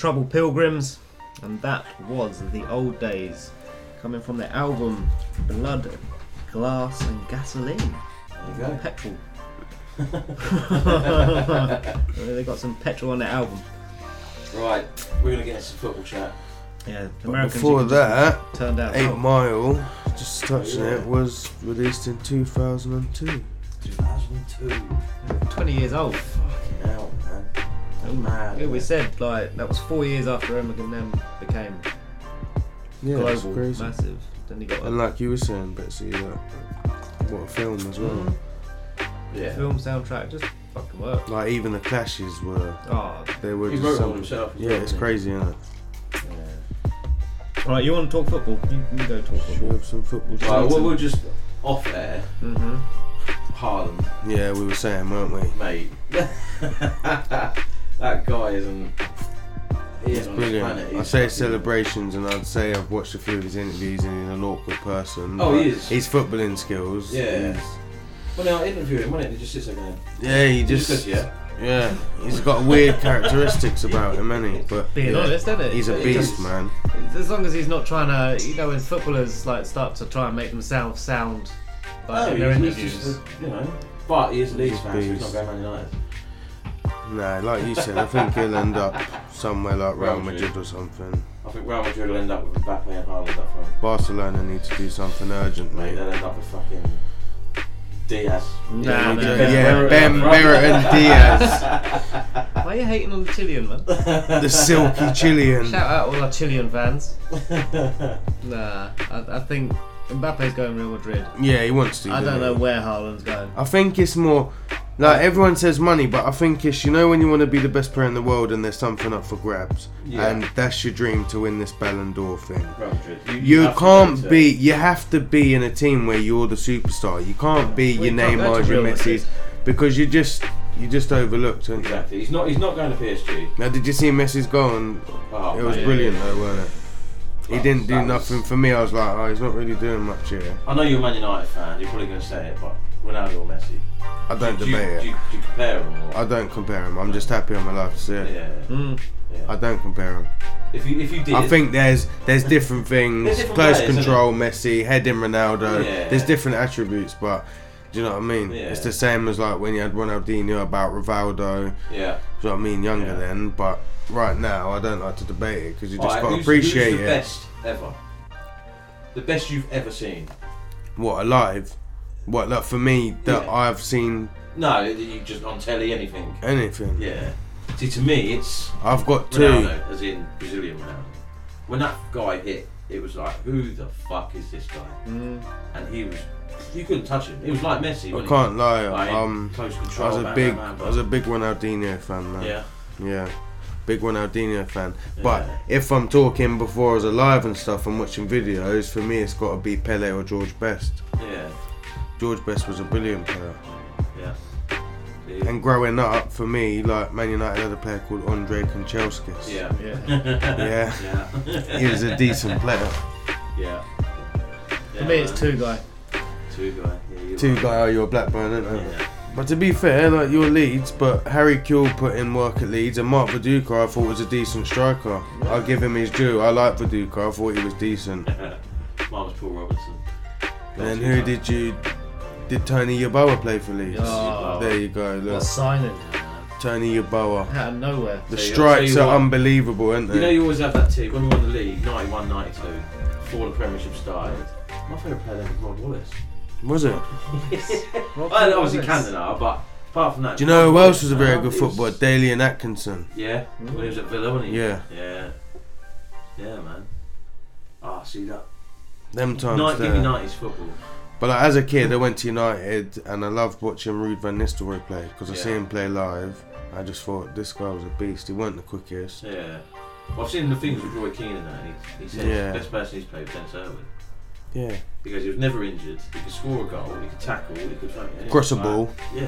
The Trouble Pilgrims, and that was the old days. Coming from their album Blood, Glass, and Gasoline. There you go. Petrol. *laughs* they got some petrol on their album. Right, we're gonna get into football chat. Yeah, the But Americans before you can just that, turned out Eight well. Mile, just touching Yeah. it, was released in 2002. 2002. 20 years old. Fucking hell, man. Mad, Yeah, we said like that was four years after Eminem became Yeah, it's global, crazy. massive. Then he got And like you were saying, Betsy, like, what a film as well. yeah. film soundtrack, just fucking work. Like even the clashes were, Oh. they were He just wrote it some- himself Yeah, well, it's didn't crazy, isn't it? Right, you want to talk football? You can go talk football. Should we have some football? Right, chat? we'll, we'll just off air. Mm-hmm. Haaland, Yeah, we were saying, weren't we? mate. *laughs* that guy isn't. He He's is on brilliant. planet. I He's say fucking- celebrations, and I'd say I've watched a few of his interviews, and he's an awkward person. Oh, he is. His footballing skills. Yeah. he's- When I interviewed him, wasn't it? He just sits there going. Yeah, he just. goes, yeah. Yeah, he's got weird characteristics about him, hasn't he? But Being yeah, honest, isn't it? He's a beast, just- man. As long as he's not trying to, you know, when footballers like start to try and make themselves sound like No, in their he's- interviews. he's just you know. But he is a Leeds He's fan, so he's not going Man United. No, like you said, I think he'll end up somewhere like Real Real Madrid or something. I think Real Madrid will end up with Mbappe and Haaland up front. Barcelona need to do something urgent, Mate, they'll end up with fucking Diaz. Yeah, nah, yeah, Ben yeah, Brereton Ben up front. And Diaz. *laughs* Why are you hating on the Chilean, man? The silky Chilean. Shout out all our Chilean fans. *laughs* nah, I, I think Mbappe's going Real Madrid. Yeah, he wants to. I don't know where Haaland's going. I think it's more like everyone says money, but I think it's you know when you want to be the best player in the world and there's something up for grabs, Yeah. and that's your dream to win this Ballon d'Or thing. You- You, you can't be. You have to be in a team where you're the superstar. You can't be Well, your Neymar, your Real Madrid. Messi, because you just you just overlooked. aren't you? Exactly. He's not. He's not going to PSG. Now, did you see Messi's goal? And Oh, it was mate. brilliant, though, wasn't it? He Oh, didn't do that was- nothing for me. I was like, oh, he's not really doing much here. I know you're a Man United fan. You're probably going to say it, but Ronaldo or Messi? I don't do, you- debate it. Do do you compare them? Or? I don't compare him. I'm just happy I'm alive to see it. Yeah. Mm. I don't compare him. If you if you did, I think there's there's different things. There's different Close players, isn't control, Messi, heading Ronaldo. Yeah. There's different attributes, but do you know what I mean? Yeah. It's the same as like when you had Ronaldinho about Rivaldo. Yeah. Do you know what I mean? Younger then, but right now I don't like to debate it because you just Alright, got to appreciate who's the it. best ever. The best you've ever seen. What alive? What like for me that Yeah. I've seen No, you just on telly anything. anything. Yeah. See, to me, it's I've got two. Ronaldo, as in Brazilian Ronaldo. When that guy hit, it was like, who the fuck is this guy? Mm. And he was, you couldn't touch him. He was like Messi. I wasn't can't he? lie. Like, Um, close I control. was a bang, big, bang, bang, I was a big Ronaldinho fan, man. Yeah. Yeah. Big Ronaldinho fan. But Yeah. if I'm talking before I was alive and stuff and watching videos, for me it's got to be Pele or George Best. Yeah. George Best was a brilliant player. Yeah. And growing up, for me, like Man United had a player called Andre Kanchelskis. Yeah. yeah. *laughs* Yeah. he was a decent player. Yeah. For me, it's Tugay. Two guy. Yeah, you're Two right. guy, oh, you're a Blackburn, aren't you? But to be fair, like you're Leeds, but Harry Kewell put in work at Leeds, and Mark Viduka I thought was a decent striker. I'll give him his due. I like Viduka. I thought he was decent. *laughs* Mine was Paul Robertson. And then who did you? Did Tony Yeboah play for Leeds? Oh. there you go. Look. What signing? Tony Yeboah. Out of nowhere. The So strikes are what? unbelievable, aren't they? You know, you always have that team when we won the league, 91 92, before the Premiership started. My favourite player then was Rod Wallace. was it? I obviously Cantona, but apart from that. Do you know who else was a very good footballer? was- and Atkinson. Yeah, when he was at Villa, wasn't he? Yeah. Yeah. Yeah, man. Ah, see that. Them times Night, give me there. 90s football. But like, as a kid, I went to United and I loved watching Ruud van Nistelrooy play because I see Yeah. him play live. I just thought this guy was a beast. He weren't the quickest. Yeah. Well, I've seen the things with Roy Keane and that, and he, he said Yeah. the best person he's played was Denis Irwin. Yeah. Because he was never injured, he could score a goal, he could tackle, he could fucking anything. Cross a Like, ball. Yeah.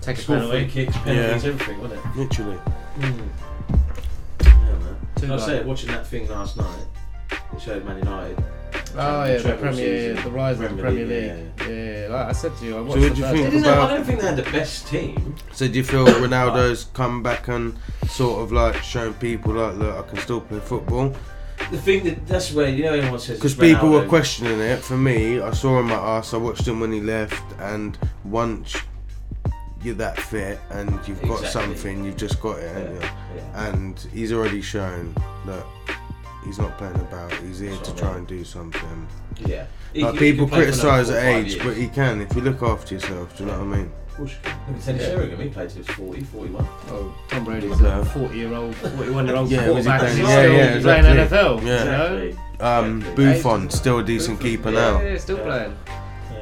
Take a Score penalty. free kicks, penalties, everything, wasn't it? Literally. Mm. Yeah, man. Two I guys. said, watching that thing last night, it showed Man United. Oh yeah, the treble Premier, season. the rise of the Premier League, League. Yeah, like I said to you, I watched So the what do you think about? I don't think they had the best team. So do you feel Ronaldo's come back and sort of like showing people like, look, I can still play football? The thing that that's where you know everyone says Because people were questioning it. For me, I saw him at us. I watched him when he left, and once you're that fit and you've got Exactly. something, you've just got it, haven't you? And he's already shown that he's not playing about. He's here to try and do something. Yeah. He Like he people can play for another criticise at age, years. but he can if you look after yourself. Do you know what I mean? Look at Teddy Sheringham, he played till he was 40, 41. Oh, Tom Brady's Okay. a 40 year old, 41 year old Yeah, was he quarterback. playing? He's Yeah, still yeah, playing exactly. NFL. Yeah. You know? Um, Buffon still a decent keeper now. Yeah, yeah, still playing.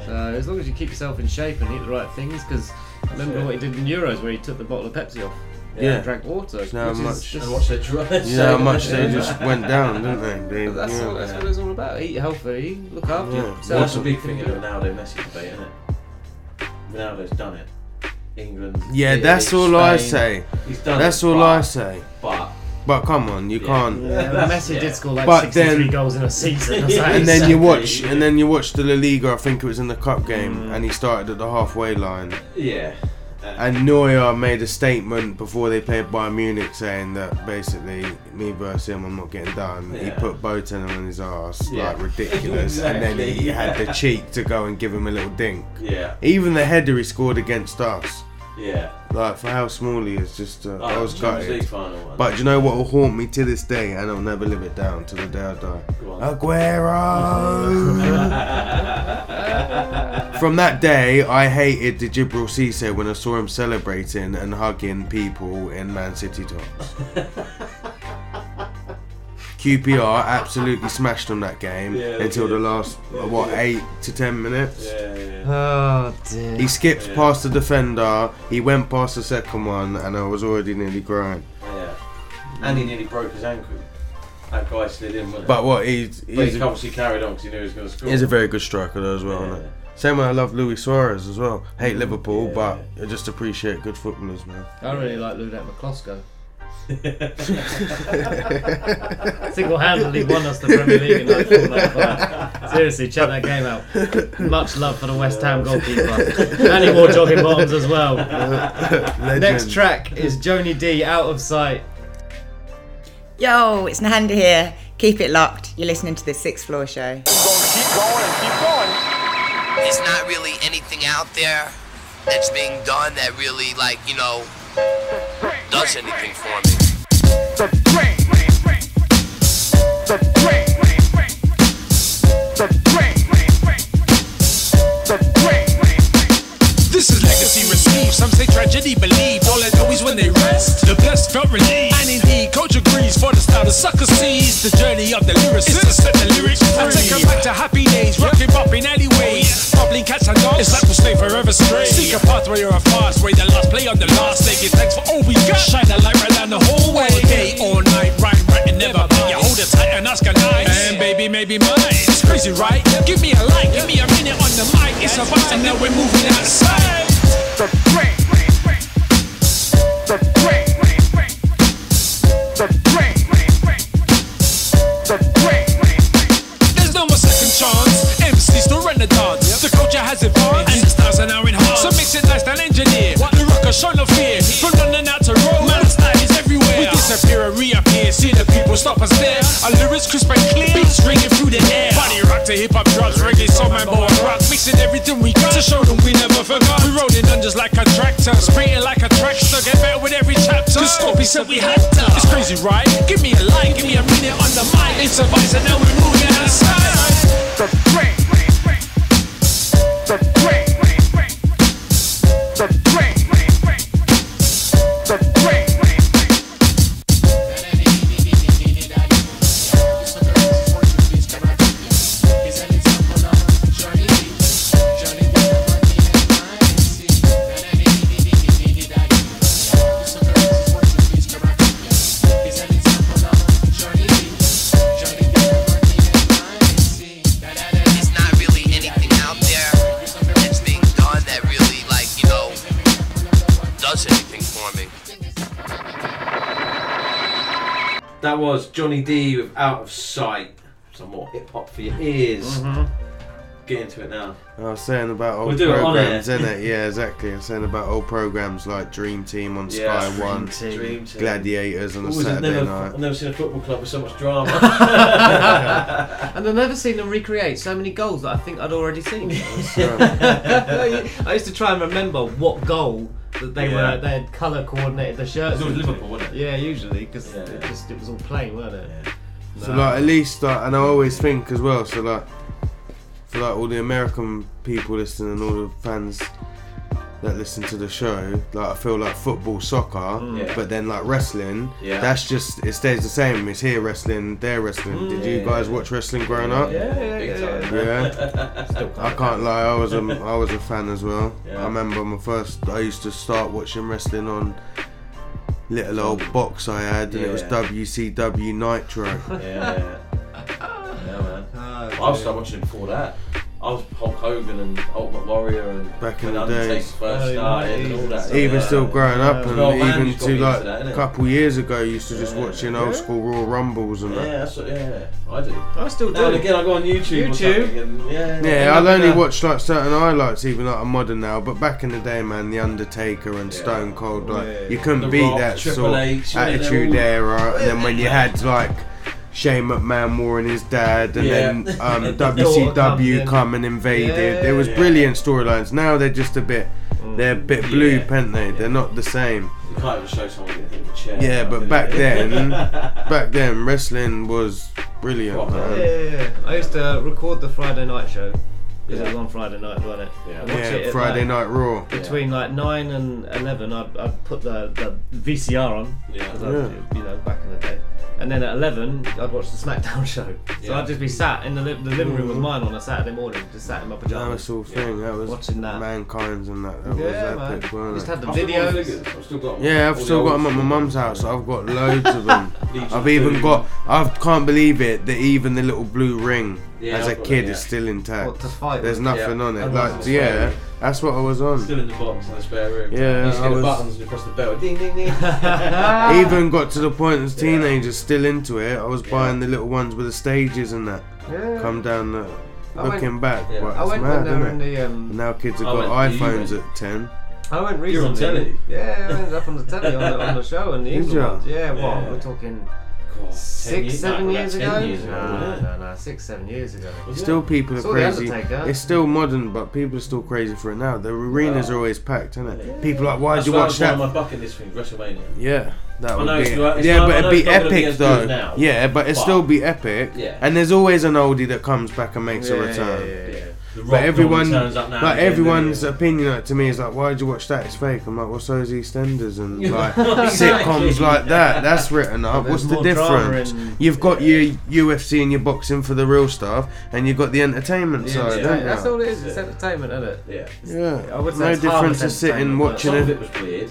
So as long as you keep yourself in shape and eat the right things, because remember what he did in Euros where he took the bottle of Pepsi off. Yeah. and drank water. So how much? just- And watch their drive. *laughs* You know how much they just went down, didn't they? they that's, yeah. all, that's what it's all about. Eat healthy, look after Yeah. yourself. So that's a big thing in the Ronaldo Messi debate, isn't it? Ronaldo's done it. England. Yeah, Italy, that's all I say. He's done That's it, all but- I say. But But come on, you Yeah. can't. *laughs* Yeah, but Messi did score like But 63 then- goals in a season. *laughs* That's like and then you insane. watch, and then you watch the La Liga. I think it was in the cup game, mm. and he started at the halfway line. yeah. And Neuer made a statement before they played Bayern Munich saying that basically me versus him, I'm not getting done. He Yeah. put Boateng on his ass, Yeah. like ridiculous, and then he Exactly, had the *laughs* cheek to go and give him a little dink. Yeah. Even the header he scored against us. Yeah. Like for how small he is, just uh, I Oh, was gutted. But you know what will haunt me to this day, and I'll never live it down to the day I die. Aguero. *laughs* From that day, I hated the Djibril Cisse when I saw him celebrating and hugging people in Man City tops. *laughs* QPR absolutely smashed on that game Yeah, until did. the last uh, what eight to ten minutes. Yeah, yeah. Oh dear. He skipped Yeah. past the defender. He went past the second one, and I was already nearly crying. Yeah. And he nearly broke his ankle. That guy slid in, wasn't But what he's But he's he a, obviously carried on because he knew he was going to score. he's a very good striker though as well. Yeah. Isn't it? Same way I love Luis Suarez as well. Hate Mm, Liverpool, yeah. but I just appreciate good footballers, man. I really like Ludek Miklosko. Single-handedly won us the Premier League in that four-night. Seriously, check that game out. Much love for the West Ham goalkeeper, and he wore jogging bottoms as well. Next track is Jonie D, "Out of Sight." Yo, it's Nahanda here. Keep it locked. You're listening to the Sixth Floor Show. Keep going, keep going, keep going. There's not really anything out there that's being done that really, like, you know, does anything for me. This is legacy received. Some say tragedy believed. All I know is when they rest, the best felt relieved. And indeed, coach agrees for the style the sucker sees. The journey of the lyricist is to set the lyrics free. I take take 'em back to happy days, rocking pop in alleyways. Oh, Bubbling cats and dogs. It's like we'll stay forever straight. Seek a pathway or a fast way. The last play on the last. They give maybe mine. It's crazy, right? Give me a like, give me a minute on the mic. It's a bus and now we're moving outside. The brain. To hip hop drugs, reggae, soul, man, boy, rock. Mixing everything we got to show them we never forgot. We rolling on just like a tractor, sprinting like a tractor. Get better with every chapter. Cause Scorpy said we had to. It's crazy, right? Give me a like, give me a minute on the mic. It's a vice and now we're moving outside. The brain. Jonie D with Out of Sight. some more hip hop for your ears. Mhm. Get into it now. I was saying about old We'll do it on programs, air. innit? Yeah, exactly. I was saying about old programs like Dream Team on Yeah, Sky Dream One, Team. Dream Team. Gladiators on a Always have Saturday never, night. I've never seen a football club with so much drama. *laughs* *laughs* and I've never seen them recreate so many goals that I think I'd already seen. *laughs* I used to try and remember what goal that they Yeah. were. They had colour coordinated the shirts. It was into. Liverpool, wasn't it? Yeah, usually because it just it was all plain, weren't it? So like at least like, and I always think as well. So like for like all the American people listening and all the fans that listen to the show, like I feel like football, soccer, Mm. Yeah. but then like wrestling, Yeah. that's just it stays the same. It's here wrestling, there wrestling. Did you Yeah. guys watch wrestling growing up? Yeah, yeah, yeah, time. Yeah. *laughs* Still I can't lie, I was a *laughs* I was a fan as well. Yeah. I remember my first. I used to start watching wrestling on. Little old box I had, and it was WCW Nitro. *laughs* Yeah. yeah, man. Oh, I was started watching before that. I was Hulk Hogan and Ultimate Warrior and Back in when the Undertaker days. first Early started and all that. Even Yeah. still growing up, Yeah. and Well, even to like a couple years ago, I used to just Yeah. watching old Yeah. school Royal Rumbles and Yeah, that. that's what, yeah, I do. I still Now and again, I go on YouTube. YouTube. and, yeah, Yeah, I'll only watch like certain highlights, even like a modern now. But back in the day, man, the Undertaker and Stone Cold, like Yeah. you couldn't The beat Rock, that Triple sort H, of yeah, attitude all- era. And then when you had like Shane McMahon warring his dad, and Yeah. then *laughs* um, The daughter comes WCW in. come and invaded. Yeah, There was yeah. brilliant storylines. Now they're just a bit, they're a bit blue, Yeah. aren't they? They're not the same. You can't even show someone getting hit with a chair. Yeah, but back you? then, *laughs* back then, wrestling was brilliant. Proper. man. Yeah, yeah, yeah. I used to record the Friday night show because it was on Friday night, wasn't it? Yeah. And watch Yeah, it Friday like, Night Raw. Between like nine and eleven, I'd, I'd put the, the VCR on. Yeah. 'cause I- Yeah. You know, back in the day. And then at eleven, I'd watch the SmackDown *laughs* show. So Yeah. I'd just be sat in the li- the living room with mm-hmm. mine on a Saturday morning, just sat in my That pajamas. was all thing. That was Watching that. Mankind's and that. That Yeah, was epic, man. weren't Just it? had the I've still got videos. I've still got them. Yeah, I've All the still got them at my mum's house. I've got loads of *laughs* them. I've even got. I can't believe it that even the little blue ring Yeah, as a I've got kid that, is yeah. still intact. What, to fight There's with? nothing Yeah. on it. And Like one's the spare yeah, room. that's what I was on. Still in the box in the spare room. Yeah, You just I get the was- buttons and you press the bell. Ding, ding, ding. *laughs* Even got to the point as teenagers still into it. I was buying the little ones with the stages and that. Yeah. Come down the. I went- Looking back, Yeah. well, I it's went mad, when they were in isn't it? the. Um, Now kids have I got went- you iPhones went- at ten. I went You're recently. on telly? Yeah, I ended up on the telly on the, on the show and the Did England ya? ones. Yeah, what? Yeah. We're talking God, six, years- seven no, years about ago? 10 years ago, no, wasn't it? no, no, six, seven years ago. Was it? Still, people are crazy. It's still modern, but people are still crazy for it now. The arenas are always packed, isn't it? People are like, why'd That's you why watch that? one of my bucket list things, WrestleMania. Yeah, that would be. it's not- yeah, not- but it'd be it's be epic though. now, yeah, but it'd but- still be epic. Yeah. And there's always an oldie that comes back and makes Yeah, a yeah, return. Yeah, yeah. The Rock But everyone, turns up now like everyone's doesn't opinion like, to me is like, why'd you watch that? It's fake. I'm like, well, so is EastEnders and *laughs* like sitcoms like that. That's written up. What's the difference? in- You've got your UFC and your boxing for the real stuff, and you've got the entertainment Yeah, side. yeah, don't that's you? all it is. It's entertainment, isn't it? Yeah. Yeah, I would say no difference to sitting watching Some of it. it was weird.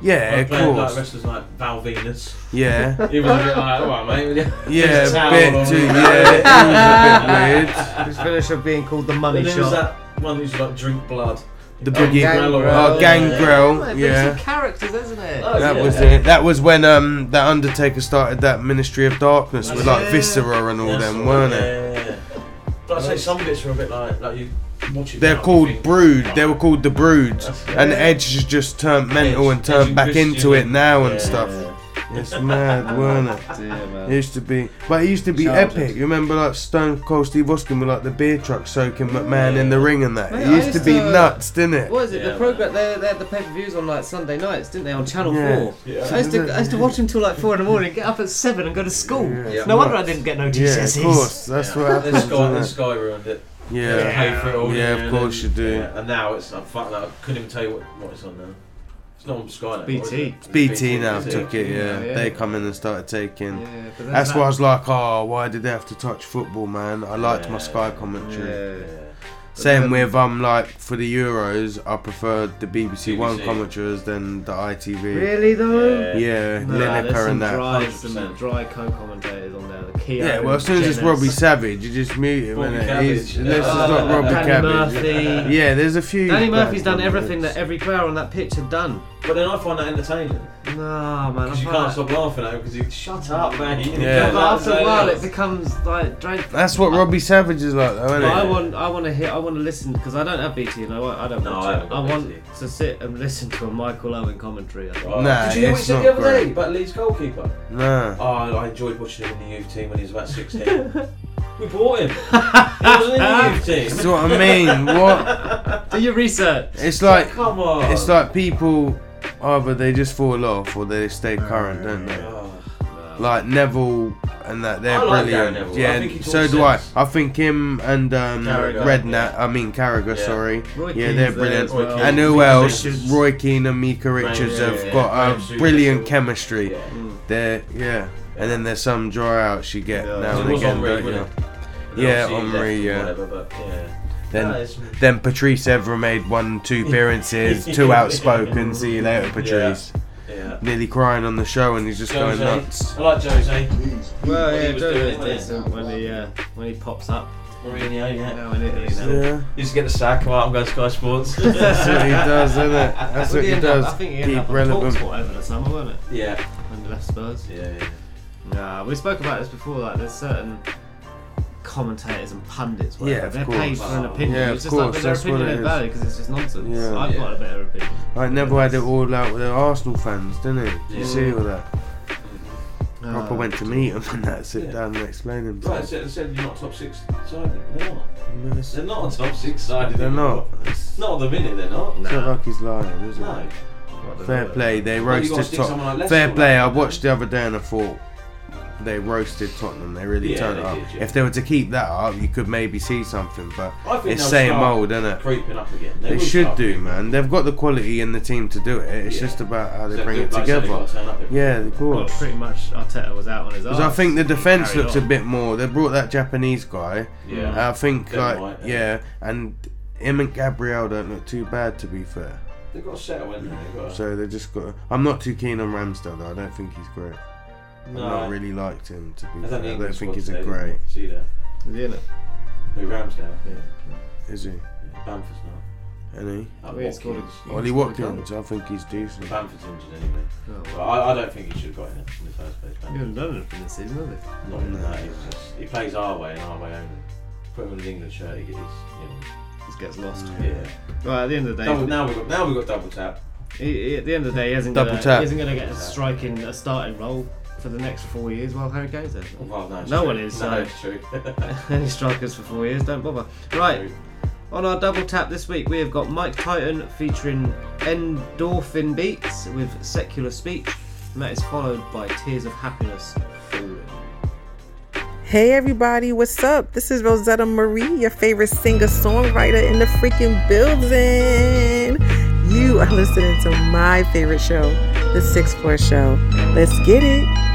Yeah, of playing, Like course. wrestlers like Val Venis. Yeah. *laughs* He was a bit like, alright, mate. will you?" *laughs* Yeah, a bit too. *laughs* Yeah, it was a bit weird. His finisher being called the money And there was that one who's like drink blood. The Oh, boogie, Gangrel. oh, Gangrel, It's yeah. characters, isn't it? Oh, That yeah. was it. That was when um that Undertaker started that Ministry of Darkness with like Yeah. Viscera and all That's them, weren't yeah, it? yeah, yeah. But I say some bits are a bit like like you watch it. They're called Brood. They were called the Brood, and. Edge has just turned mental Edge- and turned back into it now and Yeah. stuff. It's mad, weren't it? *laughs* Yeah, man. It used to be, but it used to be Childhood. epic. You remember like Stone Cold Steve Austin with like the beer truck soaking McMahon in the ring and that. Mate, It I used to used be to- nuts, didn't it? What is it? Yeah, the program they, they had the pay per views on like Sunday nights, didn't they? On Channel Yeah. Four. Yeah. I used to I used to watch them till like four in the morning, get up at seven and go to school. Yeah. No wonder I didn't get no Yeah, GCSEs. of course. That's what Then happens. Sky, isn't then it? Sky ruined it. Yeah. You pay for it all. Yeah, of then- course you do. Yeah, and now it's I'm fucking. I couldn't even tell you what, what it's on now. It's not on Sky now. BT. it? It's BT now is it? took it, yeah. Yeah. They come in and started taking. Yeah, but That's that- why I was like, oh, why did they have to touch football, man? I liked my Sky commentary. Yeah. Same with um, like for the Euros, I preferred the BBC, One BBC. commentators than the ITV. Really though? Yeah, Nah, there's Lineker some and that. dry, some dry co-commentators on there. The Keogh, Yeah, well, as soon as it's Jenners. Robbie Savage, you just mute him, Robbie innit? Cabbage. He's, unless it's Yeah. not Robbie Danny Cabbage. Murphy. Yeah, there's a few. Danny Murphy's done everything that every player on that pitch had done. But then I find that entertaining. No, man. Because you can't stop laughing at him because you shut up, man. You Yeah. But after a while, it becomes like dreadful. That's what Robbie Savage is like, though, isn't But I want, I want to hear, I want to listen because I don't have BT, and I, wa- I don't No, watch I it. haven't I got want to sit and listen to a Michael Owen commentary. Oh, Nah, Did you hear what he it's said not the other great. day about Leeds goalkeeper? Nah. Oh, I enjoyed watching him in the youth team when he was about 16. *laughs* we bought him. *laughs* He wasn't in the youth *laughs* team. That's what I mean. What? Do your research. It's like Come on. it's like people either they just fall off or they stay current, don't they? Like Neville and that they're I like Gary brilliant. Neville. I Yeah, think he so talks do I. sense. I think him and um, Carragher, Redknapp, I mean Carragher, Yeah. sorry. Roy yeah, Keane's they're there brilliant. as well. And who Micah else? Richards. Roy Keane and Micah Richards yeah, have yeah, got Graeme a Souness. brilliant chemistry. Yeah. They're yeah. And then there's some dry outs you get now It and was again, Henry, don't you? wasn't it? And Yeah, obviously he left and yeah. Whatever, but yeah. Then, No, then Patrice Evra made one, two appearances, too *laughs* outspoken. See you later, Patrice. Yeah. Nearly crying on the show, and he's just going nuts. I like Jose. Well, What he yeah, was Joe doing, is wasn't he? decent when he uh, when he pops up. Mourinho, yeah. Yeah, when it is. Yeah. You just get the sack, come out and go to Sky Sports. *laughs* That's what he does, isn't it? *laughs* That's Well, what he ended does. Up, I think he ended Keep up relevant. Talksport over the summer, wasn't it? Yeah. When he left Spurs. Yeah, yeah. Nah, we spoke about this before. Like, there's certain commentators and pundits. Whatever. Yeah, of they're course. paid for an opinion. Yeah, it's of just like, course, but their that's what opinion it ain't is. valid because it's just nonsense. Yeah. I've got a better opinion. Like Neville had it all out with the Arsenal fans, didn't he? Did you Yeah. see all that? Uh, Proper went to meet him and that, sit down and explain Right, himself. said, said you're not top six side. They're not. They're not a top six side. They're anymore. not. Not at the minute, they're not. It's not like he's lying, is it? No. Fair play, they Well, you gotta roasted stick someone Tottenham. like Fair play, I watched the other day and I thought they roasted Tottenham. They really Yeah, turned they it up. did, yeah. If they were to keep that up, you could maybe see something. But it's they'll same start old, isn't it? creeping up again. They They, should start do, man. They've got the quality in the team to do it. It's Yeah. just about how they So bring it together. got to turn up every- Yeah, of Well, pretty much Arteta was out on his own. Because I think the defense looks on. a bit more. They brought that Japanese guy. Yeah. I think Ben like White, yeah, and him and Gabriel don't look too bad to be fair. They've got to settle in there. They've got to- So they just got. I'm not too keen on Ramsdale though. I don't think he's great. No. I've not really liked him to be I fair. don't I don't think he's a great. See that? Is he in it? Who Ramsdale? Yeah. Is he? yeah. Bamford's not. Any? Uh, Well, he scored a- Watkins. Ollie scored a goal. Watkins. I think he's decent. Bamford's injured anyway. Oh, But I, I don't think he should have got in it in the first place. He Bamford. hasn't done anything this season, has he? Not even that. He's just he plays our way and our way only. Put him in the England shirt. He gets, you know. Just gets lost. Yeah. Well, at the end of the day, Double, now we've got now we've got double tap. he, he- at the end of the day, he isn't Double gonna, tap. he isn't going to get a striking, a starting role for the next four years while Harry Kane's there. Well, no, no true. one is. No, so it's true. *laughs* any strikers for four years, don't bother. Right. On our double tap this week, we have got Mike Titan featuring EndorfinBeats with Secular Speech, and that is followed by Tears of Happiness. Hey everybody, what's up? This is Rosetta Marie, your favorite singer songwriter in the freaking building. You are listening to my favorite show, The Sixth Floor Show. Let's get it.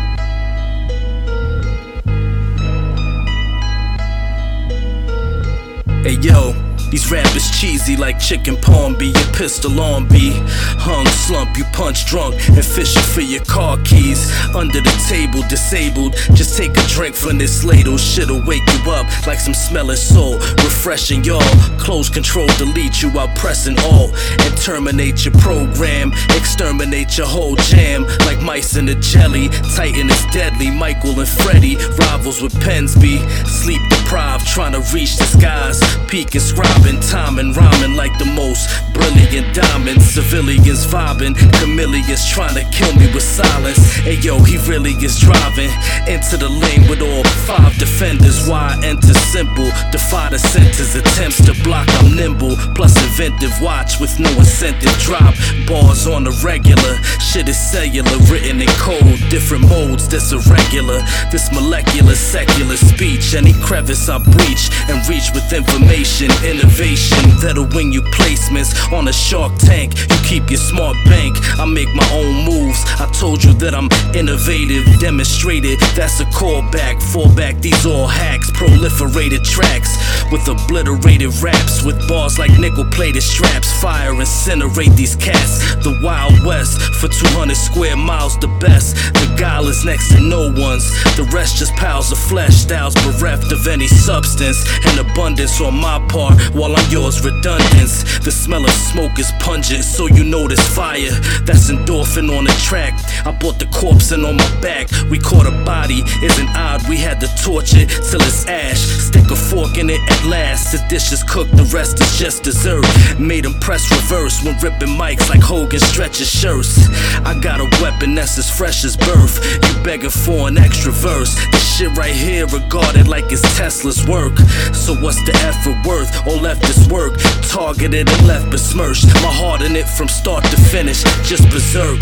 Hey yo, these rappers cheesy like chicken palm be your pistol on be hung slump you punch drunk and fishing for your car keys. Under the table disabled just take a drink from this ladle. Shit'll wake you up like some smelling soul refreshing y'all. Close control delete you while pressing all. And terminate your program exterminate your whole jam. Like mice in a jelly titan is deadly. Michael and freddie rivals with pens be sleep deprived trying to reach the skies. Peak inscribing time and rhyming like the most brilliant diamonds civilians vibing chameleons trying to kill me with silence. Hey yo he really is driving into the lane with all five defenders. Why enter simple defy the sentence attempts to block I'm nimble. Plus inventive watch with no incentive. Drop bars on the regular shit is cellular written in code. Different modes that's irregular this molecular secular speech any crevice I breach and reach with information innovation that'll win you placements on a shark tank you keep your smart bank I make my own moves I told you that I'm innovative demonstrated that's a callback fall back these all hacks proliferated tracks with obliterated raps, with bars like nickel plated straps. Fire, incinerate these cats. The Wild West for 200 square miles, the best. The guile is next to no one's. The rest just piles of flesh, styles bereft of any substance and abundance on my part, while I'm yours redundance. The smell of smoke is pungent, so you know there's fire. That's endorphin on the track. I brought the corpse and on my back. We caught a body, isn't odd. We had to torture till it's ash. Stick a fork in it at last. The dish is cooked, the rest is just dessert. Made him press reverse when ripping mics like Hogan stretches shirts. I got a weapon that's as fresh as birth. You begging for an extra verse. This shit right here regarded like it's Tesla's work. So what's the effort worth? All left is work. Targeted and left besmirched. My heart in it from start to finish, just berserk.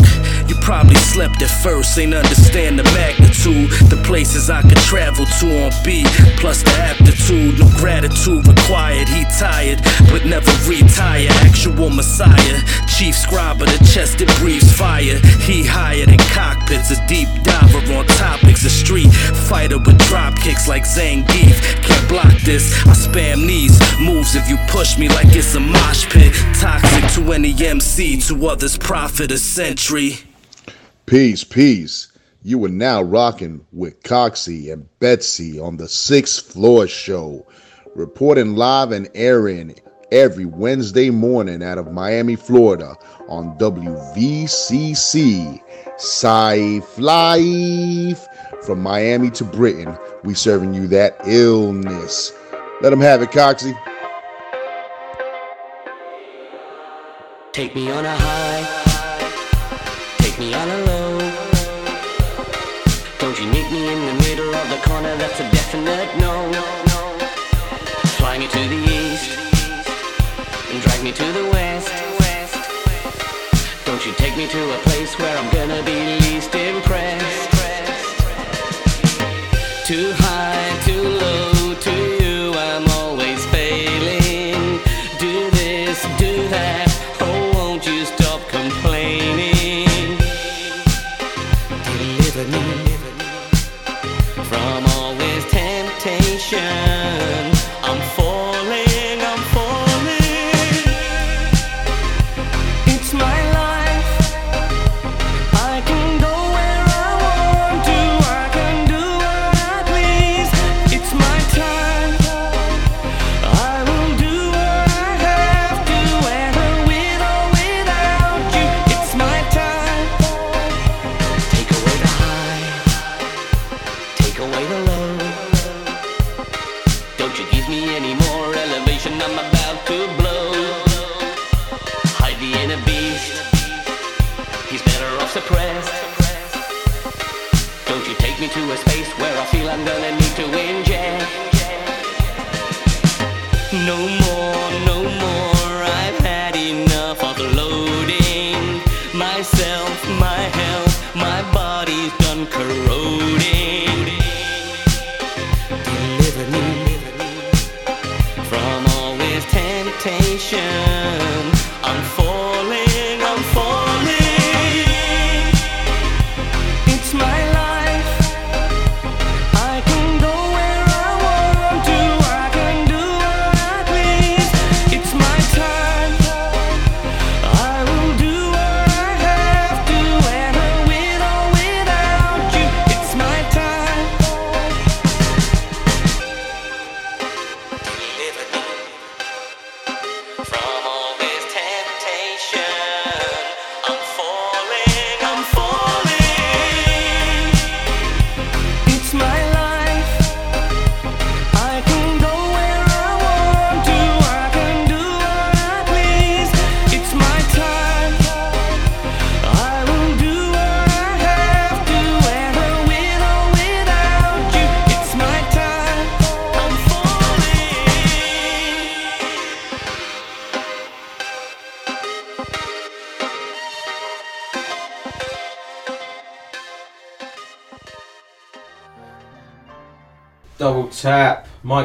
You probably slept at first, ain't understand the magnitude. The places I could travel to on beat, plus the aptitude. No gratitude required. He tired, but never retire. Actual messiah, chief scribe of the chest that breathes fire. He higher than cockpits, a deep diver on topics. A street fighter with drop kicks like Zangief. Can't block this. I spam these moves if you push me like it's a mosh pit. Toxic to any MC, to others profit a century. Peace, peace. You are now rocking with Coxie and Betsy on the Sixth Floor Show, reporting live and airing every Wednesday morning out of Miami, Florida on WVCC. Safe Life. From Miami to Britain, we serving you that illness. Let them have it, Coxie. Take me on a high, take me on a low. Don't you meet me in the middle of the corner, that's a definite no. Fly me to the east, and drag me to the west. Don't you take me to a place where I'm gonna be temptation.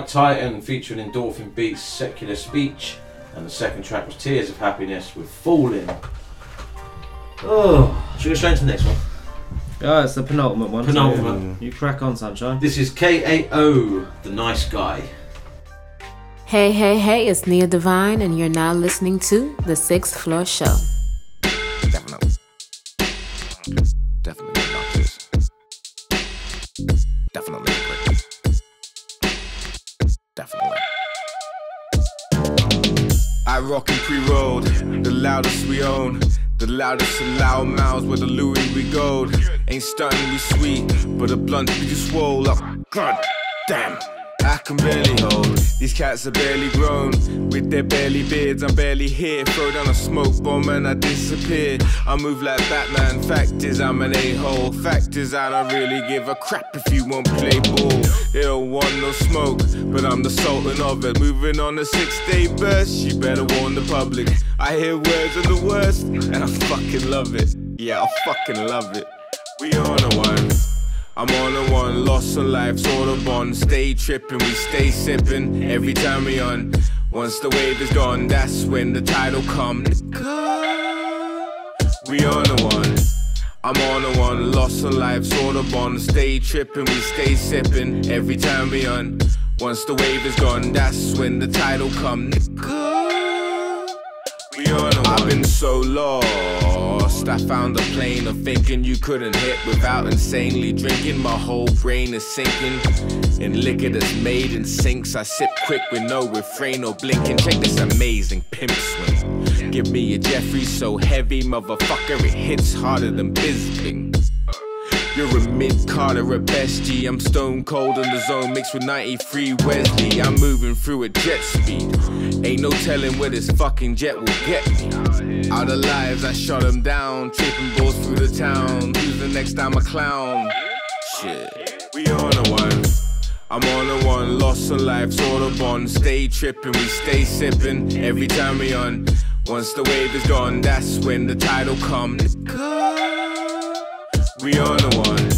Tap, Titan featuring EndorfinBeats, Secular Speech, and the second track was Tears of Happiness with Falling. Oh, should we go straight into the next one? Yeah, it's the penultimate one. so Penultimate. Mm. You crack on, sunshine. This is KAO, the nice guy. Hey, hey, hey, it's Nia Divine, and you're now listening to The Sixth Floor Show. God damn. I can barely hold. These cats are barely grown. With their barely beards, I'm barely here. Throw down a smoke bomb and I disappear. I move like Batman. Fact is, I'm an a-hole. Fact is, I don't really give a crap if you won't play ball. They don't want no smoke, but I'm the sultan of it. Moving on a six-day burst, you better warn the public. I hear words of the worst, and I fucking love it. Yeah, I fucking love it. We on a. I'm on a one, lost on life's Audubon. Stay tripping, we stay sipping every time we on. Once the wave is gone, that's when the tidal come. We on a one. I'm on a one, lost on life's Audubon. Stay tripping, we stay sipping every time we on. Once the wave is gone, that's when the tidal come. We on a. I've been so lost. I found a plane of thinking you couldn't hit without insanely drinking. My whole brain is sinking in liquor that's made in sinks. I sip quick with no refrain or blinking. Check this amazing pimp swing. Give me a Jeffrey so heavy, motherfucker, it hits harder than Bisping. You're a mid Carter at best, G. I'm stone cold in the zone, mixed with 93 Wesley. I'm moving through at jet speed. Ain't no telling where this fucking jet will get me. Out of lives, I shut them down. Tripping balls through the town. Who's the next time a clown? Shit, we on a one. I'm on a one, lost on life's Audubon. Stay tripping, we stay sipping every time we on. Once the wave is gone, that's when the tidal come. We on the one.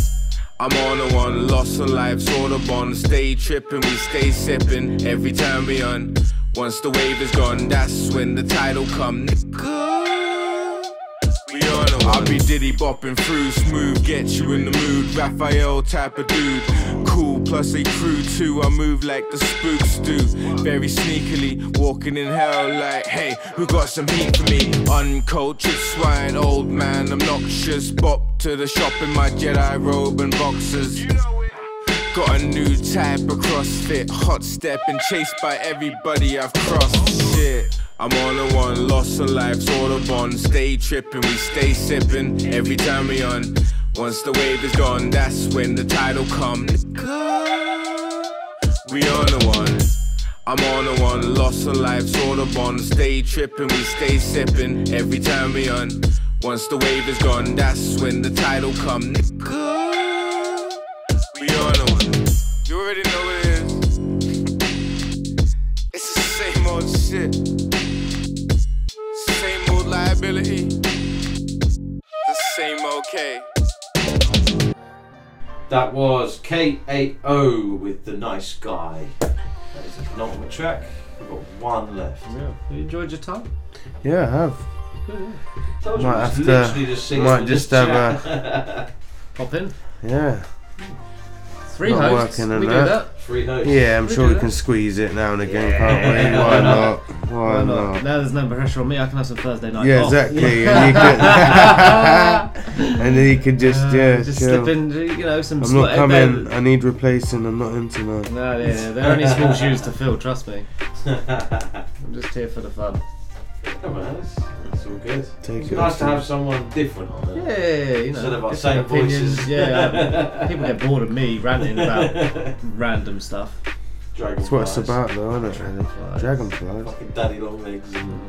I'm on a one, lost some life's on life's Audubon. Stay tripping, we stay sipping every time we on. Once the wave is gone, that's when the tidal come. We on a one. I be diddy bopping through, smooth, get you in the mood. Raphael type of dude, cool plus a crew too. I move like the spooks do, very sneakily, walking in hell like, hey, who got some heat for me? Uncultured swine, old man, obnoxious. Bop to the shop in my Jedi robe and boxers. Got a new type of CrossFit, hot step and chased by everybody I've crossed. Shit. I'm on a one, lost on life's Audubon. Stay tripping, we stay sipping every time we on. Once the wave is gone, that's when the tidal come. We on a one. I'm on a one, lost on life's Audubon. Stay tripping, we stay sipping every time we on. Once the wave is gone, that's when the tidal come. Shit. Same old liability. The same okay. That was KAO with The Nice Guy. That is a penultimate track. We've got one left. Yeah. You enjoyed your time? Yeah, I have. Told you Might it's have literally to. just Might just have chat. a. Pop in. Yeah. Hmm. Three Not hosts. working on We do that. that. Three hosts. Yeah, I'm We sure we that. can squeeze it now and again, Yeah. can't we? Why Why not? not? Why, Why not? not? Now there's no pressure on me. I can have some Thursday night Yeah, off. exactly. *laughs* and, you can, *laughs* and then you can just Uh, yeah, just chill. slip in, you know, some. I'm not coming. I need replacing. I'm not in tonight. No, yeah, yeah, they're only small *laughs* shoes to fill. Trust me. I'm just here for the fun. Come on, that's, that's all good. Take it's it nice to have someone different on there. Yeah, you know, Instead of our same opinions. voices. Yeah, *laughs* people get bored of me ranting about *laughs* random stuff. That's what it's about, though, isn't it? Really? Dragonflies. Fucking daddy long legs and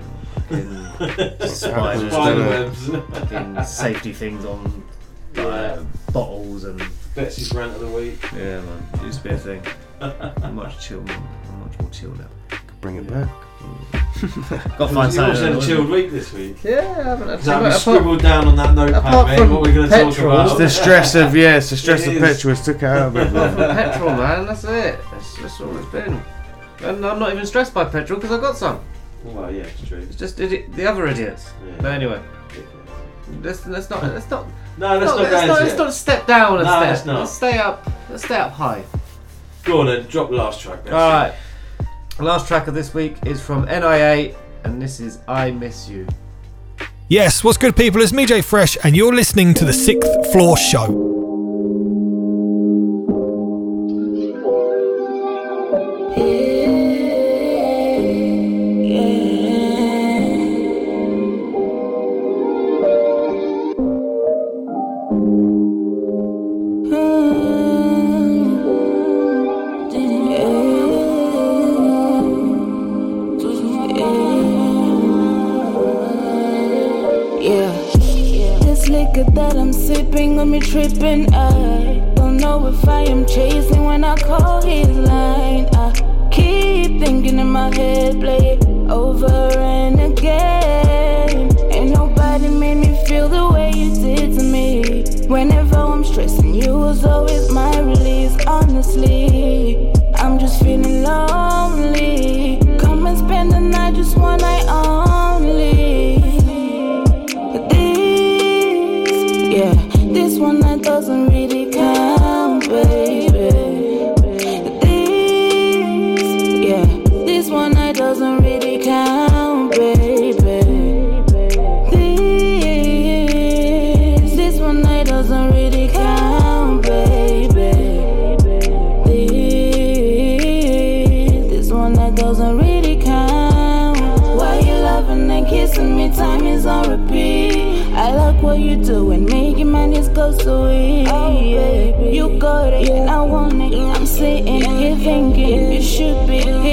Fucking *laughs* Spiders, spiders, webs. fucking safety things on like, Yeah. bottles and. Betsy's rant of the week. Yeah, man, it used to be a thing. I'm much chill, man. I'm much more chill now. Bring it back. Got to find You also something. had a chilled week this week. Yeah, I haven't had So have apart- scribbled down on that notepad, apart mate, from what we're going to talk about? It's the stress of yeah, it's the stress It of is. petrol. It's took it out of it. From man. petrol, man. That's it. That's, that's all it's been. And I'm not even stressed by petrol because I've got some. Well, yeah, it's true. It's just idi- the other idiots. Yeah. But anyway, let's let's not let's not. No, let's not go let's not, let's not step down a No, step. let's not. Let's stay up. Let's stay up high. Go on then, drop the last track. Betsy. All right. Last track of this week is from NIA, and this is I Miss You. Yes, what's good, people? It's me, Jay Fresh, and you're listening to the Sixth Floor Show. Sitting here thinking you should be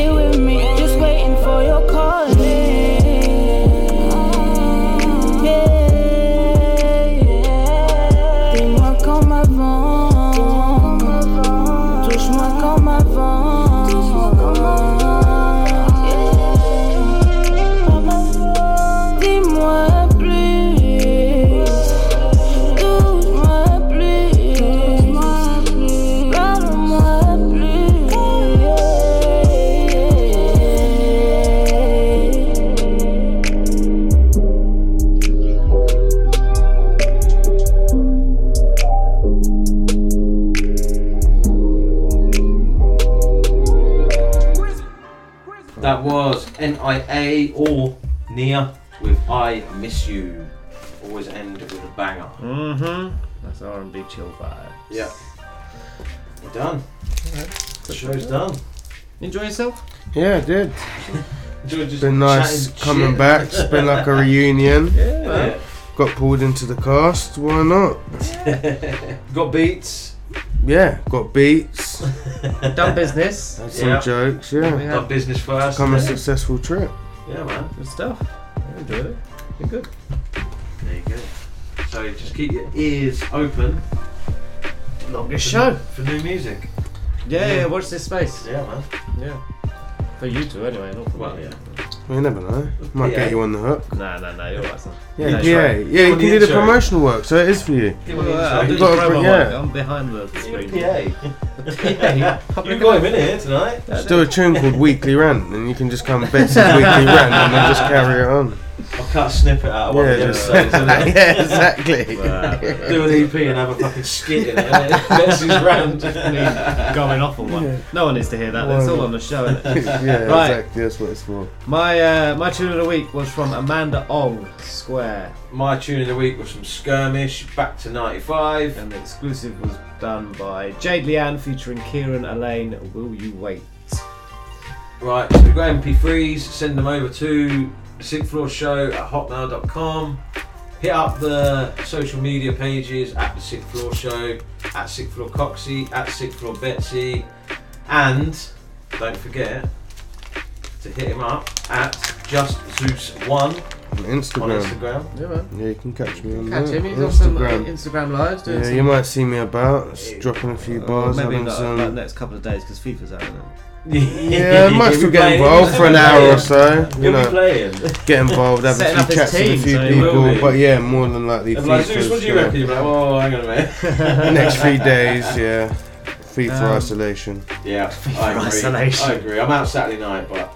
NIA or Nia with I Miss You. Always end with a banger. Mm-hmm. That's R&B chill vibe. Yeah. We're done. The show's done. Enjoy yourself? Yeah, I did. Enjoy It's just been nice coming shit. back. It's been like a reunion. *laughs* Yeah. Got pulled into the cast. Why not? *laughs* Got beats. Yeah, got beats. *laughs* Done business. Had some Yeah. jokes. Yeah. Done business first. Come a successful trip. Yeah, man. Good stuff. I enjoyed it. You're good. There you go. So just keep your ears open. Longest for- show. for new music. Yeah, yeah, watch this space. Yeah, man. Yeah. For you two, anyway, not for Well, me. yeah. You never know. Might PA. get you on the hook. Nah, nah, nah, you're right, son. Yeah, That's PA. right. Yeah, you can the do the promotional work, so it is for you. Yeah, well, I'm You the promo yeah. work. I'm behind the screen. PA. PA. You've got him in here tonight. Just do a tune called *laughs* Weekly Rant, and you can just come Betsy's Weekly Rant, and then just carry it on. I'll cut a snippet out of one Yeah, of the episodes. and *laughs* then- yeah, exactly. *laughs* Do an EP and have a fucking skit in it. innit? Betsy's rant. Me going off on one. No one needs to hear that. It's all on the show, isn't it? yeah, right. exactly. That's what it's for. My uh, my tune of the week was from Amanda Ong, Square. My tune of the week was from Skirmish, Back to 95. And the exclusive was done by Jade Leanne featuring Kieran Alleyne, Will You Wait? Right, so we've got MP3s, send them over to the Sixth Floor Show at hotmail.com. Hit up the social media pages at the Sixth Floor Show, at Sixth Floor Coxie, at Sixth Floor Betsy, and don't forget to hit him up at Just Zeus One On Instagram. on Instagram. Yeah, man. Yeah, you can catch me on Catch there. him. He's on some uh, Instagram. Instagram lives doing Yeah, some. you might see me about, just dropping a few Oh, bars, maybe having not some. like next couple of days because FIFA's out. Isn't it? *laughs* Yeah, I might still be get involved for an hour or so. You He'll be know, playing. get involved, have Setting a up few his chats with a team, few so he will people. be. But yeah, more than likely They'll like, Zeus, what do you gonna- reckon? You'll be like, oh, hang on a minute. *laughs* Next few days, yeah. *laughs* FIFA Um, isolation. Yeah, I agree. isolation. I agree. I'm out Saturday night, but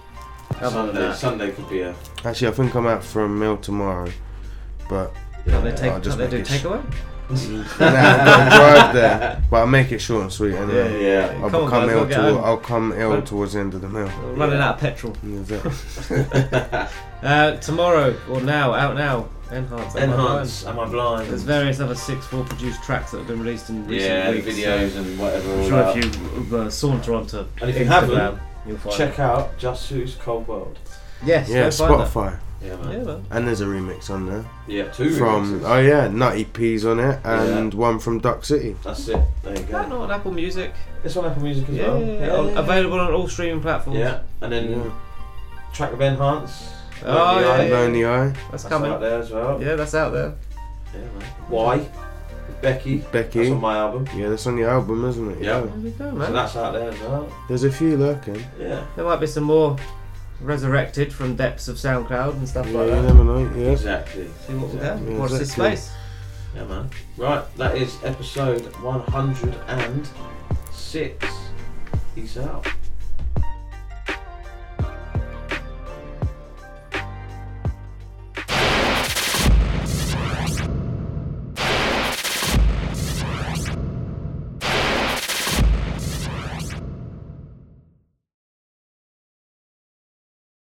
Other Sunday. Sunday could be a. Actually, I think I'm out for a meal tomorrow. But Can't they I'll take? just Can't they do make it sh- takeaway? *laughs* nah, I've got to drive there, but I'll make it short and sweet anyway. Yeah, yeah. I'll Come on, become guys, ill. gotta get toward- home. I'll come ill Run- towards the end of the meal. We're running out of petrol. That's. *laughs* Uh, tomorrow or now, out now. Enhance. Am Enhance, Blind? Am I Blind? There's various other six four produced tracks that have been released in recent Yeah, weeks. videos and whatever I'm all sure that. if you uh, saunter onto And if you haven't, you'll find check it. out Just Who's Cold World. Yes, Yeah, go find that. Spotify. Yeah, man. Yeah, man. And there's a remix on there. Yeah, two from remixes. oh yeah, Nutty P's on it, and one from Duck City. That's it. There you That go. not on Apple Music. It's on Apple Music as Yeah, well. yeah, yeah. available on all streaming platforms. Yeah, and then track of Enhance. Oh, Lonely yeah, yeah. Lonely Eye. That's, That's coming. out there as well. Yeah, that's out there. Yeah, man. Why? With Becky. Becky. That's on my album. Yeah, that's on your album, isn't it? Yeah. There we go, So that's out there as well. There's a few lurking. Yeah. There might be some more resurrected from depths of SoundCloud and stuff Yeah, like you that. never know. Yeah. Exactly. See what we Exactly. got. Watch this exactly. space. Yeah, man. Right, that is episode 106. Peace out.